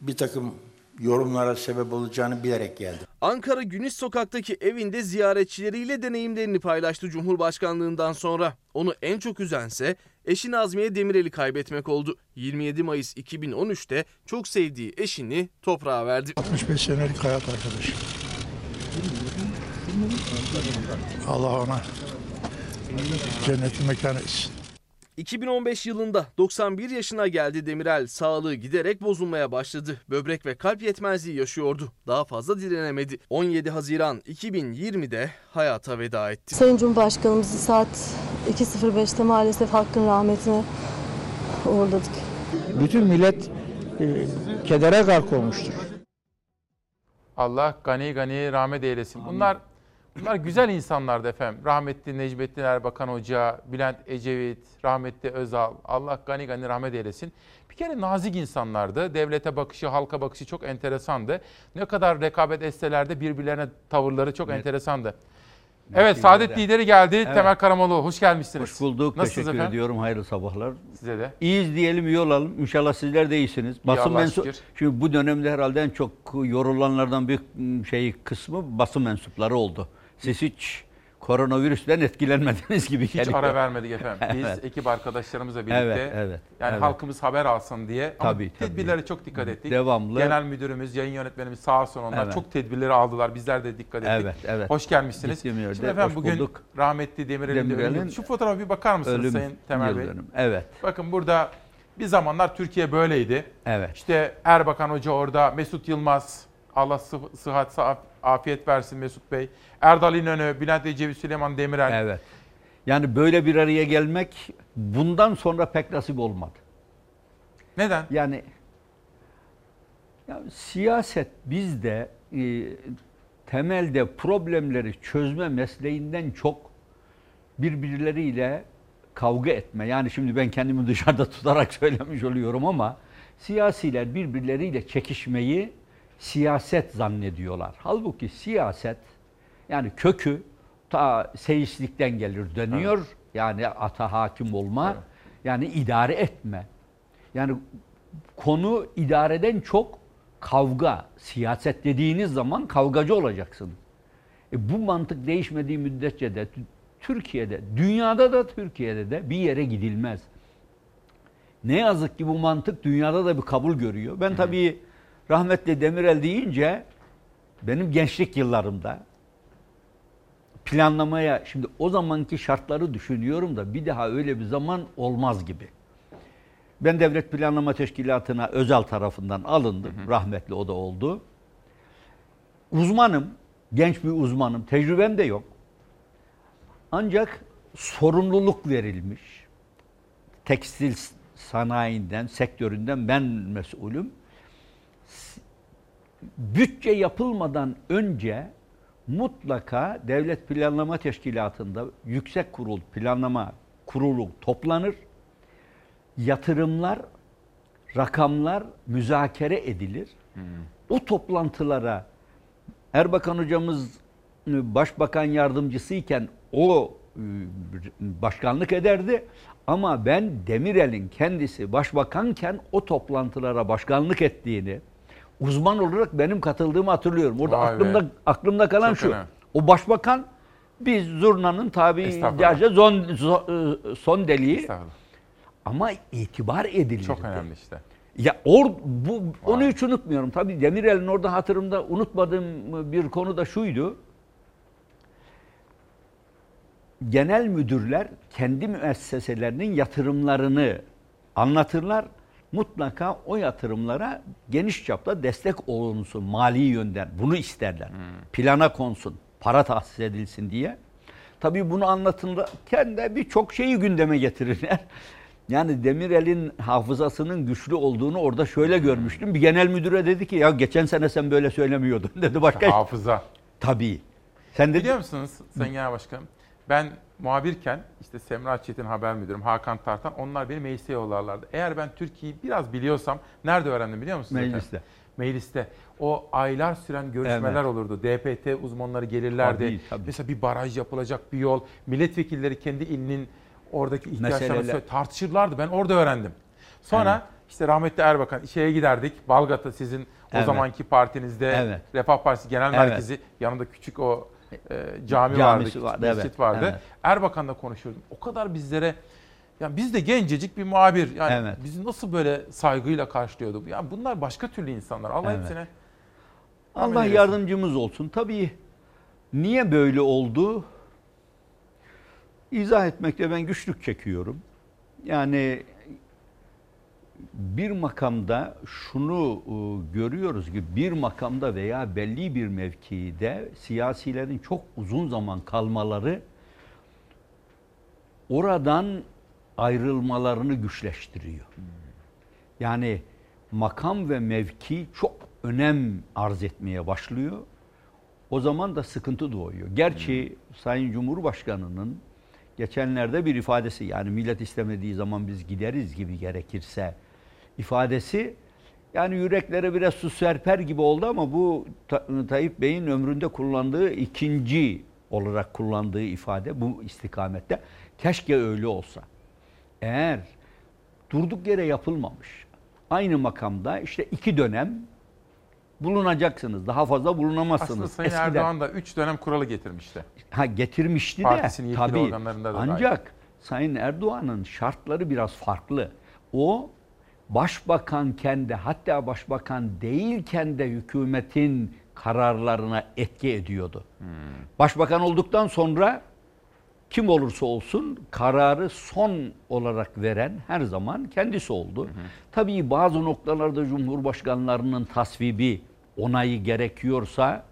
bir takım yorumlara sebep olacağını bilerek geldim. Ankara Güneş Sokak'taki evinde ziyaretçileriyle deneyimlerini paylaştı Cumhurbaşkanlığından sonra. Onu en çok üzense eşi Nazmiye Demirel'i kaybetmek oldu. 27 Mayıs 2013'te çok sevdiği eşini toprağa verdi. 65 senelik hayat arkadaşım. Allah ona cenneti mekan etsin. 2015 yılında 91 yaşına geldi Demirel. Sağlığı giderek bozulmaya başladı. Böbrek ve kalp yetmezliği yaşıyordu. Daha fazla direnemedi. 17 Haziran 2020'de hayata veda etti. Sayın Cumhurbaşkanımızı saat 2.05'te maalesef hakkın rahmetine uğurladık. Bütün millet e, kedere gark olmuştur. Allah gani gani rahmet eylesin. Bunlar bunlar güzel insanlardı efendim. Rahmetli Necmettin Erbakan Hoca, Bülent Ecevit, rahmetli Özal. Allah gani gani rahmet eylesin. Bir kere nazik insanlardı. Devlete bakışı, halka bakışı çok enteresandı. Ne kadar rekabet etseler de birbirlerine tavırları çok Evet. enteresandı. Evet, Saadet liderler. lideri geldi. Evet. Temel Karamoğlu hoş gelmişsiniz. Hoş bulduk. Nasılsınız Teşekkür efendim? ediyorum. Hayırlı sabahlar. Size de. İyiyiz diyelim, iyi olalım. İnşallah sizler de iyisiniz. Basın Allah'a mensu- şükür. Şimdi bu dönemde herhalde en çok yorulanlardan bir şey kısmı basın mensupları oldu. Siz hiç koronavirüsten etkilenmediniz gibi Hiç geliyor. ara vermedik efendim. (laughs) Biz Evet. ekip arkadaşlarımızla birlikte Evet, evet, yani evet. halkımız haber alsın diye ama Tabii, tabii. tedbirlere çok dikkat ettik. Devamlı. Genel müdürümüz, yayın yönetmenimiz sağ olsun onlar Evet. çok tedbirleri aldılar. Bizler de dikkat ettik. Evet, evet. Hoş gelmişsiniz. Yerde Şimdi efendim bugün bulduk. rahmetli Demirel'in de Demirel'in ölümü. Şu fotoğrafa bir bakar mısınız ölüm Sayın Temel Bey? dönümü. Evet. Bakın burada bir zamanlar Türkiye böyleydi. Evet. İşte Erbakan Hoca orada, Mesut Yılmaz, Allah sı- sıhhat, sa- afiyet versin Mesut Bey. Erdal İnönü, Bülent Ecevit, Süleyman Demirel. Evet. Yani böyle bir araya gelmek bundan sonra pek nasip olmadı. Neden? Yani ya siyaset bizde e, temelde problemleri çözme mesleğinden çok birbirleriyle kavga etme. Yani şimdi ben kendimi dışarıda tutarak (laughs) söylemiş oluyorum ama siyasiler birbirleriyle çekişmeyi siyaset zannediyorlar. Halbuki siyaset yani kökü ta seyislikten gelir dönüyor. Yani ata hakim olma, yani idare etme. Yani konu idareden çok kavga, siyaset dediğiniz zaman kavgacı olacaksın. E bu mantık değişmediği müddetçe de Türkiye'de, dünyada da Türkiye'de de bir yere gidilmez. Ne yazık ki bu mantık dünyada da bir kabul görüyor. Ben tabii rahmetli Demirel deyince benim gençlik yıllarımda planlamaya şimdi o zamanki şartları düşünüyorum da bir daha öyle bir zaman olmaz gibi. Ben Devlet Planlama Teşkilatı'na özel tarafından alındım. Rahmetli o da oldu. Uzmanım, genç bir uzmanım. Tecrübem de yok. Ancak sorumluluk verilmiş. Tekstil sanayinden, sektöründen ben mesulüm. Bütçe yapılmadan önce mutlaka Devlet Planlama Teşkilatı'nda Yüksek Kurul Planlama Kurulu toplanır yatırımlar, rakamlar müzakere edilir. O toplantılara Erbakan hocamız e, başbakan yardımcısıyken o e, başkanlık ederdi. Ama ben Demirel'in kendisi başbakanken o toplantılara başkanlık ettiğini uzman olarak benim katıldığımı hatırlıyorum. Orada Vay be. aklımda aklımda kalan Çok şu. önemli. O başbakan Biz zurnanın tabi caizse son, son, deliği ama itibar edilir. Çok önemli işte. Ya or, bu onu hiç unutmuyorum. Tabii Demirel'in orada hatırımda unutmadığım bir konu da şuydu. Genel müdürler kendi müesseselerinin yatırımlarını anlatırlar. Mutlaka o yatırımlara geniş çapta destek olunsun mali yönden. Bunu isterler. Plana konsun, para tahsis edilsin diye. Tabii bunu anlatırken de birçok şeyi gündeme getirirler. Yani Demirel'in hafızasının güçlü olduğunu orada şöyle görmüştüm. Bir genel müdüre dedi ki ya geçen sene sen böyle söylemiyordun (laughs) dedi başka. Hafıza. Tabii. Sen de Biliyor musunuz Sayın Genel Başkanım? Ben muhabirken işte Semra Çetin haber müdürüm, Hakan Tartan onlar beni meclise yollarlardı. Eğer ben Türkiye'yi biraz biliyorsam nerede öğrendim biliyor musunuz? efendim? Mecliste. Mecliste. O aylar süren görüşmeler Evet. olurdu. DPT uzmanları gelirlerdi. Tabii, tabii. Mesela bir baraj yapılacak bir yol. Milletvekilleri kendi ilinin oradaki ihtiyaçlarını tartışırlardı. Ben orada öğrendim. Sonra işte rahmetli Erbakan şeye giderdik. Balgat'a sizin o Evet. zamanki partinizde Evet. Refah Partisi Genel Evet. Merkezi yanında küçük o e, cami Camisi vardı, vardı, mescit evet, vardı. evet. Erbakan'la konuşuyordum. O kadar bizlere yani biz de gencecik bir muhabir. Yani Evet. bizi nasıl böyle saygıyla karşılıyordu? Yani bunlar başka türlü insanlar. Allah Evet. hepsine Allah yardımcımız olsun. Tabii niye böyle oldu? İzah etmekte ben güçlük çekiyorum. Yani bir makamda şunu e, görüyoruz ki bir makamda veya belli bir mevkide siyasilerin çok uzun zaman kalmaları oradan ayrılmalarını güçleştiriyor. Yani makam ve mevki çok önem arz etmeye başlıyor. O zaman da sıkıntı doğuyor. Gerçi Sayın Cumhurbaşkanı'nın geçenlerde bir ifadesi yani millet istemediği zaman biz gideriz gibi gerekirse ifadesi yani yüreklere biraz su serper gibi oldu ama bu Ta- Tayyip Bey'in ömründe kullandığı ikinci olarak kullandığı ifade bu istikamette. Keşke öyle olsa. Eğer durduk yere yapılmamış. Aynı makamda işte iki dönem bulunacaksınız. Daha fazla bulunamazsınız. Aslında Sayın Eskiden- Erdoğan da 3 dönem kuralı getirmişti. Ha getirmişti Partisinin de tabii. da. Ancak Sayın Erdoğan'ın şartları biraz farklı. O başbakanken de hatta başbakan değilken de hükümetin kararlarına etki ediyordu. Hmm. Başbakan olduktan sonra kim olursa olsun kararı son olarak veren her zaman kendisi oldu. Tabii bazı noktalarda cumhurbaşkanlarının tasvibi, onayı gerekiyorsa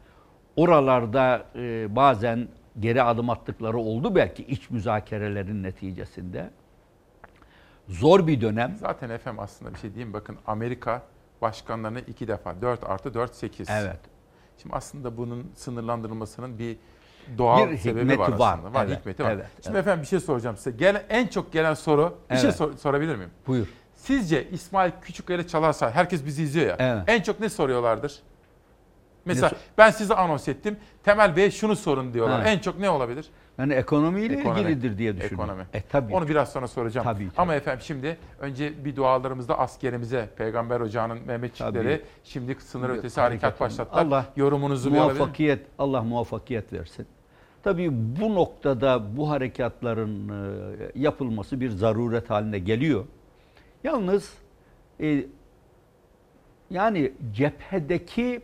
oralarda e, bazen geri adım attıkları oldu belki iç müzakerelerin neticesinde. Zor bir dönem. Zaten efendim aslında bir şey diyeyim bakın Amerika başkanlarını iki defa 4 artı 4 8. Evet. Şimdi aslında bunun sınırlandırılmasının bir doğal Bir sebebi hikmeti var var. aslında. Var, Evet, hikmeti var. evet, Şimdi efendim bir şey soracağım size. Gelen, en çok gelen soru, bir şey Evet. sor- sorabilir miyim? Buyur. Sizce İsmail Küçükkaya Çalarsaray, herkes bizi izliyor ya. Evet. En çok ne soruyorlardır? Mesela ben size anons ettim. Temel Bey'e şunu sorun diyorlar. Evet. En çok ne olabilir? Yani ekonomiyle Ekonomi. ilgilidir diye düşünüyorum. Ekonomi. E tabii. Onu biraz sonra soracağım. Tabii, tabii. Ama efendim şimdi önce bir dualarımızda askerimize, Peygamber Ocağı'nın Mehmetçikleri şimdi sınır Tabii, ötesi harekat harekat. başlattılar. Allah Yorumunuzu muvaffakiyet Allah muvaffakiyet versin. Tabii bu noktada bu harekatların e, yapılması bir zaruret haline geliyor. Yalnız e, yani cephedeki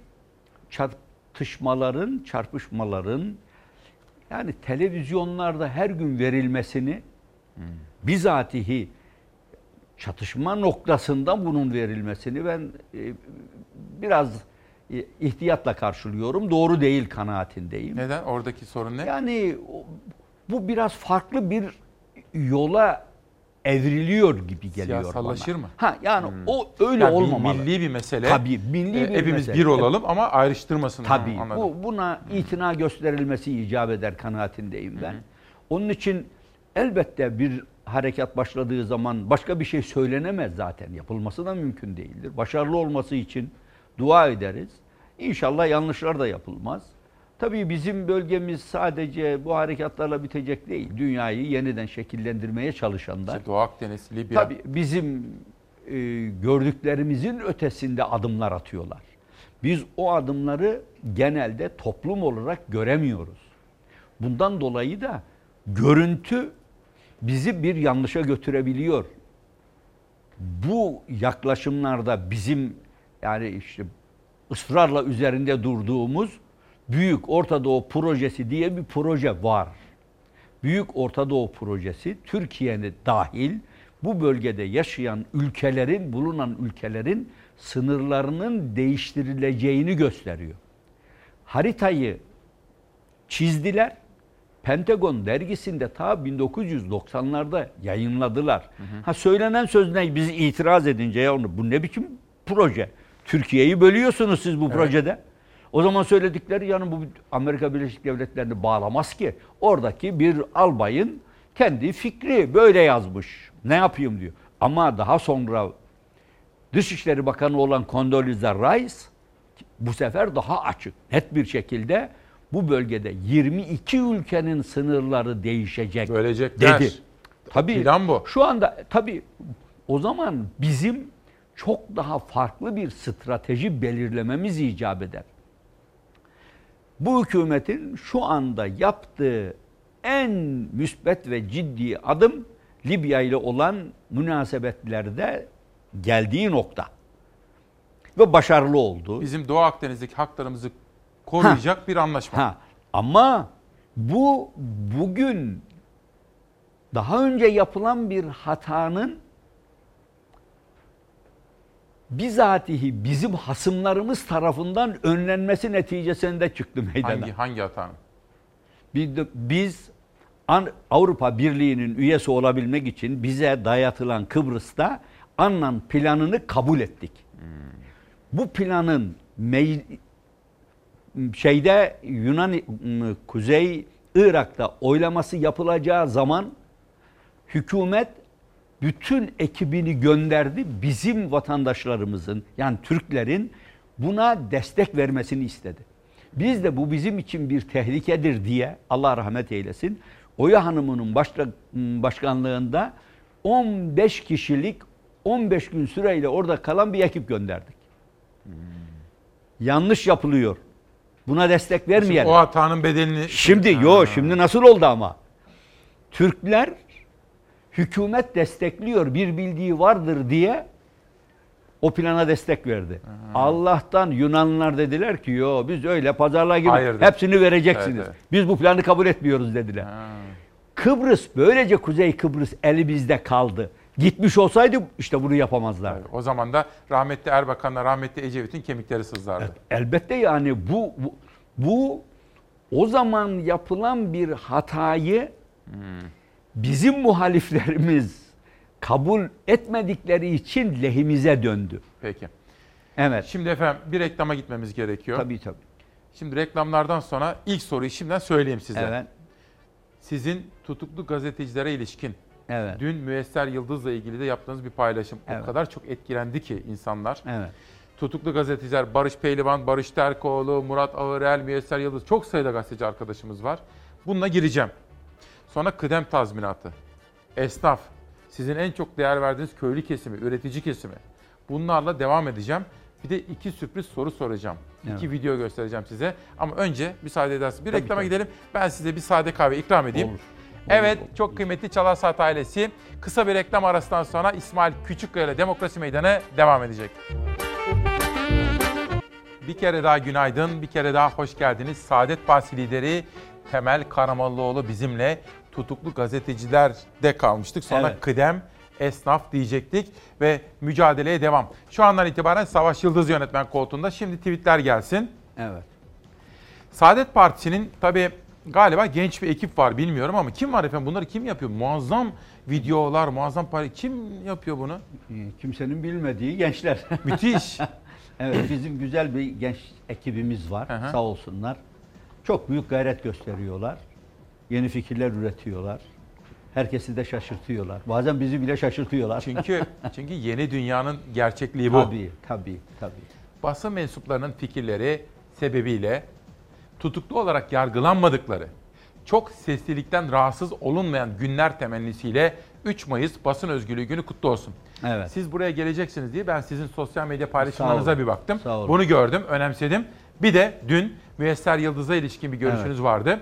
çatışmaların, çarpışmaların yani televizyonlarda her gün verilmesini bizatihi çatışma noktasında bunun verilmesini ben e, biraz e, ihtiyatla karşılıyorum. Doğru değil kanaatindeyim. Neden? Oradaki sorun ne? Yani bu biraz farklı bir yola evriliyor gibi geliyor Siyasallaşır bana. mı? Ha yani o öyle Yani olmamalı. milli bir mesele. Tabii milli Ee, bir hepimiz mesele. bir olalım ama ayrıştırmasın. Tabii. Anladım. Bu buna itina gösterilmesi icap eder kanaatindeyim ben. Onun için elbette bir harekat başladığı zaman başka bir şey söylenemez zaten. Yapılması da mümkün değildir. Başarılı olması için dua ederiz. İnşallah yanlışlar da yapılmaz. Tabii bizim bölgemiz sadece bu harekatlarla bitecek değil. Dünyayı yeniden şekillendirmeye çalışanlar. İşte Doğu Akdeniz, Libya. Tabii bizim e, gördüklerimizin ötesinde adımlar atıyorlar. Biz o adımları genelde toplum olarak göremiyoruz. Bundan dolayı da görüntü bizi bir yanlışa götürebiliyor. Bu yaklaşımlarda bizim yani işte ısrarla üzerinde durduğumuz Büyük Orta Doğu Projesi diye bir proje var. Büyük Orta Doğu Projesi Türkiye'nin dahil bu bölgede yaşayan ülkelerin, bulunan ülkelerin sınırlarının değiştirileceğini gösteriyor. Haritayı çizdiler. Pentagon dergisinde ta 1990'larda yayınladılar. Hı hı. Ha söylenen söz ne? Biz itiraz edince ya onu bu ne biçim proje? Türkiye'yi bölüyorsunuz siz bu evet. projede. O zaman söyledikleri yani bu Amerika Birleşik Devletleri'ni bağlamaz ki. Oradaki bir albayın kendi fikri böyle yazmış. Ne yapayım diyor. Ama daha sonra Dışişleri Bakanı olan Condoleezza Rice bu sefer daha açık, net bir şekilde bu bölgede 22 ülkenin sınırları değişecek Bölecekler. dedi. Tabii Plan bu. Şu anda tabii o zaman bizim çok daha farklı bir strateji belirlememiz icap eder. Bu hükümetin şu anda yaptığı en müsbet ve ciddi adım Libya ile olan münasebetlerde geldiği nokta. Ve başarılı oldu. Bizim Doğu Akdeniz'deki haklarımızı koruyacak ha. bir anlaşma. Ha. Ama bu bugün daha önce yapılan bir hatanın bizatihi bizim hasımlarımız tarafından önlenmesi neticesinde çıktı meydana. Hangi, hangi hatanın? Biz Avrupa Birliği'nin üyesi olabilmek için bize dayatılan Kıbrıs'ta Annan planını kabul ettik. Hmm. Bu planın şeyde Yunan Kuzey Irak'ta oylaması yapılacağı zaman hükümet bütün ekibini gönderdi. Bizim vatandaşlarımızın yani Türklerin buna destek vermesini istedi. Biz de bu bizim için bir tehlikedir diye Allah rahmet eylesin. Oya Hanım'ın başkanlığında 15 kişilik 15 gün süreyle orada kalan bir ekip gönderdik. Hmm. Yanlış yapılıyor. Buna destek vermeyelim. Şimdi o hatanın bedelini... Şimdi ha. yo şimdi nasıl oldu ama? Türkler hükümet destekliyor bir bildiği vardır diye o plana destek verdi. Aha. Allah'tan Yunanlılar dediler ki yo biz öyle pazarlığa gibi Hayır, hepsini vereceksiniz. Evet, evet. Biz bu planı kabul etmiyoruz dediler. Ha. Kıbrıs böylece Kuzey Kıbrıs elimizde kaldı. Gitmiş olsaydı işte bunu yapamazlardı. Evet, o zaman da rahmetli Erbakan'la rahmetli Ecevit'in kemikleri sızlardı. elbette yani bu, bu bu o zaman yapılan bir hatayı hmm. Bizim muhaliflerimiz kabul etmedikleri için lehimize döndü. Peki. Evet. Şimdi efendim bir reklama gitmemiz gerekiyor. Tabii tabii. Şimdi reklamlardan sonra ilk soruyu şimdiden söyleyeyim size. Evet. Sizin tutuklu gazetecilere ilişkin Evet. Dün Müesser Yıldız'la ilgili de yaptığınız bir paylaşım. Evet. O kadar çok etkilendi ki insanlar. Evet. Tutuklu gazeteciler Barış Pehlivan, Barış Terkoğlu, Murat Ağırel, Müesser Yıldız çok sayıda gazeteci arkadaşımız var. Bununla gireceğim. Sonra kıdem tazminatı. Esnaf, sizin en çok değer verdiğiniz köylü kesimi, üretici kesimi. Bunlarla devam edeceğim. Bir de iki sürpriz soru soracağım. Evet. İki video göstereceğim size. Ama önce müsaade ederseniz bir tabii, reklama tabii. gidelim. Ben size bir sade kahve ikram edeyim. Olur. Evet, çok kıymetli Çalar Saat ailesi. Kısa bir reklam arasından sonra İsmail Küçükkaya ile Demokrasi Meydanı devam edecek. Bir kere daha günaydın, bir kere daha hoş geldiniz. Saadet Partisi lideri Temel Karamollaoğlu bizimle tutuklu gazeteciler de kalmıştık. Sonra evet. kıdem esnaf diyecektik ve mücadeleye devam. Şu andan itibaren Savaş Yıldız yönetmen koltuğunda. Şimdi tweetler gelsin. Evet. Saadet Partisi'nin tabii galiba genç bir ekip var bilmiyorum ama kim var efendim bunları kim yapıyor? Muazzam videolar, muazzam para. Kim yapıyor bunu? Ee, kimsenin bilmediği gençler. (laughs) Müthiş. evet bizim güzel bir genç ekibimiz var Hı-hı. sağ olsunlar. Çok büyük gayret gösteriyorlar. Yeni fikirler üretiyorlar. Herkesi de şaşırtıyorlar. Bazen bizi bile şaşırtıyorlar. Çünkü (laughs) çünkü yeni dünyanın gerçekliği bu. Tabii, tabii, tabii. Basın mensuplarının fikirleri sebebiyle tutuklu olarak yargılanmadıkları, çok seslilikten rahatsız olunmayan günler temennisiyle 3 Mayıs Basın Özgürlüğü Günü kutlu olsun. Evet. Siz buraya geleceksiniz diye ben sizin sosyal medya paylaşımlarınıza bir baktım. Bunu gördüm, önemsedim. Bir de dün Müyesser Yıldız'a ilişkin bir görüşünüz evet. vardı.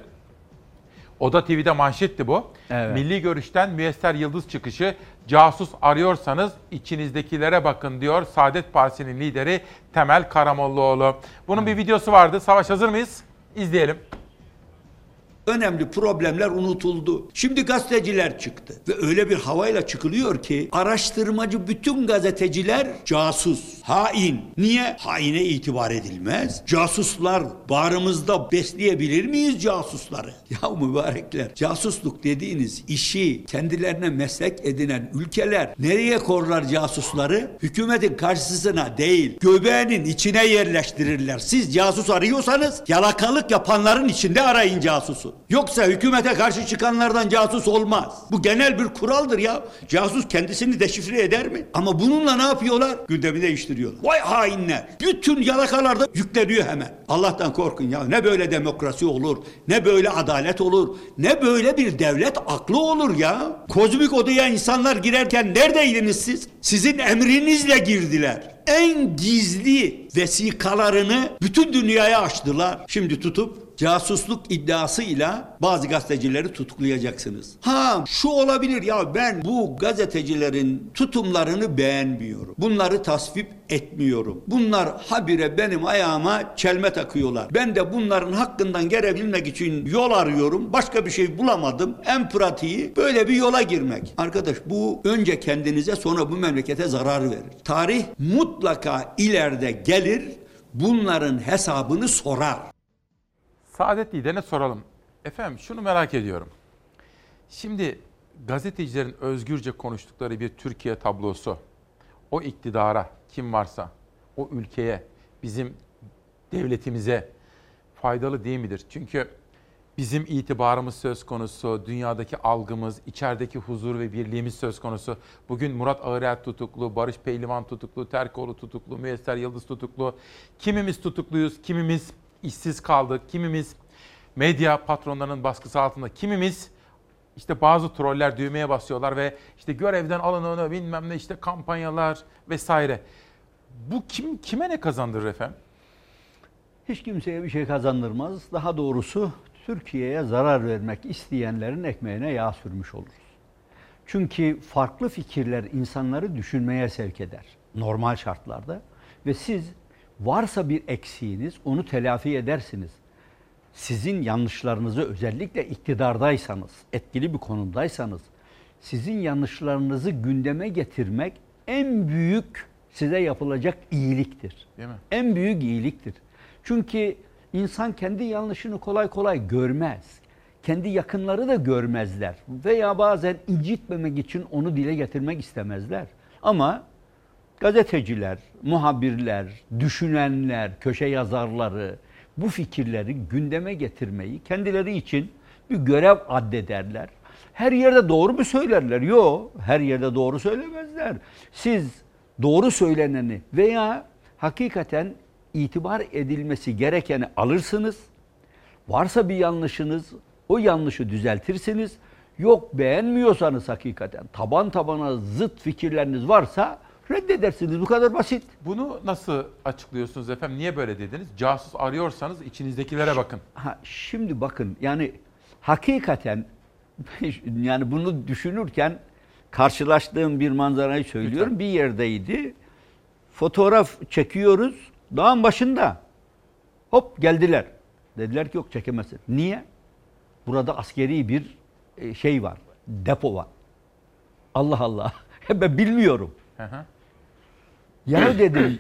Oda TV'de manşetti bu. Evet. Milli Görüş'ten Müyesser Yıldız çıkışı casus arıyorsanız içinizdekilere bakın diyor Saadet Partisi'nin lideri Temel Karamollaoğlu. Bunun bir videosu vardı. Savaş hazır mıyız? İzleyelim. Önemli problemler unutuldu. Şimdi gazeteciler çıktı ve öyle bir havayla çıkılıyor ki araştırmacı bütün gazeteciler casus, hain. Niye? Haine itibar edilmez. Casuslar bağrımızda besleyebilir miyiz casusları? (laughs) Ya mübarekler casusluk dediğiniz işi kendilerine meslek edinen ülkeler nereye korlar casusları? Hükümetin karşısına değil göbeğinin içine yerleştirirler. Siz casus arıyorsanız yalakalık yapanların içinde arayın casusu. Yoksa hükümete karşı çıkanlardan casus olmaz. Bu genel bir kuraldır ya. Casus kendisini deşifre eder mi? Ama bununla ne yapıyorlar? Gündemi değiştiriyorlar. Vay hainler. Bütün yalakalar da yükleniyor hemen. Allah'tan korkun ya. Ne böyle demokrasi olur, ne böyle adalet olur, ne böyle bir devlet aklı olur ya. Kozmik odaya insanlar girerken neredeydiniz siz? Sizin emrinizle girdiler en gizli vesikalarını bütün dünyaya açtılar. Şimdi tutup casusluk iddiasıyla bazı gazetecileri tutuklayacaksınız. Ha şu olabilir ya ben bu gazetecilerin tutumlarını beğenmiyorum. Bunları tasvip etmiyorum. Bunlar habire benim ayağıma çelme takıyorlar. Ben de bunların hakkından gelebilmek için yol arıyorum. Başka bir şey bulamadım. En pratiği böyle bir yola girmek. Arkadaş bu önce kendinize sonra bu memlekete zarar verir. Tarih mutlaka ileride gelir bunların hesabını sorar. Saadet liderine soralım. Efendim şunu merak ediyorum. Şimdi gazetecilerin özgürce konuştukları bir Türkiye tablosu, o iktidara kim varsa, o ülkeye, bizim devletimize faydalı değil midir? Çünkü bizim itibarımız söz konusu, dünyadaki algımız, içerideki huzur ve birliğimiz söz konusu. Bugün Murat Ağırel tutuklu, Barış Pehlivan tutuklu, Terkoğlu tutuklu, Müyesser Yıldız tutuklu. Kimimiz tutukluyuz, kimimiz işsiz kaldık, kimimiz medya patronlarının baskısı altında, kimimiz işte bazı troller düğmeye basıyorlar ve işte görevden alınanı bilmem ne işte kampanyalar vesaire. Bu kim kime ne kazandırır efendim? Hiç kimseye bir şey kazandırmaz. Daha doğrusu Türkiye'ye zarar vermek isteyenlerin ekmeğine yağ sürmüş oluruz. Çünkü farklı fikirler insanları düşünmeye sevk eder normal şartlarda ve siz varsa bir eksiğiniz onu telafi edersiniz. Sizin yanlışlarınızı özellikle iktidardaysanız, etkili bir konumdaysanız sizin yanlışlarınızı gündeme getirmek en büyük size yapılacak iyiliktir. Değil mi? En büyük iyiliktir. Çünkü insan kendi yanlışını kolay kolay görmez. Kendi yakınları da görmezler. Veya bazen incitmemek için onu dile getirmek istemezler. Ama gazeteciler, muhabirler, düşünenler, köşe yazarları bu fikirleri gündeme getirmeyi kendileri için bir görev addederler. Her yerde doğru mu söylerler? Yok, her yerde doğru söylemezler. Siz doğru söyleneni veya hakikaten itibar edilmesi gerekeni alırsınız. Varsa bir yanlışınız, o yanlışı düzeltirsiniz. Yok beğenmiyorsanız hakikaten taban tabana zıt fikirleriniz varsa reddedersiniz. Bu kadar basit. Bunu nasıl açıklıyorsunuz efendim? Niye böyle dediniz? Casus arıyorsanız içinizdekilere bakın. Ha, şimdi bakın yani hakikaten (laughs) yani bunu düşünürken karşılaştığım bir manzarayı söylüyorum. Lütfen. Bir yerdeydi. Fotoğraf çekiyoruz. Dağın başında. Hop geldiler. Dediler ki yok çekemezsin. Niye? Burada askeri bir e, şey var. Depo var. Allah Allah. (laughs) Ben bilmiyorum. Hı hı. Ya dedim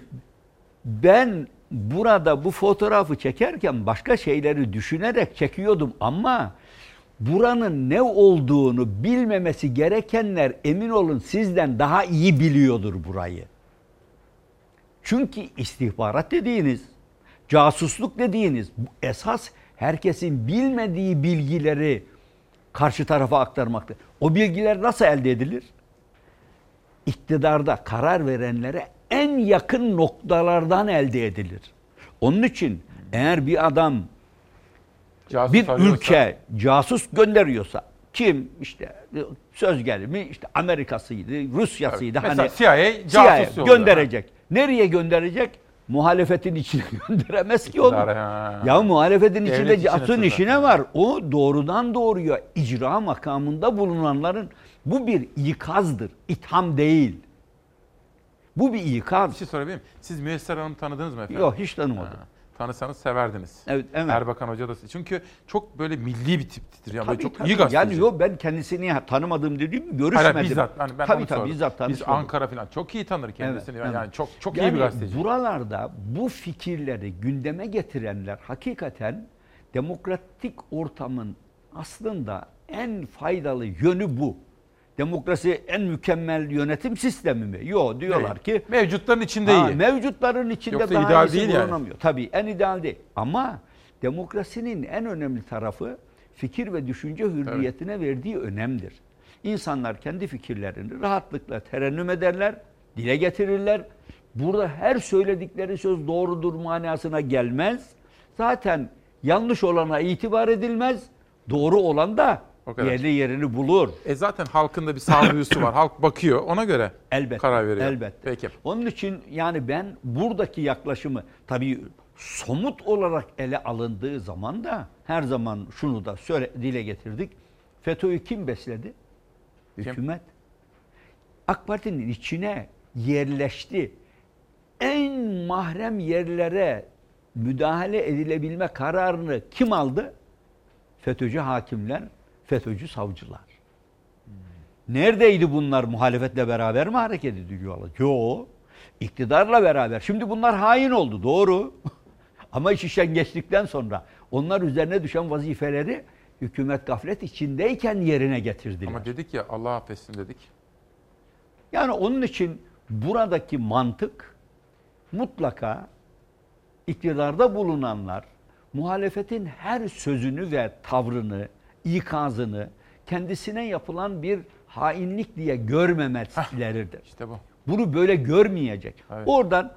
ben burada bu fotoğrafı çekerken başka şeyleri düşünerek çekiyordum ama buranın ne olduğunu bilmemesi gerekenler emin olun sizden daha iyi biliyordur burayı. Çünkü istihbarat dediğiniz, casusluk dediğiniz esas herkesin bilmediği bilgileri karşı tarafa aktarmaktır. O bilgiler nasıl elde edilir? iktidarda karar verenlere en yakın noktalardan elde edilir. Onun için eğer bir adam Casus bir arıyorsa- ülke casus gönderiyorsa kim işte söz gelimi işte Amerika'sıydı, Rusya'sıydı Evet. Hani CIA casus yolluyor. gönderecek. Nereye gönderecek? muhalefetin içine (laughs) gönderemez ki onu. Ya muhalefetin Devlet içinde sızar. işine var. O doğrudan doğruya icra makamında bulunanların bu bir ikazdır. itham değil. Bu bir ikaz. Bir şey sorabilir miyim? Siz Müyesser Hanım'ı tanıdınız mı efendim? Yok hiç tanımadım. Ha, Tanısanız severdiniz. Evet, evet. Erbakan Hoca da. Çünkü çok böyle milli bir tiptir. Yani Tabii, çok tabii. iyi gazeteci. Yani yok ben kendisini tanımadım dediğim görüşmedim. hayır, bizzat. Yani ben tabii tabii bizzat Biz. Ankara falan çok iyi tanır kendisini. Evet, yani evet. çok çok Yani iyi bir gazeteci. Buralarda bu fikirleri gündeme getirenler hakikaten demokratik ortamın aslında en faydalı yönü bu. Demokrasi en mükemmel yönetim sistemi mi? Yok diyorlar ki Mevcutların içinde Ha, iyi. Mevcutların içinde Yoksa daha ideal değil yani. Tabii en ideal değil. Ama demokrasinin en önemli tarafı fikir ve düşünce hürriyetine verdiği önemdir. İnsanlar kendi fikirlerini rahatlıkla terennüm ederler, dile getirirler. Burada her söyledikleri söz doğrudur manasına gelmez. Zaten yanlış olana itibar edilmez. Doğru olan da O kadar. yerli yerini bulur. E zaten halkın da bir sağduyusu var. Halk bakıyor ona göre Elbette. karar veriyor. Elbette. Peki. Onun için yani ben buradaki yaklaşımı tabii somut olarak ele alındığı zaman da her zaman şunu da söyle, dile getirdik. FETÖ'yü kim besledi? Hükümet. AK Parti'nin içine yerleşti. En mahrem yerlere müdahale edilebilme kararını kim aldı? FETÖ'cü hakimler, FETÖ'cü savcılar. Neredeydi bunlar muhalefetle beraber mi hareket ediyorlar? Yok. İktidarla beraber. Şimdi bunlar hain oldu doğru. (laughs) Ama iş işten geçtikten sonra onlar üzerine düşen vazifeleri hükümet gaflet içindeyken yerine getirdiler. Ama dedik ya Allah affetsin dedik. Yani onun için buradaki mantık mutlaka iktidarda bulunanlar muhalefetin her sözünü ve tavrını, ikazını kendisine yapılan bir hainlik diye görmemeleridir. İşte bu. Bunu böyle görmeyecek. Evet. Oradan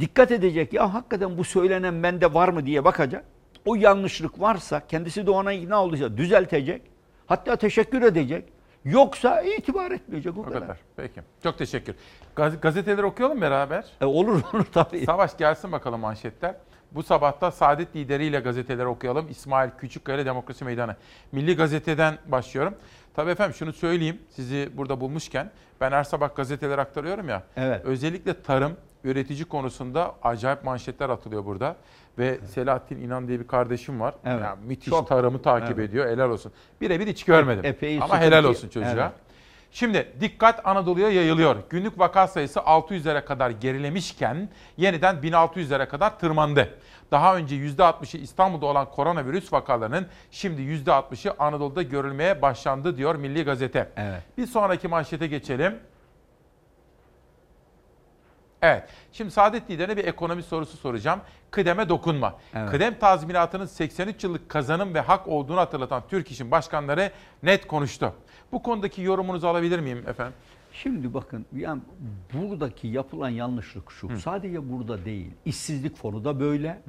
dikkat edecek. Ya hakikaten bu söylenen bende var mı diye bakacak. O yanlışlık varsa kendisi de ona ikna olacak. Düzeltecek. Hatta teşekkür edecek. Yoksa itibar etmeyecek o, O kadar. kadar. Peki. Çok teşekkür. Gaz- gazeteleri okuyalım beraber. E, olur (laughs) olur tabii. Savaş gelsin bakalım manşetler. Bu sabahta Saadet lideriyle gazeteleri okuyalım. İsmail Küçükkaya Demokrasi Meydanı. Milli Gazete'den başlıyorum. Tabii efendim şunu söyleyeyim sizi burada bulmuşken. Ben her sabah gazeteler aktarıyorum ya. Evet. Özellikle tarım, üretici konusunda acayip manşetler atılıyor burada. Ve Selahattin İnan diye bir kardeşim var. Evet. Yani müthiş Çok. tarımı takip Evet. ediyor. Helal olsun. Birebir hiç görmedim. Epey Ama sıkıntı- helal olsun çocuğa. Evet. Şimdi dikkat Anadolu'ya yayılıyor. Günlük vaka sayısı 600'lere kadar gerilemişken yeniden 1600'lere kadar tırmandı. Daha önce %60'ı İstanbul'da olan koronavirüs vakalarının şimdi %60'ı Anadolu'da görülmeye başlandı diyor Milli Gazete. Evet. Bir sonraki manşete geçelim. Evet. Şimdi Saadet Lider'e bir ekonomi sorusu soracağım. Kıdeme dokunma. Evet. Kıdem tazminatının 83 yıllık kazanım ve hak olduğunu hatırlatan Türk İş'in başkanları net konuştu. Bu konudaki yorumunuzu alabilir miyim efendim? Şimdi bakın yani buradaki yapılan yanlışlık şu. Sadece burada değil. İşsizlik fonu da böyle.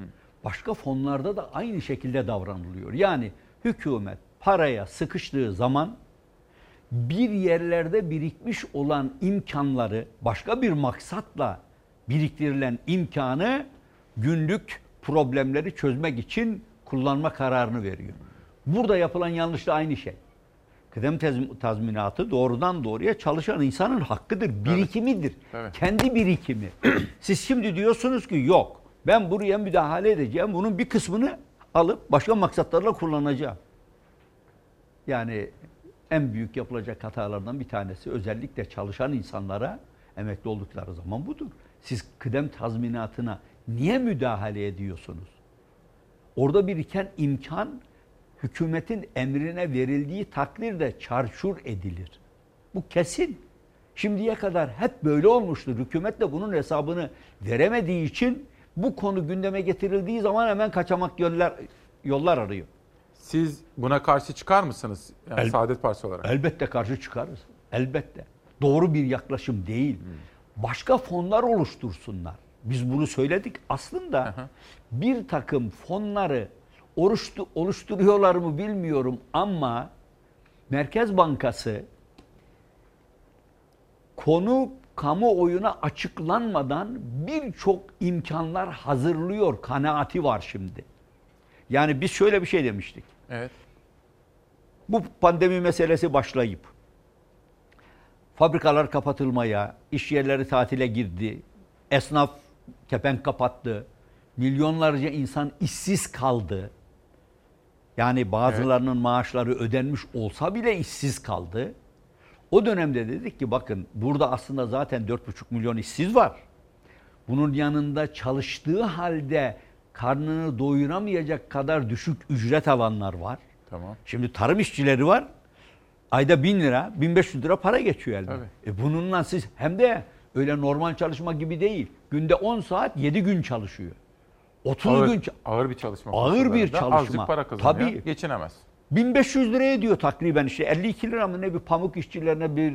Başka fonlarda da aynı şekilde davranılıyor. Yani hükümet paraya sıkıştığı zaman bir yerlerde birikmiş olan imkanları başka bir maksatla biriktirilen imkanı günlük problemleri çözmek için kullanma kararını veriyor. Burada yapılan yanlış da aynı şey. Kıdem tazminatı doğrudan doğruya çalışan insanın hakkıdır, birikimidir. Evet. Kendi birikimi. (clears throat) Siz şimdi diyorsunuz ki yok ben buraya müdahale edeceğim. Bunun bir kısmını alıp başka maksatlarla kullanacağım. Yani en büyük yapılacak hatalardan bir tanesi özellikle çalışan insanlara emekli oldukları zaman budur. Siz kıdem tazminatına niye müdahale ediyorsunuz? Orada biriken imkan hükümetin emrine verildiği takdirde çarçur edilir. Bu kesin. Şimdiye kadar hep böyle olmuştur. Hükümet de bunun hesabını veremediği için bu konu gündeme getirildiği zaman hemen kaçamak yollar, yollar arıyor. Siz buna karşı çıkar mısınız? Yani El- Saadet Partisi olarak. Elbette karşı çıkarız. Elbette. Doğru bir yaklaşım değil. Başka fonlar oluştursunlar. Biz bunu söyledik. Aslında bir takım fonları oluştu, oluşturuyorlar mı bilmiyorum ama Merkez Bankası konu kamuoyuna açıklanmadan birçok imkanlar hazırlıyor kanaati var şimdi. Yani biz şöyle bir şey demiştik. Evet. Bu pandemi meselesi başlayıp fabrikalar kapatılmaya, iş yerleri tatile girdi, esnaf kepenk kapattı, milyonlarca insan işsiz kaldı. Yani bazılarının maaşları ödenmiş olsa bile işsiz kaldı. O dönemde dedik ki bakın burada aslında zaten 4,5 milyon işsiz var. Bunun yanında çalıştığı halde karnını doyuramayacak kadar düşük ücret alanlar var. Tamam. Şimdi tarım işçileri var. Ayda 1000 lira, 1500 lira para geçiyor elden. E bununla siz hem de öyle normal çalışma gibi değil. Günde 10 saat 7 gün çalışıyor. 30 Ağır, gün ağır bir çalışma. Ağır bir koşullarında Azıcık çalışma. para kazanıyor. Tabii. Geçinemez. 1500 liraya ediyor takriben işte 52 lira mı ne bir pamuk işçilerine bir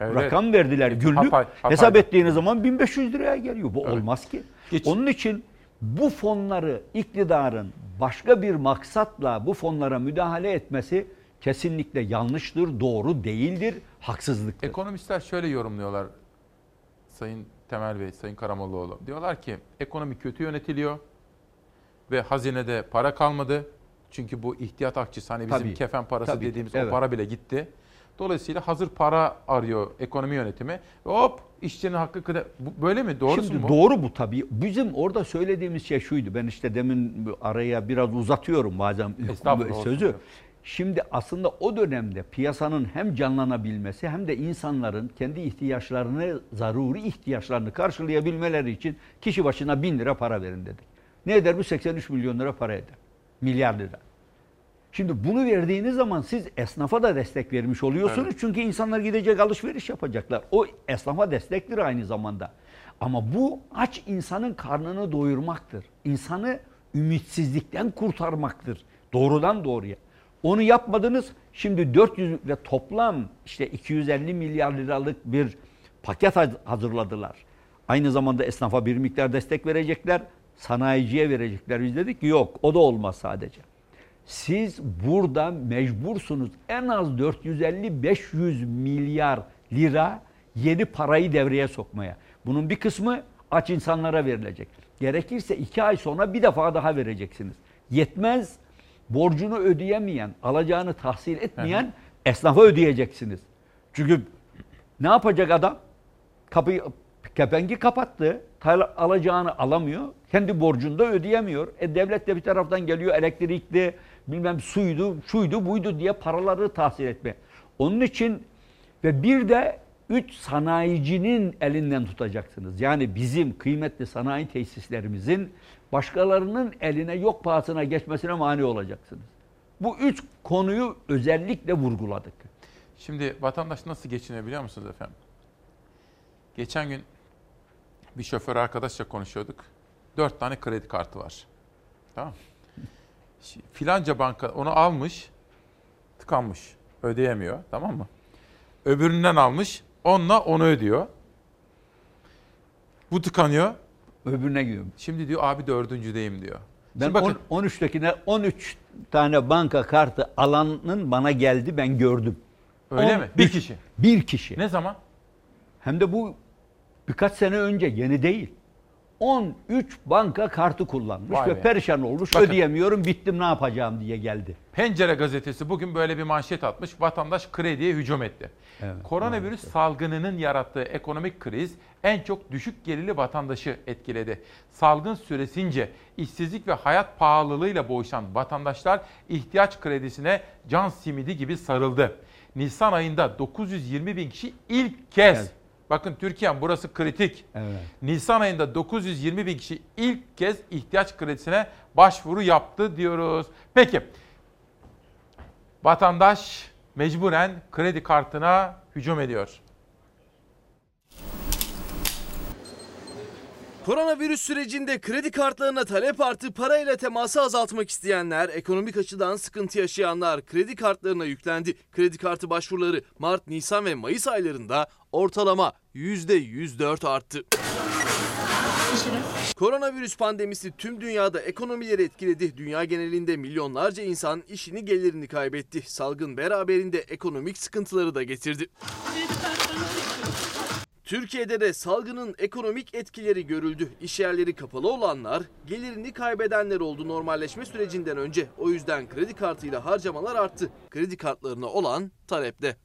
Evet. rakam verdiler günlük. Hatay- Hatay'da. Hesap ettiğiniz zaman 1500 liraya geliyor. Bu olmaz ki. Onun için bu fonları iktidarın başka bir maksatla bu fonlara müdahale etmesi kesinlikle yanlıştır, doğru değildir, haksızlıktır. Ekonomistler şöyle yorumluyorlar Sayın Temel Bey, Sayın Karamollaoğlu. Diyorlar ki ekonomi kötü yönetiliyor ve hazinede para kalmadı. Çünkü bu ihtiyat akçesi hani bizim Tabii. kefen parası Tabii. dediğimiz Evet. o para bile gitti. Dolayısıyla hazır para arıyor ekonomi yönetimi. Hop işçinin hakkı kıda- böyle mi? Doğrusu Şimdi mu? doğru bu tabii. Bizim orada söylediğimiz şey şuydu. Ben işte demin araya biraz uzatıyorum bazen sözü. olsun. Şimdi aslında o dönemde piyasanın hem canlanabilmesi hem de insanların kendi ihtiyaçlarını, zaruri ihtiyaçlarını karşılayabilmeleri için kişi başına bin lira para verin dedik. Ne eder bu? 83 milyon lira para eder. Milyar lira. Şimdi bunu verdiğiniz zaman siz esnafa da destek vermiş oluyorsunuz. Çünkü insanlar gidecek alışveriş yapacaklar. O esnafa destektir aynı zamanda. Ama bu aç insanın karnını doyurmaktır. İnsanı ümitsizlikten kurtarmaktır. Doğrudan doğruya. Onu yapmadınız. Şimdi 400 ve toplam işte 250 milyar liralık bir paket haz- hazırladılar. Aynı zamanda esnafa bir miktar destek verecekler. Sanayiciye verecekler. Biz dedik ki yok o da olmaz sadece. Siz burada mecbursunuz en az 450-500 milyar lira yeni parayı devreye sokmaya. Bunun bir kısmı aç insanlara verilecek. Gerekirse iki ay sonra bir defa daha vereceksiniz. Yetmez borcunu ödeyemeyen, alacağını tahsil etmeyen esnafa ödeyeceksiniz. Çünkü ne yapacak adam? Kapıyı kepengi kapattı. Alacağını alamıyor. Kendi borcunu da ödeyemiyor. E devlet de bir taraftan geliyor elektrikli, bilmem suydu, şuydu, buydu diye paraları tahsil etme. Onun için ve bir de üç sanayicinin elinden tutacaksınız. Yani bizim kıymetli sanayi tesislerimizin başkalarının eline yok pahasına geçmesine mani olacaksınız. Bu üç konuyu özellikle vurguladık. Şimdi vatandaş nasıl geçinebiliyor musunuz efendim? Geçen gün bir şoför arkadaşla konuşuyorduk. Dört tane kredi kartı var. Tamam Filanca banka onu almış, tıkanmış. Ödeyemiyor, tamam mı? Öbüründen almış, onunla onu ödüyor. Bu tıkanıyor. Öbürüne gidiyor. Şimdi diyor abi dördüncüdeyim diyor. Ben Şimdi bakın, 10 13'tekine 13 tane banka kartı alanın bana geldi ben gördüm. Öyle On- mi? Bir kişi. Bir kişi. Ne zaman? Hem de bu birkaç sene önce yeni değil. 13 banka kartı kullanmış Vay ve be. perişan olmuş. Bakın. Ödeyemiyorum bittim ne yapacağım diye geldi. Pencere gazetesi bugün böyle bir manşet atmış. Vatandaş krediye hücum etti. Evet, Koronavirüs salgınının yarattığı ekonomik kriz en çok düşük gelirli vatandaşı etkiledi. Salgın süresince işsizlik ve hayat pahalılığıyla boğuşan vatandaşlar ihtiyaç kredisine can simidi gibi sarıldı. Nisan ayında 920 bin kişi ilk kez, Evet. Bakın Türkiye'm burası kritik. Evet. Nisan ayında 920 bin kişi ilk kez ihtiyaç kredisine başvuru yaptı diyoruz. Peki vatandaş mecburen kredi kartına hücum ediyor. Koronavirüs sürecinde kredi kartlarına talep arttı, parayla teması azaltmak isteyenler, ekonomik açıdan sıkıntı yaşayanlar kredi kartlarına yüklendi. Kredi kartı başvuruları Mart, Nisan ve Mayıs aylarında ortalama %104 arttı. Koronavirüs pandemisi tüm dünyada ekonomileri etkiledi. Dünya genelinde milyonlarca insan işini gelirini kaybetti. Salgın beraberinde ekonomik sıkıntıları da getirdi. Türkiye'de de salgının ekonomik etkileri görüldü. İş yerleri kapalı olanlar, gelirini kaybedenler oldu normalleşme sürecinden önce. O yüzden kredi kartıyla harcamalar arttı. Kredi kartlarına olan talepte.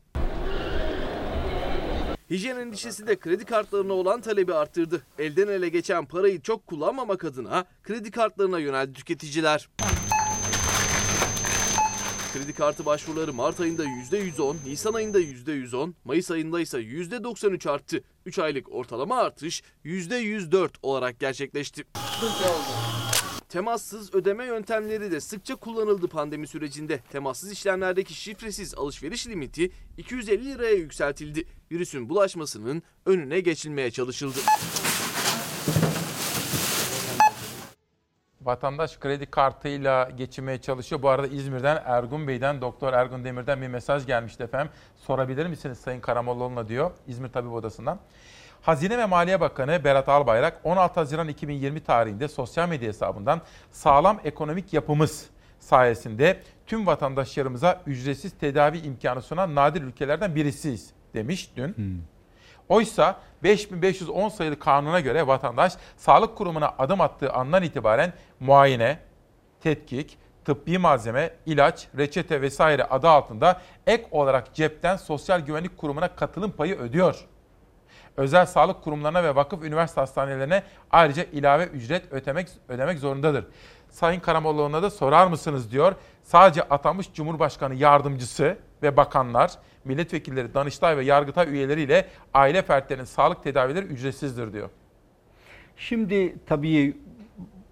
Hijyen endişesi de kredi kartlarına olan talebi arttırdı. Elden ele geçen parayı çok kullanmamak adına kredi kartlarına yöneldi tüketiciler. Kredi kartı başvuruları Mart ayında %110, Nisan ayında %110, Mayıs ayında ise %93 arttı. 3 aylık ortalama artış %104 olarak gerçekleşti. Temassız ödeme yöntemleri de sıkça kullanıldı pandemi sürecinde. Temassız işlemlerdeki şifresiz alışveriş limiti 250 liraya yükseltildi. Virüsün bulaşmasının önüne geçilmeye çalışıldı. Vatandaş kredi kartıyla geçinmeye çalışıyor. Bu arada İzmir'den Ergun Bey'den, Doktor Ergun Demir'den bir mesaj gelmişti efendim. Sorabilir misiniz Sayın Karamollaoğlu'na diyor İzmir Tabip Odası'ndan. Hazine ve Maliye Bakanı Berat Albayrak 16 Haziran 2020 tarihinde sosyal medya hesabından sağlam ekonomik yapımız sayesinde tüm vatandaşlarımıza ücretsiz tedavi imkanı sunan nadir ülkelerden birisiyiz demiş dün. Oysa 5510 sayılı kanuna göre vatandaş sağlık kurumuna adım attığı andan itibaren muayene, tetkik, tıbbi malzeme, ilaç, reçete vesaire adı altında ek olarak cepten Sosyal Güvenlik Kurumu'na katılım payı ödüyor. Özel sağlık kurumlarına ve vakıf üniversite hastanelerine ayrıca ilave ücret ödemek, ödemek zorundadır. Sayın Karamollaoğlu'na da sorar mısınız diyor. Sadece atanmış Cumhurbaşkanı yardımcısı ve bakanlar, milletvekilleri, danıştay ve yargıtay üyeleriyle aile fertlerinin sağlık tedavileri ücretsizdir diyor. Şimdi tabii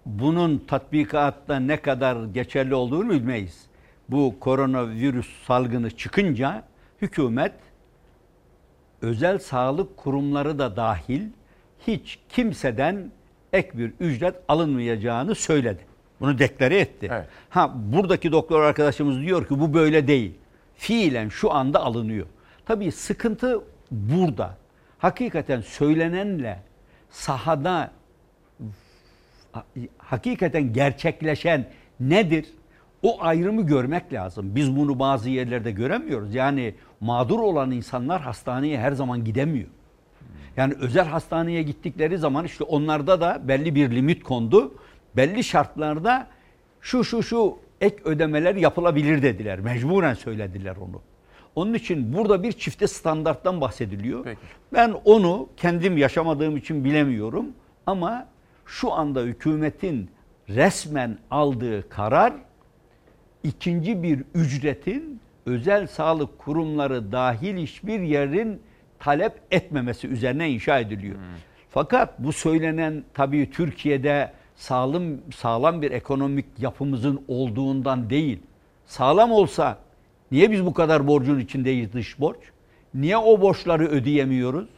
bunun tatbikatta ne kadar geçerli olduğunu bilmeyiz. Bu koronavirüs salgını çıkınca hükümet özel sağlık kurumları da dahil hiç kimseden ek bir ücret alınmayacağını söyledi. Bunu deklare etti. Evet. Ha buradaki doktor arkadaşımız diyor ki bu böyle değil. Fiilen şu anda alınıyor. Tabii sıkıntı burada. Hakikaten söylenenle sahada hakikaten gerçekleşen nedir? O ayrımı görmek lazım. Biz bunu bazı yerlerde göremiyoruz. Yani mağdur olan insanlar hastaneye her zaman gidemiyor. Yani özel hastaneye gittikleri zaman işte onlarda da belli bir limit kondu. Belli şartlarda şu şu şu ek ödemeler yapılabilir dediler. Mecburen söylediler onu. Onun için burada bir çifte standarttan bahsediliyor. Peki. Ben onu kendim yaşamadığım için bilemiyorum ama şu anda hükümetin resmen aldığı karar ikinci bir ücretin özel sağlık kurumları dahil hiçbir yerin talep etmemesi üzerine inşa ediliyor. Fakat bu söylenen tabii Türkiye'de sağlam sağlam bir ekonomik yapımızın olduğundan değil. Sağlam olsa niye biz bu kadar borcun içindeyiz dış borç? Niye o borçları ödeyemiyoruz?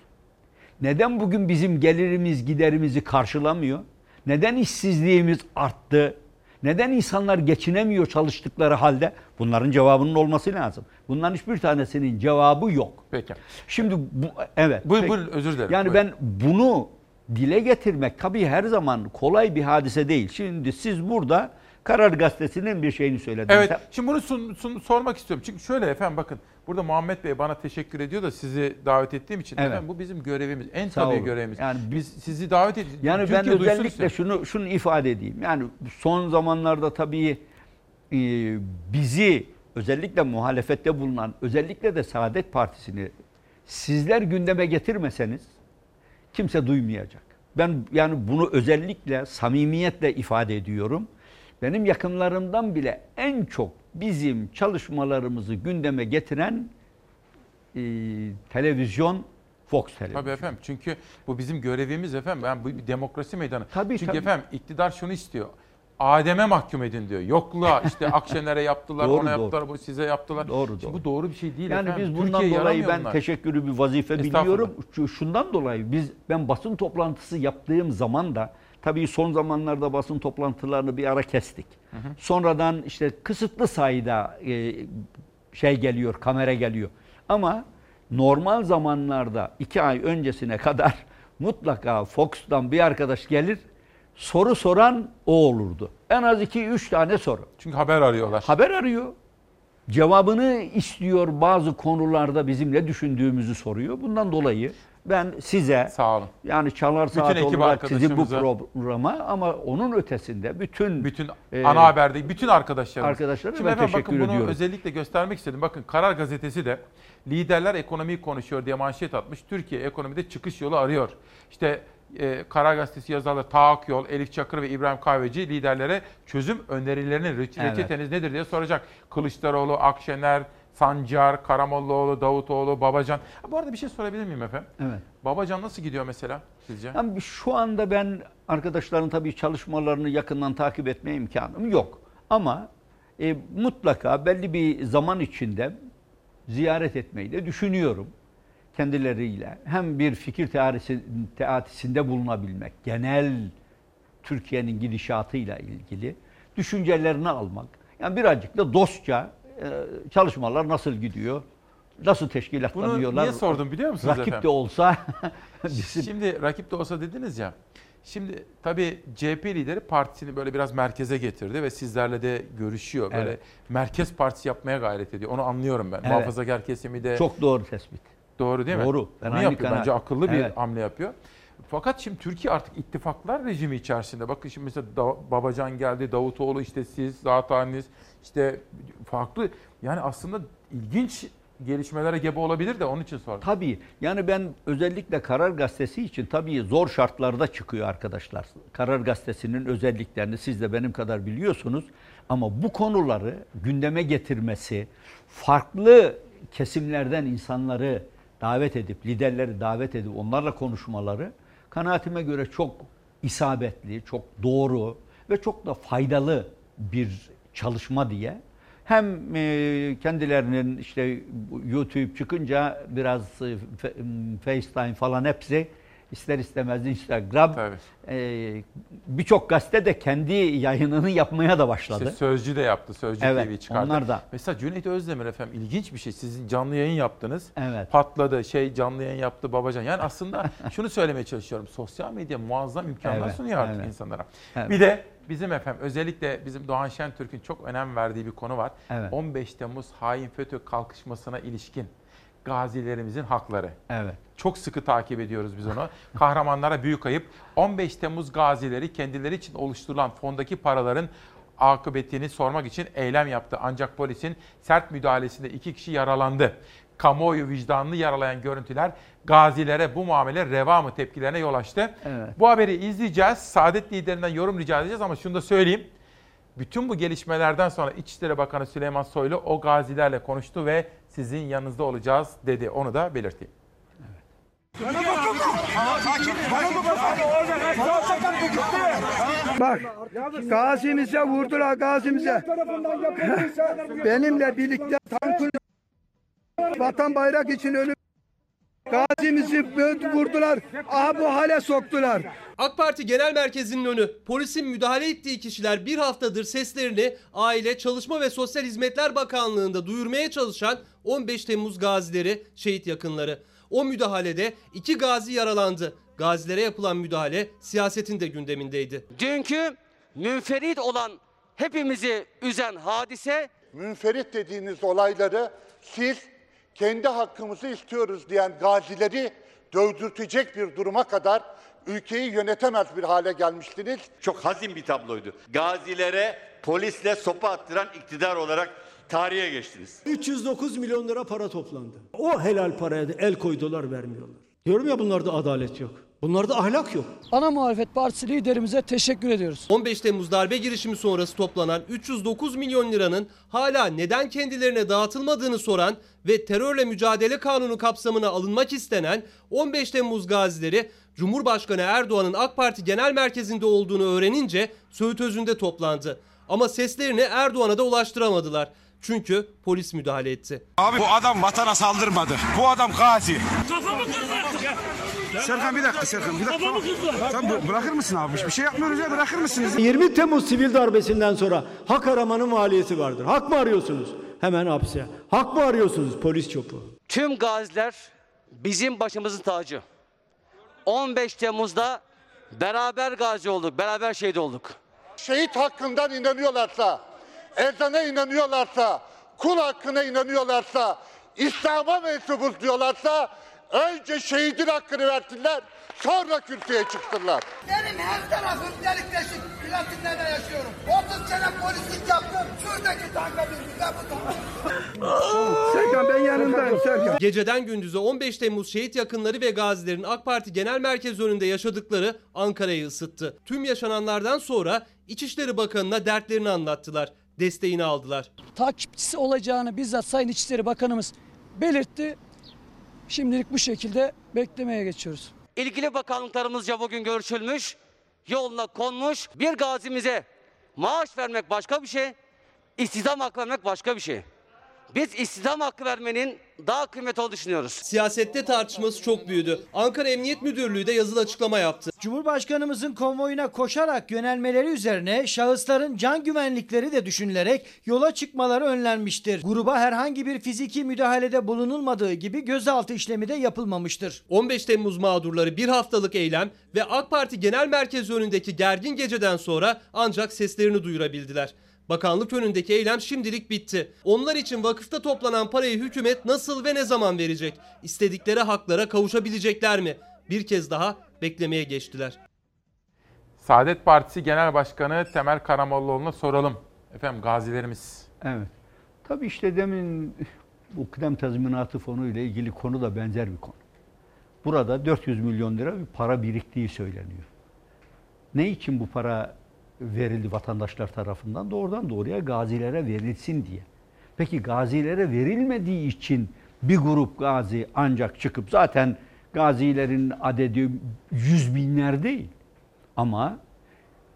Neden bugün bizim gelirimiz giderimizi karşılamıyor? Neden işsizliğimiz arttı? Neden insanlar geçinemiyor çalıştıkları halde? Bunların cevabının olması lazım. Bunların hiçbir tanesinin cevabı yok. Peki. Şimdi bu evet. Buyur, peki. buyur, özür dilerim. Yani Buyur. ben bunu dile getirmek tabii her zaman kolay bir hadise değil. Şimdi siz burada Karar Gazetesi'nin bir şeyini söylediniz. Evet. Şimdi bunu sun- sun- sormak istiyorum. Çünkü şöyle efendim bakın burada Muhammed Bey bana teşekkür ediyor da sizi davet ettiğim için. Evet. Efendim bu bizim görevimiz. En Sağ tabii olun. görevimiz. Yani biz sizi davet ediyoruz. Yani Türkiye ben özellikle şunu şunu ifade edeyim. Yani son zamanlarda tabii e, bizi özellikle muhalefette bulunan, özellikle de Saadet Partisi'ni sizler gündeme getirmeseniz kimse duymayacak. Ben yani bunu özellikle samimiyetle ifade ediyorum. Benim yakınlarımdan bile en çok bizim çalışmalarımızı gündeme getiren e, televizyon Fox televizyon. Tabii efendim çünkü bu bizim görevimiz efendim. Ben bu bir demokrasi meydanı. Tabii, çünkü tabii. efendim iktidar şunu istiyor. Adem'e mahkum edin diyor. Yokluğa işte (laughs) Akşener'e yaptılar, Doğru, ona doğru. yaptılar, bu size yaptılar. Doğru, Şimdi doğru. bu doğru bir şey değil Yani efendim. biz bundan Türkiye'ye dolayı ben bunlar. teşekkürü bir vazife biliyorum. Şu- Şundan dolayı biz ben basın toplantısı yaptığım zaman da tabii son zamanlarda basın toplantılarını bir ara kestik. Sonradan işte kısıtlı sayıda e, şey geliyor, kamera geliyor. Ama normal zamanlarda iki ay öncesine kadar (laughs) mutlaka Fox'tan bir arkadaş gelir, soru soran o olurdu. En az iki üç tane soru. Çünkü haber arıyorlar. Haber arıyor. Cevabını istiyor bazı konularda bizim ne düşündüğümüzü soruyor. Bundan dolayı Ben size Sağ olun. yani çalar Bütün saat ekip olarak sizi bu programa ama onun ötesinde bütün bütün e, ana haberde bütün arkadaşlarımız. arkadaşlara Şimdi ben efendim bakın teşekkür bunu ediyorum. özellikle göstermek istedim. Bakın Karar Gazetesi de liderler ekonomiyi konuşuyor diye manşet atmış. Türkiye ekonomide çıkış yolu arıyor. İşte e, Karar Gazetesi yazarları Taak Yol, Elif Çakır ve İbrahim Kahveci liderlere çözüm önerilerini reçeteniz nedir diye soracak. Kılıçdaroğlu, Akşener, Sancar, Karamollaoğlu, Davutoğlu, Babacan. Bu arada bir şey sorabilir miyim efendim? Evet. Babacan nasıl gidiyor mesela sizce? Yani şu anda ben arkadaşların tabii çalışmalarını yakından takip etme imkanım yok. Ama e, mutlaka belli bir zaman içinde ziyaret etmeyi de düşünüyorum kendileriyle. Hem bir fikir teorisi, teatisinde bulunabilmek, genel Türkiye'nin gidişatıyla ilgili düşüncelerini almak. Yani birazcık da dostça e, çalışmalar nasıl gidiyor, nasıl teşkilatlanıyorlar. niye sordum biliyor musunuz Rakip efendim? de olsa (laughs) bizim Şimdi rakip de olsa dediniz ya. Şimdi tabii CHP lideri partisini böyle biraz merkeze getirdi ve sizlerle de görüşüyor. Böyle Evet. merkez partisi yapmaya gayret ediyor. Onu anlıyorum ben. Evet. Muhafazakar kesimi de çok doğru tespit. Doğru değil mi? Doğru. Ben aynı yapıyor. kanaat- Bence akıllı bir Evet. hamle yapıyor. Fakat şimdi Türkiye artık ittifaklar rejimi içerisinde. Bakın şimdi mesela Da- Babacan geldi, Davutoğlu işte siz, zateniniz işte farklı. Yani aslında ilginç gelişmelere gebe olabilir de onun için sordum. Tabii. Yani ben özellikle Karar Gazetesi için tabii zor şartlarda çıkıyor arkadaşlar. Karar Gazetesi'nin özelliklerini siz de benim kadar biliyorsunuz. Ama bu konuları gündeme getirmesi, farklı kesimlerden insanları davet edip, liderleri davet edip onlarla konuşmaları kanaatime göre çok isabetli, çok doğru ve çok da faydalı bir çalışma diye. Hem e, kendilerinin işte YouTube çıkınca biraz e, FaceTime falan hepsi ister istemez Instagram e, birçok gazete de kendi yayınını yapmaya da başladı. İşte Sözcü de yaptı. Sözcü Evet, TV çıkardı. onlar da. Mesela Cüneyt Özdemir efendim ilginç bir şey. Sizin canlı yayın yaptınız. Evet. Patladı. Şey canlı yayın yaptı Babacan. Yani aslında (laughs) şunu söylemeye çalışıyorum. Sosyal medya muazzam imkanlar Evet, sunuyor artık evet. insanlara. Evet. Bir de bizim efendim özellikle bizim Doğan Şentürk'ün çok önem verdiği bir konu var. Evet. 15 Temmuz hain FETÖ kalkışmasına ilişkin gazilerimizin hakları. Evet. Çok sıkı takip ediyoruz biz onu. (laughs) Kahramanlara büyük ayıp. 15 Temmuz gazileri kendileri için oluşturulan fondaki paraların akıbetini sormak için eylem yaptı. Ancak polisin sert müdahalesinde iki kişi yaralandı. Kamuoyu vicdanını yaralayan görüntüler gazilere bu muamele reva mı tepkilerine yol açtı. Evet. Bu haberi izleyeceğiz. Saadet liderinden yorum rica edeceğiz ama şunu da söyleyeyim. Bütün bu gelişmelerden sonra İçişleri Bakanı Süleyman Soylu o gazilerle konuştu ve sizin yanınızda olacağız dedi. Onu da belirteyim. Bak gazimize vurdular gazimize. Benimle birlikte tankı vatan bayrak için ölüp gazimizi vurdular. Aha bu hale soktular. AK Parti Genel Merkezi'nin önü polisin müdahale ettiği kişiler bir haftadır seslerini Aile, Çalışma ve Sosyal Hizmetler Bakanlığı'nda duyurmaya çalışan 15 Temmuz gazileri, şehit yakınları. O müdahalede iki gazi yaralandı. Gazilere yapılan müdahale siyasetin de gündemindeydi. Dünkü münferit olan hepimizi üzen hadise münferit dediğiniz olayları siz kendi hakkımızı istiyoruz diyen gazileri dövdürtecek bir duruma kadar ülkeyi yönetemez bir hale gelmiştiniz. Çok hazin bir tabloydu. Gazilere polisle sopa attıran iktidar olarak tarihe geçtiniz. 309 milyon lira para toplandı. O helal paraya da el koydular vermiyorlar. Diyorum ya bunlarda adalet yok. Bunlarda ahlak yok. Ana muhalefet partisi liderimize teşekkür ediyoruz. 15 Temmuz darbe girişimi sonrası toplanan 309 milyon liranın hala neden kendilerine dağıtılmadığını soran ve terörle mücadele kanunu kapsamına alınmak istenen 15 Temmuz gazileri Cumhurbaşkanı Erdoğan'ın AK Parti Genel Merkezi'nde olduğunu öğrenince Söğüt Özü'nde toplandı. Ama seslerini Erdoğan'a da ulaştıramadılar. Çünkü polis müdahale etti. Abi bu adam vatana saldırmadı. Bu adam gazi. Serkan bir dakika Serkan bir dakika. Tamam. Tamam, bı- bırakır mısın abi? Bir şey yapmıyoruz ya bırakır mısınız? 20 Temmuz sivil darbesinden sonra hak aramanın maliyeti vardır. Hak mı arıyorsunuz? Hemen hapse. Hak mı arıyorsunuz? Polis çopu. tüm gaziler bizim başımızın tacı. 15 Temmuz'da beraber gazi olduk, beraber şehit olduk. Şehit hakkından inanıyorlarsa, ezana inanıyorlarsa, kul hakkına inanıyorlarsa, İslam'a mensubuz diyorlarsa Önce şehidin hakkını verdiler, sonra kürsüye çıktılar. Benim her tarafım delik deşik. Platinler'de yaşıyorum. 30 sene polislik yaptım. Şuradaki tanka bindim ve bu tanka. Serkan ben yanındayım Serkan. Geceden gündüze 15 Temmuz şehit yakınları ve gazilerin AK Parti Genel Merkezi önünde yaşadıkları Ankara'yı ısıttı. Tüm yaşananlardan sonra İçişleri Bakanı'na dertlerini anlattılar. Desteğini aldılar. Takipçisi olacağını bizzat Sayın İçişleri Bakanımız belirtti. Şimdilik bu şekilde beklemeye geçiyoruz. İlgili bakanlıklarımızca bugün görüşülmüş, yoluna konmuş. Bir gazimize maaş vermek başka bir şey, istihdam hakkı vermek başka bir şey. Biz istihdam hakkı vermenin daha kıymetli olduğunu düşünüyoruz. Siyasette tartışması çok büyüdü. Ankara Emniyet Müdürlüğü de yazılı açıklama yaptı. Cumhurbaşkanımızın konvoyuna koşarak yönelmeleri üzerine şahısların can güvenlikleri de düşünülerek yola çıkmaları önlenmiştir. Gruba herhangi bir fiziki müdahalede bulunulmadığı gibi gözaltı işlemi de yapılmamıştır. 15 Temmuz mağdurları bir haftalık eylem ve AK Parti Genel Merkezi önündeki gergin geceden sonra ancak seslerini duyurabildiler. Bakanlık önündeki eylem şimdilik bitti. Onlar için vakıfta toplanan parayı hükümet nasıl ve ne zaman verecek? İstedikleri haklara kavuşabilecekler mi? Bir kez daha beklemeye geçtiler. Saadet Partisi Genel Başkanı Temel Karamollaoğlu'na soralım. Efendim gazilerimiz. Evet. Tabii işte demin (laughs) bu kıdem tazminatı fonu ile ilgili konu da benzer bir konu. Burada 400 milyon lira bir para biriktiği söyleniyor. Ne için bu para verildi vatandaşlar tarafından? Doğrudan doğruya gazilere verilsin diye. Peki gazilere verilmediği için bir grup gazi ancak çıkıp zaten gazilerin adedi yüz binler değil. Ama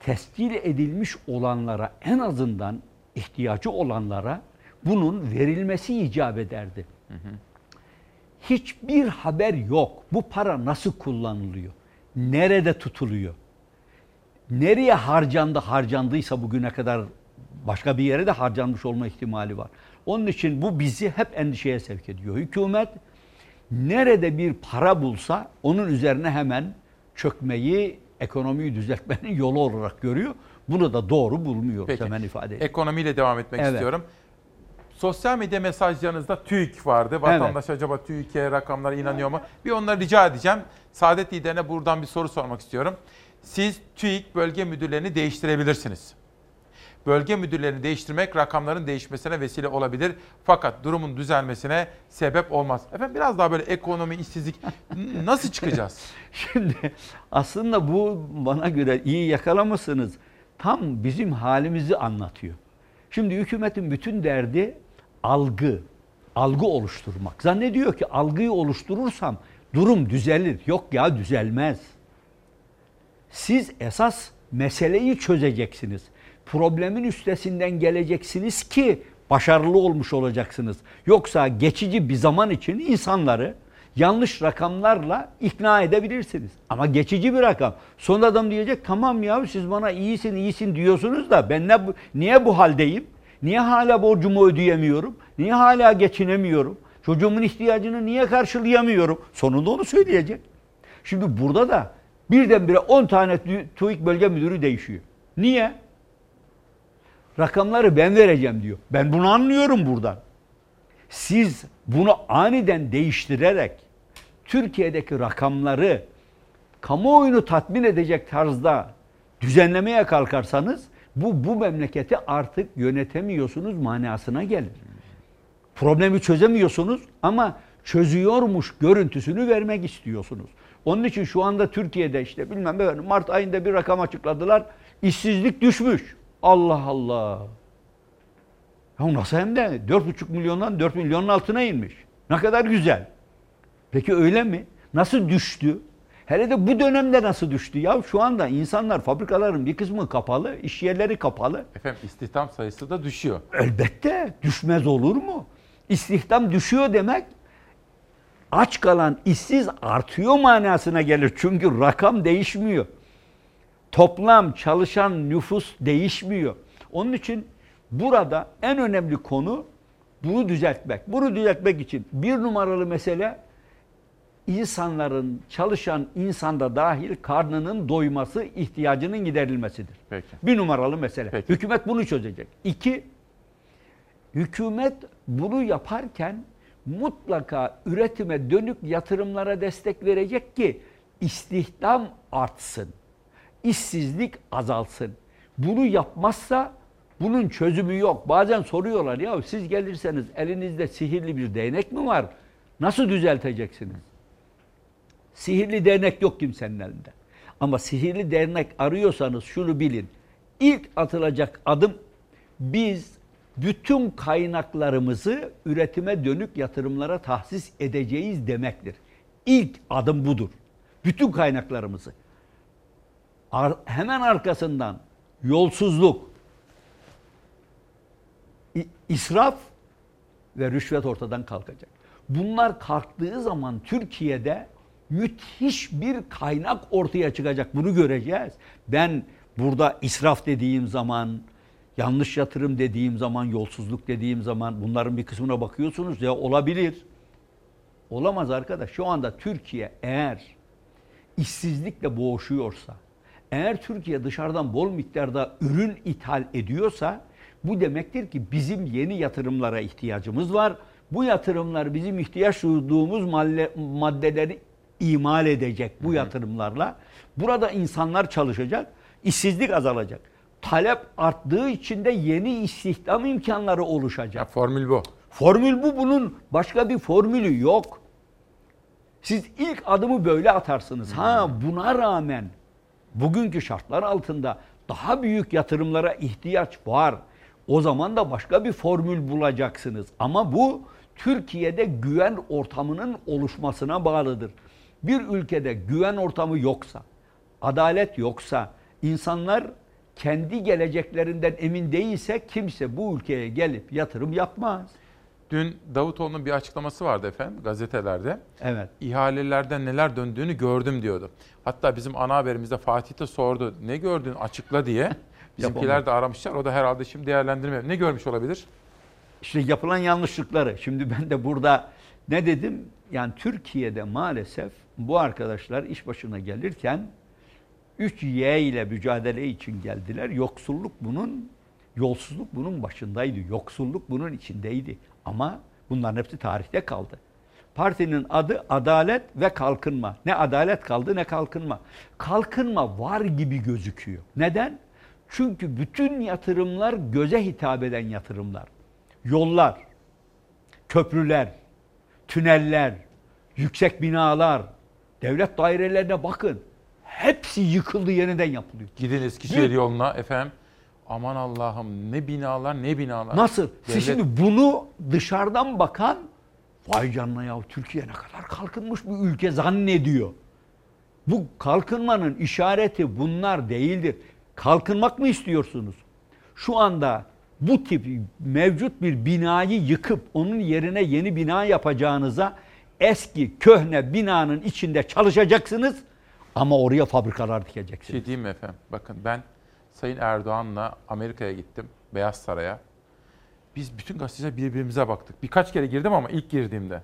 tescil edilmiş olanlara en azından ihtiyacı olanlara bunun verilmesi icap ederdi. Hiçbir haber yok. Bu para nasıl kullanılıyor? Nerede tutuluyor? Nereye harcandı harcandıysa bugüne kadar başka bir yere de harcanmış olma ihtimali var. Onun için bu bizi hep endişeye sevk ediyor. Hükümet nerede bir para bulsa onun üzerine hemen çökmeyi, ekonomiyi düzeltmenin (laughs) yolu olarak görüyor. Bunu da doğru bulmuyor Peki. hemen ifade ediyor. Ekonomiyle devam etmek Evet. istiyorum. Sosyal medya mesajlarınızda TÜİK vardı. Vatandaş acaba TÜİK'e rakamlara inanıyor mu? Bir onları rica edeceğim. Saadet liderine buradan bir soru sormak istiyorum. Siz TÜİK bölge müdürlerini değiştirebilirsiniz. Bölge müdürlerini değiştirmek rakamların değişmesine vesile olabilir. Fakat durumun düzelmesine sebep olmaz. Efendim biraz daha böyle ekonomi, işsizlik (laughs) nasıl çıkacağız? (laughs) Şimdi aslında bu bana göre iyi yakalamışsınız. Tam bizim halimizi anlatıyor. Şimdi hükümetin bütün derdi algı, algı oluşturmak. Zannediyor ki algıyı oluşturursam durum düzelir. Yok ya düzelmez. Siz esas meseleyi çözeceksiniz. Problemin üstesinden geleceksiniz ki başarılı olmuş olacaksınız. Yoksa geçici bir zaman için insanları yanlış rakamlarla ikna edebilirsiniz. Ama geçici bir rakam. Sonra adam diyecek tamam ya siz bana iyisin iyisin diyorsunuz da ben ne, niye bu haldeyim? Niye hala borcumu ödeyemiyorum? Niye hala geçinemiyorum? Çocuğumun ihtiyacını niye karşılayamıyorum? Sonunda onu söyleyecek. Şimdi burada da birdenbire 10 tane tü- TÜİK bölge müdürü değişiyor. Niye? Rakamları ben vereceğim diyor. Ben bunu anlıyorum buradan. Siz bunu aniden değiştirerek Türkiye'deki rakamları kamuoyunu tatmin edecek tarzda düzenlemeye kalkarsanız bu bu memleketi artık yönetemiyorsunuz manasına gelir. Problemi çözemiyorsunuz ama çözüyormuş görüntüsünü vermek istiyorsunuz. Onun için şu anda Türkiye'de işte bilmem ben Mart ayında bir rakam açıkladılar. İşsizlik düşmüş. Allah Allah. Ya nasıl hem de 4,5 milyondan 4 milyonun altına inmiş. Ne kadar güzel. Peki öyle mi? Nasıl düştü? Hele de bu dönemde nasıl düştü? Ya şu anda insanlar fabrikaların bir kısmı kapalı, iş yerleri kapalı. Efendim istihdam sayısı da düşüyor. Elbette düşmez olur mu? İstihdam düşüyor demek aç kalan işsiz artıyor manasına gelir. Çünkü rakam değişmiyor. Toplam çalışan nüfus değişmiyor. Onun için burada en önemli konu bunu düzeltmek. Bunu düzeltmek için bir numaralı mesele insanların, çalışan insanda dahil karnının doyması, ihtiyacının giderilmesidir. Peki. Bir numaralı mesele. Hükümet bunu çözecek. İki, hükümet bunu yaparken mutlaka üretime dönük yatırımlara destek verecek ki istihdam artsın. işsizlik azalsın. Bunu yapmazsa bunun çözümü yok. Bazen soruyorlar ya siz gelirseniz elinizde sihirli bir değnek mi var? Nasıl düzelteceksiniz? Sihirli değnek yok kimsenin elinde. Ama sihirli değnek arıyorsanız şunu bilin. İlk atılacak adım biz bütün kaynaklarımızı üretime dönük yatırımlara tahsis edeceğiz demektir. İlk adım budur. Bütün kaynaklarımızı. Ar- hemen arkasından yolsuzluk, israf ve rüşvet ortadan kalkacak. Bunlar kalktığı zaman Türkiye'de müthiş bir kaynak ortaya çıkacak. Bunu göreceğiz. Ben burada israf dediğim zaman, yanlış yatırım dediğim zaman, yolsuzluk dediğim zaman bunların bir kısmına bakıyorsunuz ya olabilir. Olamaz arkadaş. Şu anda Türkiye eğer işsizlikle boğuşuyorsa, eğer Türkiye dışarıdan bol miktarda ürün ithal ediyorsa bu demektir ki bizim yeni yatırımlara ihtiyacımız var. Bu yatırımlar bizim ihtiyaç duyduğumuz maddeleri imal edecek bu yatırımlarla. Burada insanlar çalışacak, işsizlik azalacak. Talep arttığı için de yeni istihdam imkanları oluşacak. formül bu. Formül bu bunun başka bir formülü yok. Siz ilk adımı böyle atarsınız. Ha buna rağmen bugünkü şartlar altında daha büyük yatırımlara ihtiyaç var. O zaman da başka bir formül bulacaksınız. Ama bu Türkiye'de güven ortamının oluşmasına bağlıdır. Bir ülkede güven ortamı yoksa, adalet yoksa, insanlar kendi geleceklerinden emin değilse kimse bu ülkeye gelip yatırım yapmaz. Dün Davutoğlu'nun bir açıklaması vardı efendim gazetelerde. Evet. İhalelerden neler döndüğünü gördüm diyordu. Hatta bizim ana haberimizde Fatih de sordu. Ne gördün açıkla diye. (laughs) Bizimkiler de aramışlar. O da herhalde şimdi değerlendirme. Ne görmüş olabilir? İşte yapılan yanlışlıkları. Şimdi ben de burada ne dedim? Yani Türkiye'de maalesef bu arkadaşlar iş başına gelirken 3Y ile mücadele için geldiler. Yoksulluk bunun, yolsuzluk bunun başındaydı. Yoksulluk bunun içindeydi. Ama bunların hepsi tarihte kaldı. Partinin adı Adalet ve Kalkınma. Ne adalet kaldı ne kalkınma. Kalkınma var gibi gözüküyor. Neden? Çünkü bütün yatırımlar göze hitap eden yatırımlar. Yollar, köprüler, tüneller, yüksek binalar, devlet dairelerine bakın. Hepsi yıkıldı yeniden yapılıyor. Gidin Eskişehir Bir- yoluna efendim. Aman Allah'ım ne binalar ne binalar. Nasıl? Siz Devlet- şimdi bunu dışarıdan bakan vay canına ya Türkiye ne kadar kalkınmış bir ülke zannediyor. Bu kalkınmanın işareti bunlar değildir. Kalkınmak mı istiyorsunuz? Şu anda bu tip mevcut bir binayı yıkıp onun yerine yeni bina yapacağınıza eski köhne binanın içinde çalışacaksınız ama oraya fabrikalar dikeceksiniz. şey diyeyim mi efendim? Bakın ben Sayın Erdoğan'la Amerika'ya gittim. Beyaz Saray'a. Biz bütün gazeteciler birbirimize baktık. Birkaç kere girdim ama ilk girdiğimde.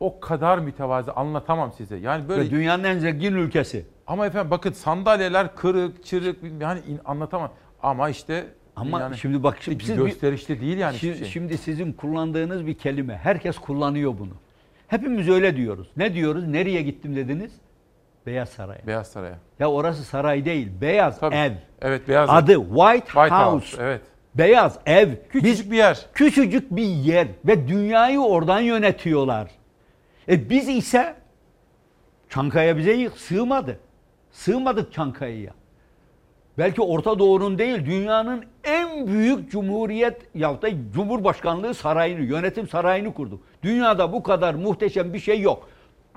O kadar mütevazı anlatamam size. Yani böyle Ve dünyanın en zengin ülkesi. Ama efendim bakın sandalyeler kırık, çırık yani anlatamam. Ama işte Ama yani şimdi bak şimdi bir siz gösterişli değil yani şimdi, şey. şimdi sizin kullandığınız bir kelime. Herkes kullanıyor bunu. Hepimiz öyle diyoruz. Ne diyoruz? Nereye gittim dediniz? Beyaz Saray'a. Beyaz Saray'a. Ya orası saray değil. Beyaz ev. Evet beyaz ev. Adı White, White House. House, evet. Beyaz ev. Küçücük bir yer. Küçücük bir yer ve dünyayı oradan yönetiyorlar. E biz ise Çankaya bize sığmadı. Sığmadık Çankaya'ya. Belki Orta Doğu'nun değil, dünyanın en büyük cumhuriyet ya da cumhurbaşkanlığı sarayını, yönetim sarayını kurduk. Dünyada bu kadar muhteşem bir şey yok.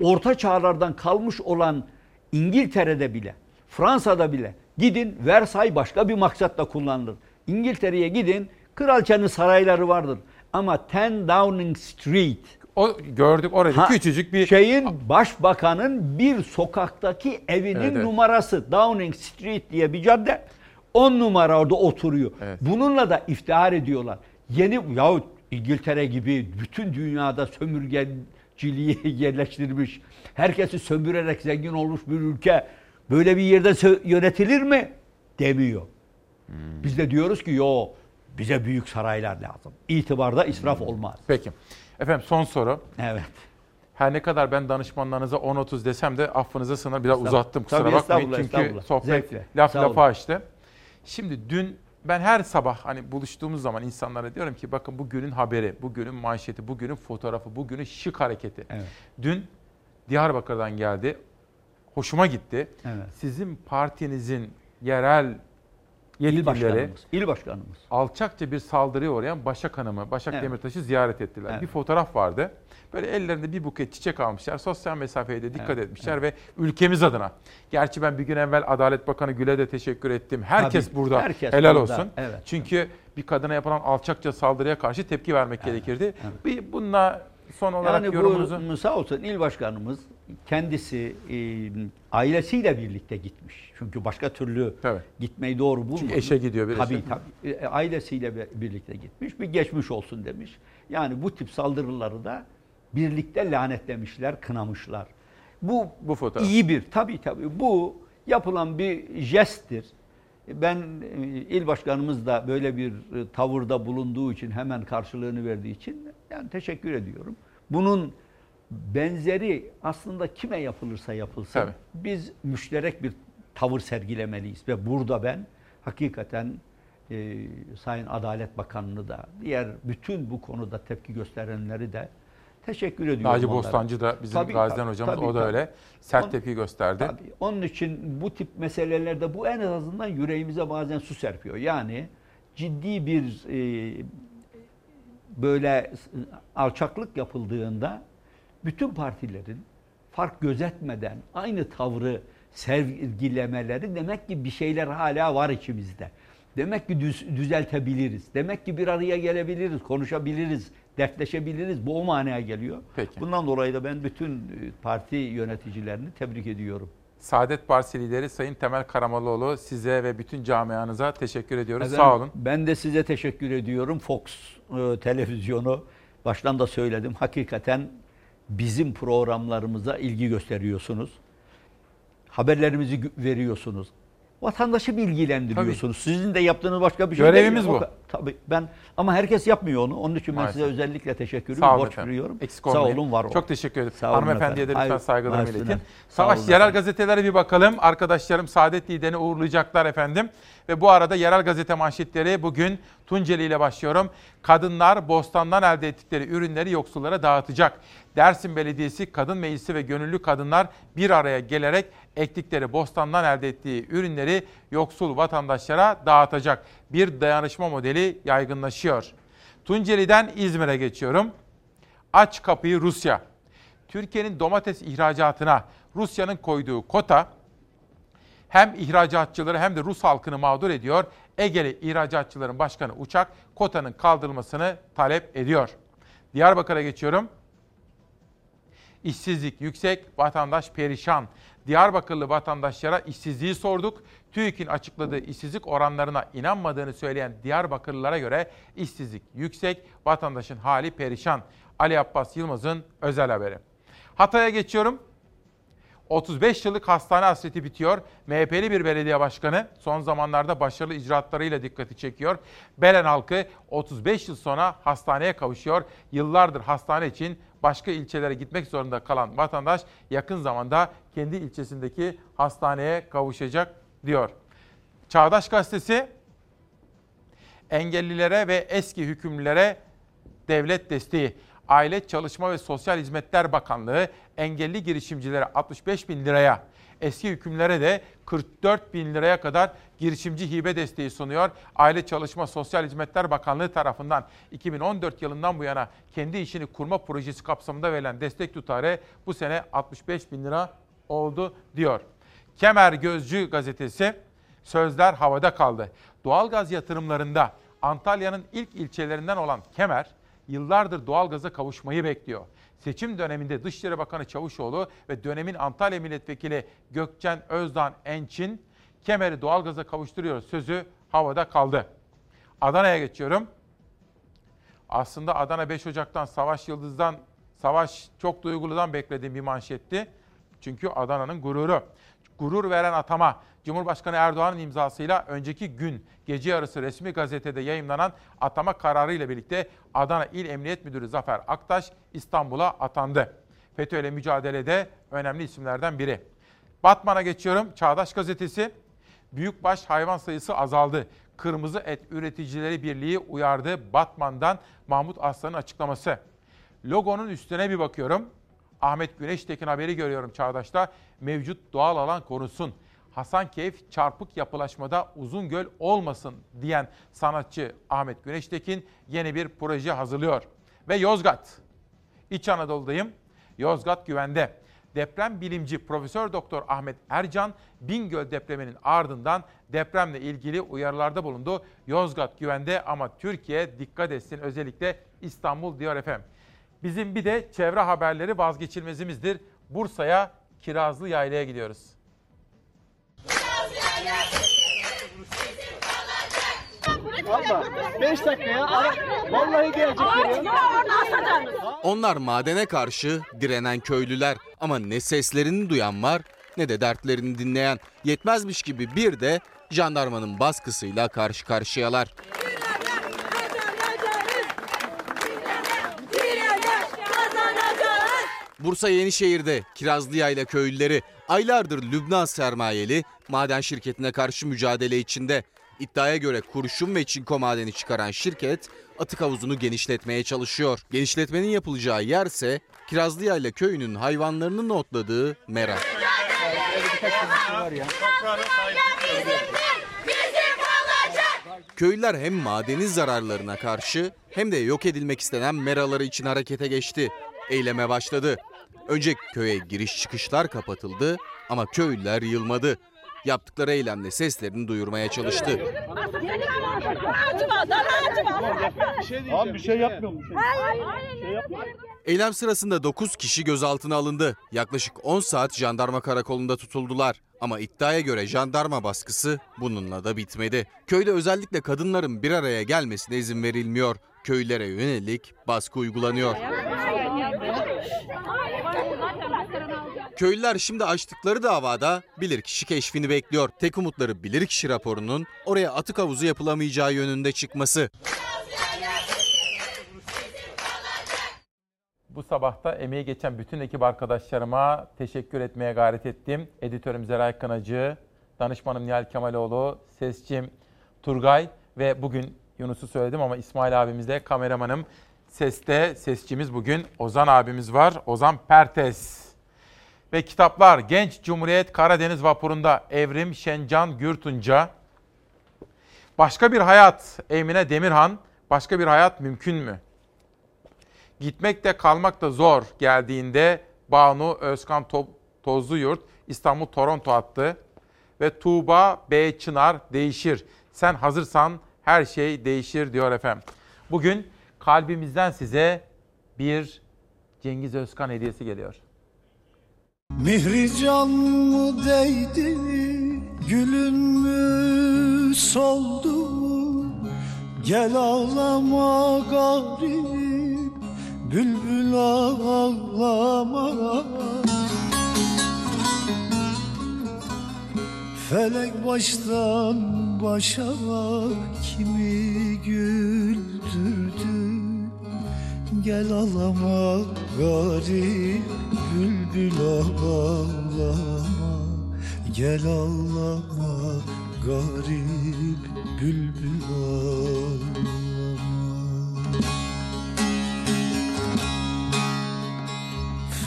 Orta çağlardan kalmış olan İngiltere'de bile, Fransa'da bile gidin Versay başka bir maksatla kullanılır. İngiltere'ye gidin kraliçenin sarayları vardır. Ama 10 Downing Street O gördük orada Ha, küçücük bir şeyin başbakanın bir sokaktaki evinin Evet, evet. numarası Downing Street diye bir cadde. 10 numara orada oturuyor. Bununla da iftihar ediyorlar. Yeni yahut İngiltere gibi bütün dünyada sömürgeciliği (laughs) yerleştirmiş, herkesi sömürerek zengin olmuş bir ülke böyle bir yerde yönetilir mi? Demiyor. Hmm. Biz de diyoruz ki yo Bize büyük saraylar lazım. İtibarda israf olmaz. Peki. Efendim son soru. Evet. Her ne kadar ben danışmanlarınıza 10-30 desem de affınıza sınır biraz uzattım kusura Tabii, bakmayın. Çünkü sohbet Zevkle. laf lafa açtı. Şimdi dün ben her sabah hani buluştuğumuz zaman insanlara diyorum ki bakın bu günün haberi, bu günün manşeti, bu günün fotoğrafı, bu günün şık hareketi. Evet. Dün Diyarbakır'dan geldi. Hoşuma gitti. Evet. Sizin partinizin yerel yetkilileri başkanımız, il başkanımız. alçakça bir saldırıya uğrayan Başak Hanım'ı, Başak Evet. Demirtaş'ı ziyaret ettiler. Evet. Bir fotoğraf vardı. Böyle ellerinde bir buket çiçek almışlar. Sosyal mesafeye de dikkat Evet, etmişler ve ülkemiz adına. Gerçi ben bir gün evvel Adalet Bakanı Gül'e de teşekkür ettim. Herkes Tabii, burada herkes helal burada, olsun. evet. Çünkü bir kadına yapılan alçakça saldırıya karşı tepki vermek gerekirdi. Bir bununla son olarak Yani yorumunuzu bu sağ olsun il başkanımız kendisi e, ailesiyle birlikte gitmiş. Çünkü başka türlü gitmeyi doğru bulmadı. Çünkü eşe gidiyor birisi. Tabii tabii. E, ailesiyle birlikte gitmiş. Bir geçmiş olsun demiş. Yani bu tip saldırıları da birlikte lanetlemişler, kınamışlar. Bu, bu fotoğraf. iyi bir, tabii tabii. Bu yapılan bir jesttir. Ben e, il başkanımız da böyle bir e, tavırda bulunduğu için hemen karşılığını verdiği için yani teşekkür ediyorum. Bunun benzeri aslında kime yapılırsa yapılsın Tabii. biz müşterek bir tavır sergilemeliyiz ve burada ben hakikaten e, Sayın Adalet Bakanı'nı da diğer bütün bu konuda tepki gösterenleri de teşekkür ediyorum. Naci onlara. Bostancı da bizim Tabii, Gazi'den tabii, hocamız tabii, o da tabii. öyle sert On- tepki gösterdi. Tabii. Onun için bu tip meselelerde bu en azından yüreğimize bazen su serpiyor. Yani ciddi bir e, böyle alçaklık yapıldığında bütün partilerin fark gözetmeden aynı tavrı sergilemeleri demek ki bir şeyler hala var içimizde. Demek ki düz, düzeltebiliriz. Demek ki bir araya gelebiliriz, konuşabiliriz, dertleşebiliriz. Bu o manaya geliyor. Peki. Bundan dolayı da ben bütün e, parti yöneticilerini tebrik ediyorum. Saadet Partisi lideri Sayın Temel Karamollaoğlu size ve bütün camianıza teşekkür ediyoruz. Efendim, Sağ olun. Ben de size teşekkür ediyorum. Fox e, televizyonu baştan da söyledim. Hakikaten bizim programlarımıza ilgi gösteriyorsunuz. Haberlerimizi veriyorsunuz. Vatandaşı bilgilendiriyorsunuz. Sizin de yaptığınız başka bir şey Görevimiz değil. O bu. Tabii ben ama herkes yapmıyor onu. Onun için ben Maalesef. size özellikle teşekkür Sağ ediyorum. olun Borç. Eksik Sağ olun, var olun. Çok teşekkür ederim. Sağ olun Hanımefendiye de lütfen Hayır, saygılarımı iletin. Sağ Savaş yerel gazetelere bir bakalım. Arkadaşlarım Saadet Lider'i uğurlayacaklar efendim. Ve bu arada yerel gazete manşetleri bugün Tunceli ile başlıyorum. Kadınlar bostandan elde ettikleri ürünleri yoksullara dağıtacak. Dersim Belediyesi Kadın Meclisi ve gönüllü kadınlar bir araya gelerek ektikleri bostandan elde ettiği ürünleri yoksul vatandaşlara dağıtacak. Bir dayanışma modeli yaygınlaşıyor. Tunceli'den İzmir'e geçiyorum. Aç kapıyı Rusya. Türkiye'nin domates ihracatına Rusya'nın koyduğu kota hem ihracatçıları hem de Rus halkını mağdur ediyor. Egeli ihracatçıların başkanı Uçak kotanın kaldırılmasını talep ediyor. Diyarbakır'a geçiyorum. İşsizlik yüksek, vatandaş perişan. Diyarbakırlı vatandaşlara işsizliği sorduk. TÜİK'in açıkladığı işsizlik oranlarına inanmadığını söyleyen Diyarbakırlılara göre işsizlik yüksek, vatandaşın hali perişan. Ali Abbas Yılmaz'ın özel haberi. Hatay'a geçiyorum. 35 yıllık hastane hasreti bitiyor. MHP'li bir belediye başkanı son zamanlarda başarılı icraatlarıyla dikkati çekiyor. Belen halkı 35 yıl sonra hastaneye kavuşuyor. Yıllardır hastane için başka ilçelere gitmek zorunda kalan vatandaş yakın zamanda kendi ilçesindeki hastaneye kavuşacak diyor. Çağdaş Gazetesi engellilere ve eski hükümlülere devlet desteği. Aile Çalışma ve Sosyal Hizmetler Bakanlığı engelli girişimcilere 65 bin liraya, eski hükümlere de 44 bin liraya kadar girişimci hibe desteği sunuyor. Aile Çalışma Sosyal Hizmetler Bakanlığı tarafından 2014 yılından bu yana kendi işini kurma projesi kapsamında verilen destek tutarı bu sene 65 bin lira oldu diyor. Kemer Gözcü gazetesi sözler havada kaldı. Doğalgaz yatırımlarında Antalya'nın ilk ilçelerinden olan Kemer yıllardır doğalgaza kavuşmayı bekliyor. Seçim döneminde Dışişleri Bakanı Çavuşoğlu ve dönemin Antalya Milletvekili Gökçen Özdan Ençin Kemer'i doğalgaza kavuşturuyor sözü havada kaldı. Adana'ya geçiyorum. Aslında Adana 5 Ocak'tan Savaş Yıldız'dan, Savaş çok duyguludan beklediğim bir manşetti. Çünkü Adana'nın gururu. Gurur veren atama. Cumhurbaşkanı Erdoğan'ın imzasıyla önceki gün gece yarısı resmi gazetede yayımlanan atama kararı ile birlikte Adana İl Emniyet Müdürü Zafer Aktaş İstanbul'a atandı. FETÖ ile mücadelede önemli isimlerden biri. Batman'a geçiyorum. Çağdaş Gazetesi. Büyükbaş hayvan sayısı azaldı. Kırmızı Et Üreticileri Birliği uyardı. Batman'dan Mahmut Aslan'ın açıklaması. Logonun üstüne bir bakıyorum. Ahmet Güneştekin haberi görüyorum Çağdaş'ta. Mevcut doğal alan korusun. Hasankeyf çarpık yapılaşmada uzun göl olmasın diyen sanatçı Ahmet Güneştekin yeni bir proje hazırlıyor. Ve Yozgat. İç Anadolu'dayım. Yozgat güvende. Deprem bilimci Profesör Doktor Ahmet Ercan Bingöl depreminin ardından depremle ilgili uyarılarda bulundu. Yozgat güvende ama Türkiye dikkat etsin özellikle İstanbul diyor efendim. Bizim bir de çevre haberleri vazgeçilmezimizdir. Bursa'ya Kirazlı Yayla'ya gidiyoruz. Abla 5 dakikaya ara. Vallahi gelecekler ya. Onlar madene karşı direnen köylüler ama ne seslerini duyan var ne de dertlerini dinleyen. Yetmezmiş gibi bir de jandarmanın baskısıyla karşı karşıyalar. Bursa Yenişehir'de Kirazlıyayla köylüleri aylardır Lübnan sermayeli maden şirketine karşı mücadele içinde. İddiaya göre kurşun ve çinko madeni çıkaran şirket atık havuzunu genişletmeye çalışıyor. Genişletmenin yapılacağı yerse Kirazlıyayla köyünün hayvanlarının otladığı mera. Köylüler hem madenin zararlarına karşı hem de yok edilmek istenen meraları için harekete geçti. Eyleme başladı. Önce köye giriş çıkışlar kapatıldı ama köylüler yılmadı. Yaptıkları eylemle seslerini duyurmaya çalıştı. Abi bir şey yapmıyorum. Bir şey. Eylem sırasında 9 kişi gözaltına alındı. Yaklaşık 10 saat jandarma karakolunda tutuldular. Ama iddiaya göre jandarma baskısı bununla da bitmedi. Köyde özellikle kadınların bir araya gelmesine izin verilmiyor. Köylere yönelik baskı uygulanıyor. Köylüler şimdi açtıkları davada bilirkişi keşfini bekliyor. Tek umutları bilirkişi raporunun oraya atık havuzu yapılamayacağı yönünde çıkması. Bu sabahta emeği geçen bütün ekip arkadaşlarıma teşekkür etmeye gayret ettim. Editörüm Zeray Kınacı, danışmanım Nihal Kemaloğlu, sesçim Turgay ve bugün Yunus'u söyledim ama İsmail abimizle kameramanım. Seste sesçimiz bugün Ozan abimiz var. Ozan Pertes. Ve kitaplar Genç Cumhuriyet Karadeniz Vapuru'nda Evrim Şencan Gürtunca. Başka bir hayat Emine Demirhan. Başka bir hayat mümkün mü? Gitmek de kalmak da zor geldiğinde Banu Özkan To- Tozluyurt İstanbul Toronto attı. Ve Tuğba B. Çınar değişir. Sen hazırsan her şey değişir diyor efendim. Bugün kalbimizden size bir Cengiz Özkan hediyesi geliyor. Mihri can mı değdi, gülün mü soldu? Gel ağlama garip, bülbül ağlama. Felek baştan başa kimi güldürdü? Gel ağlama garip bülbül ağlama Gel ağlama garip bülbül ağlama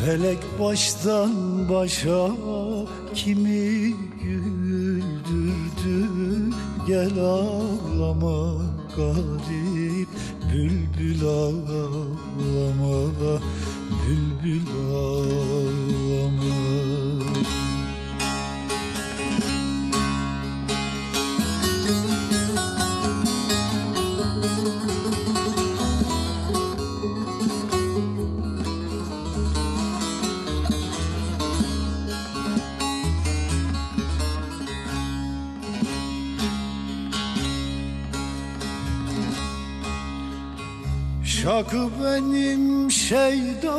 Felek baştan başa kimi güldürdü? Gel ağlama garip bülbül ağlama Bülbül ağlama Şakı benim şeyda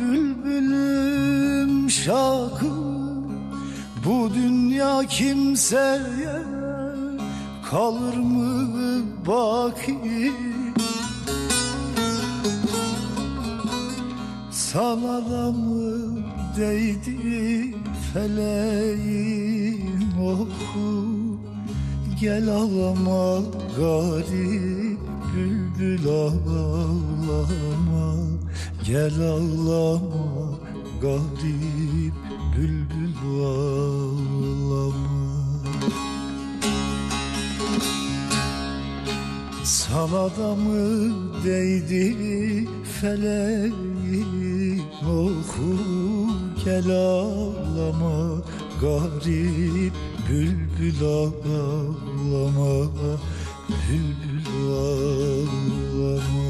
bülbülüm şakı. Bu dünya kimseye kalır mı baki? Sana da mı değdi feleğin oku? Gel ağlama garip bülbül ağlama Gel ağlama garip bülbül ağlama. Sana da mı değdi feleğin oku Gel ağlama garip bülbül ağlama. Bülbül ağlama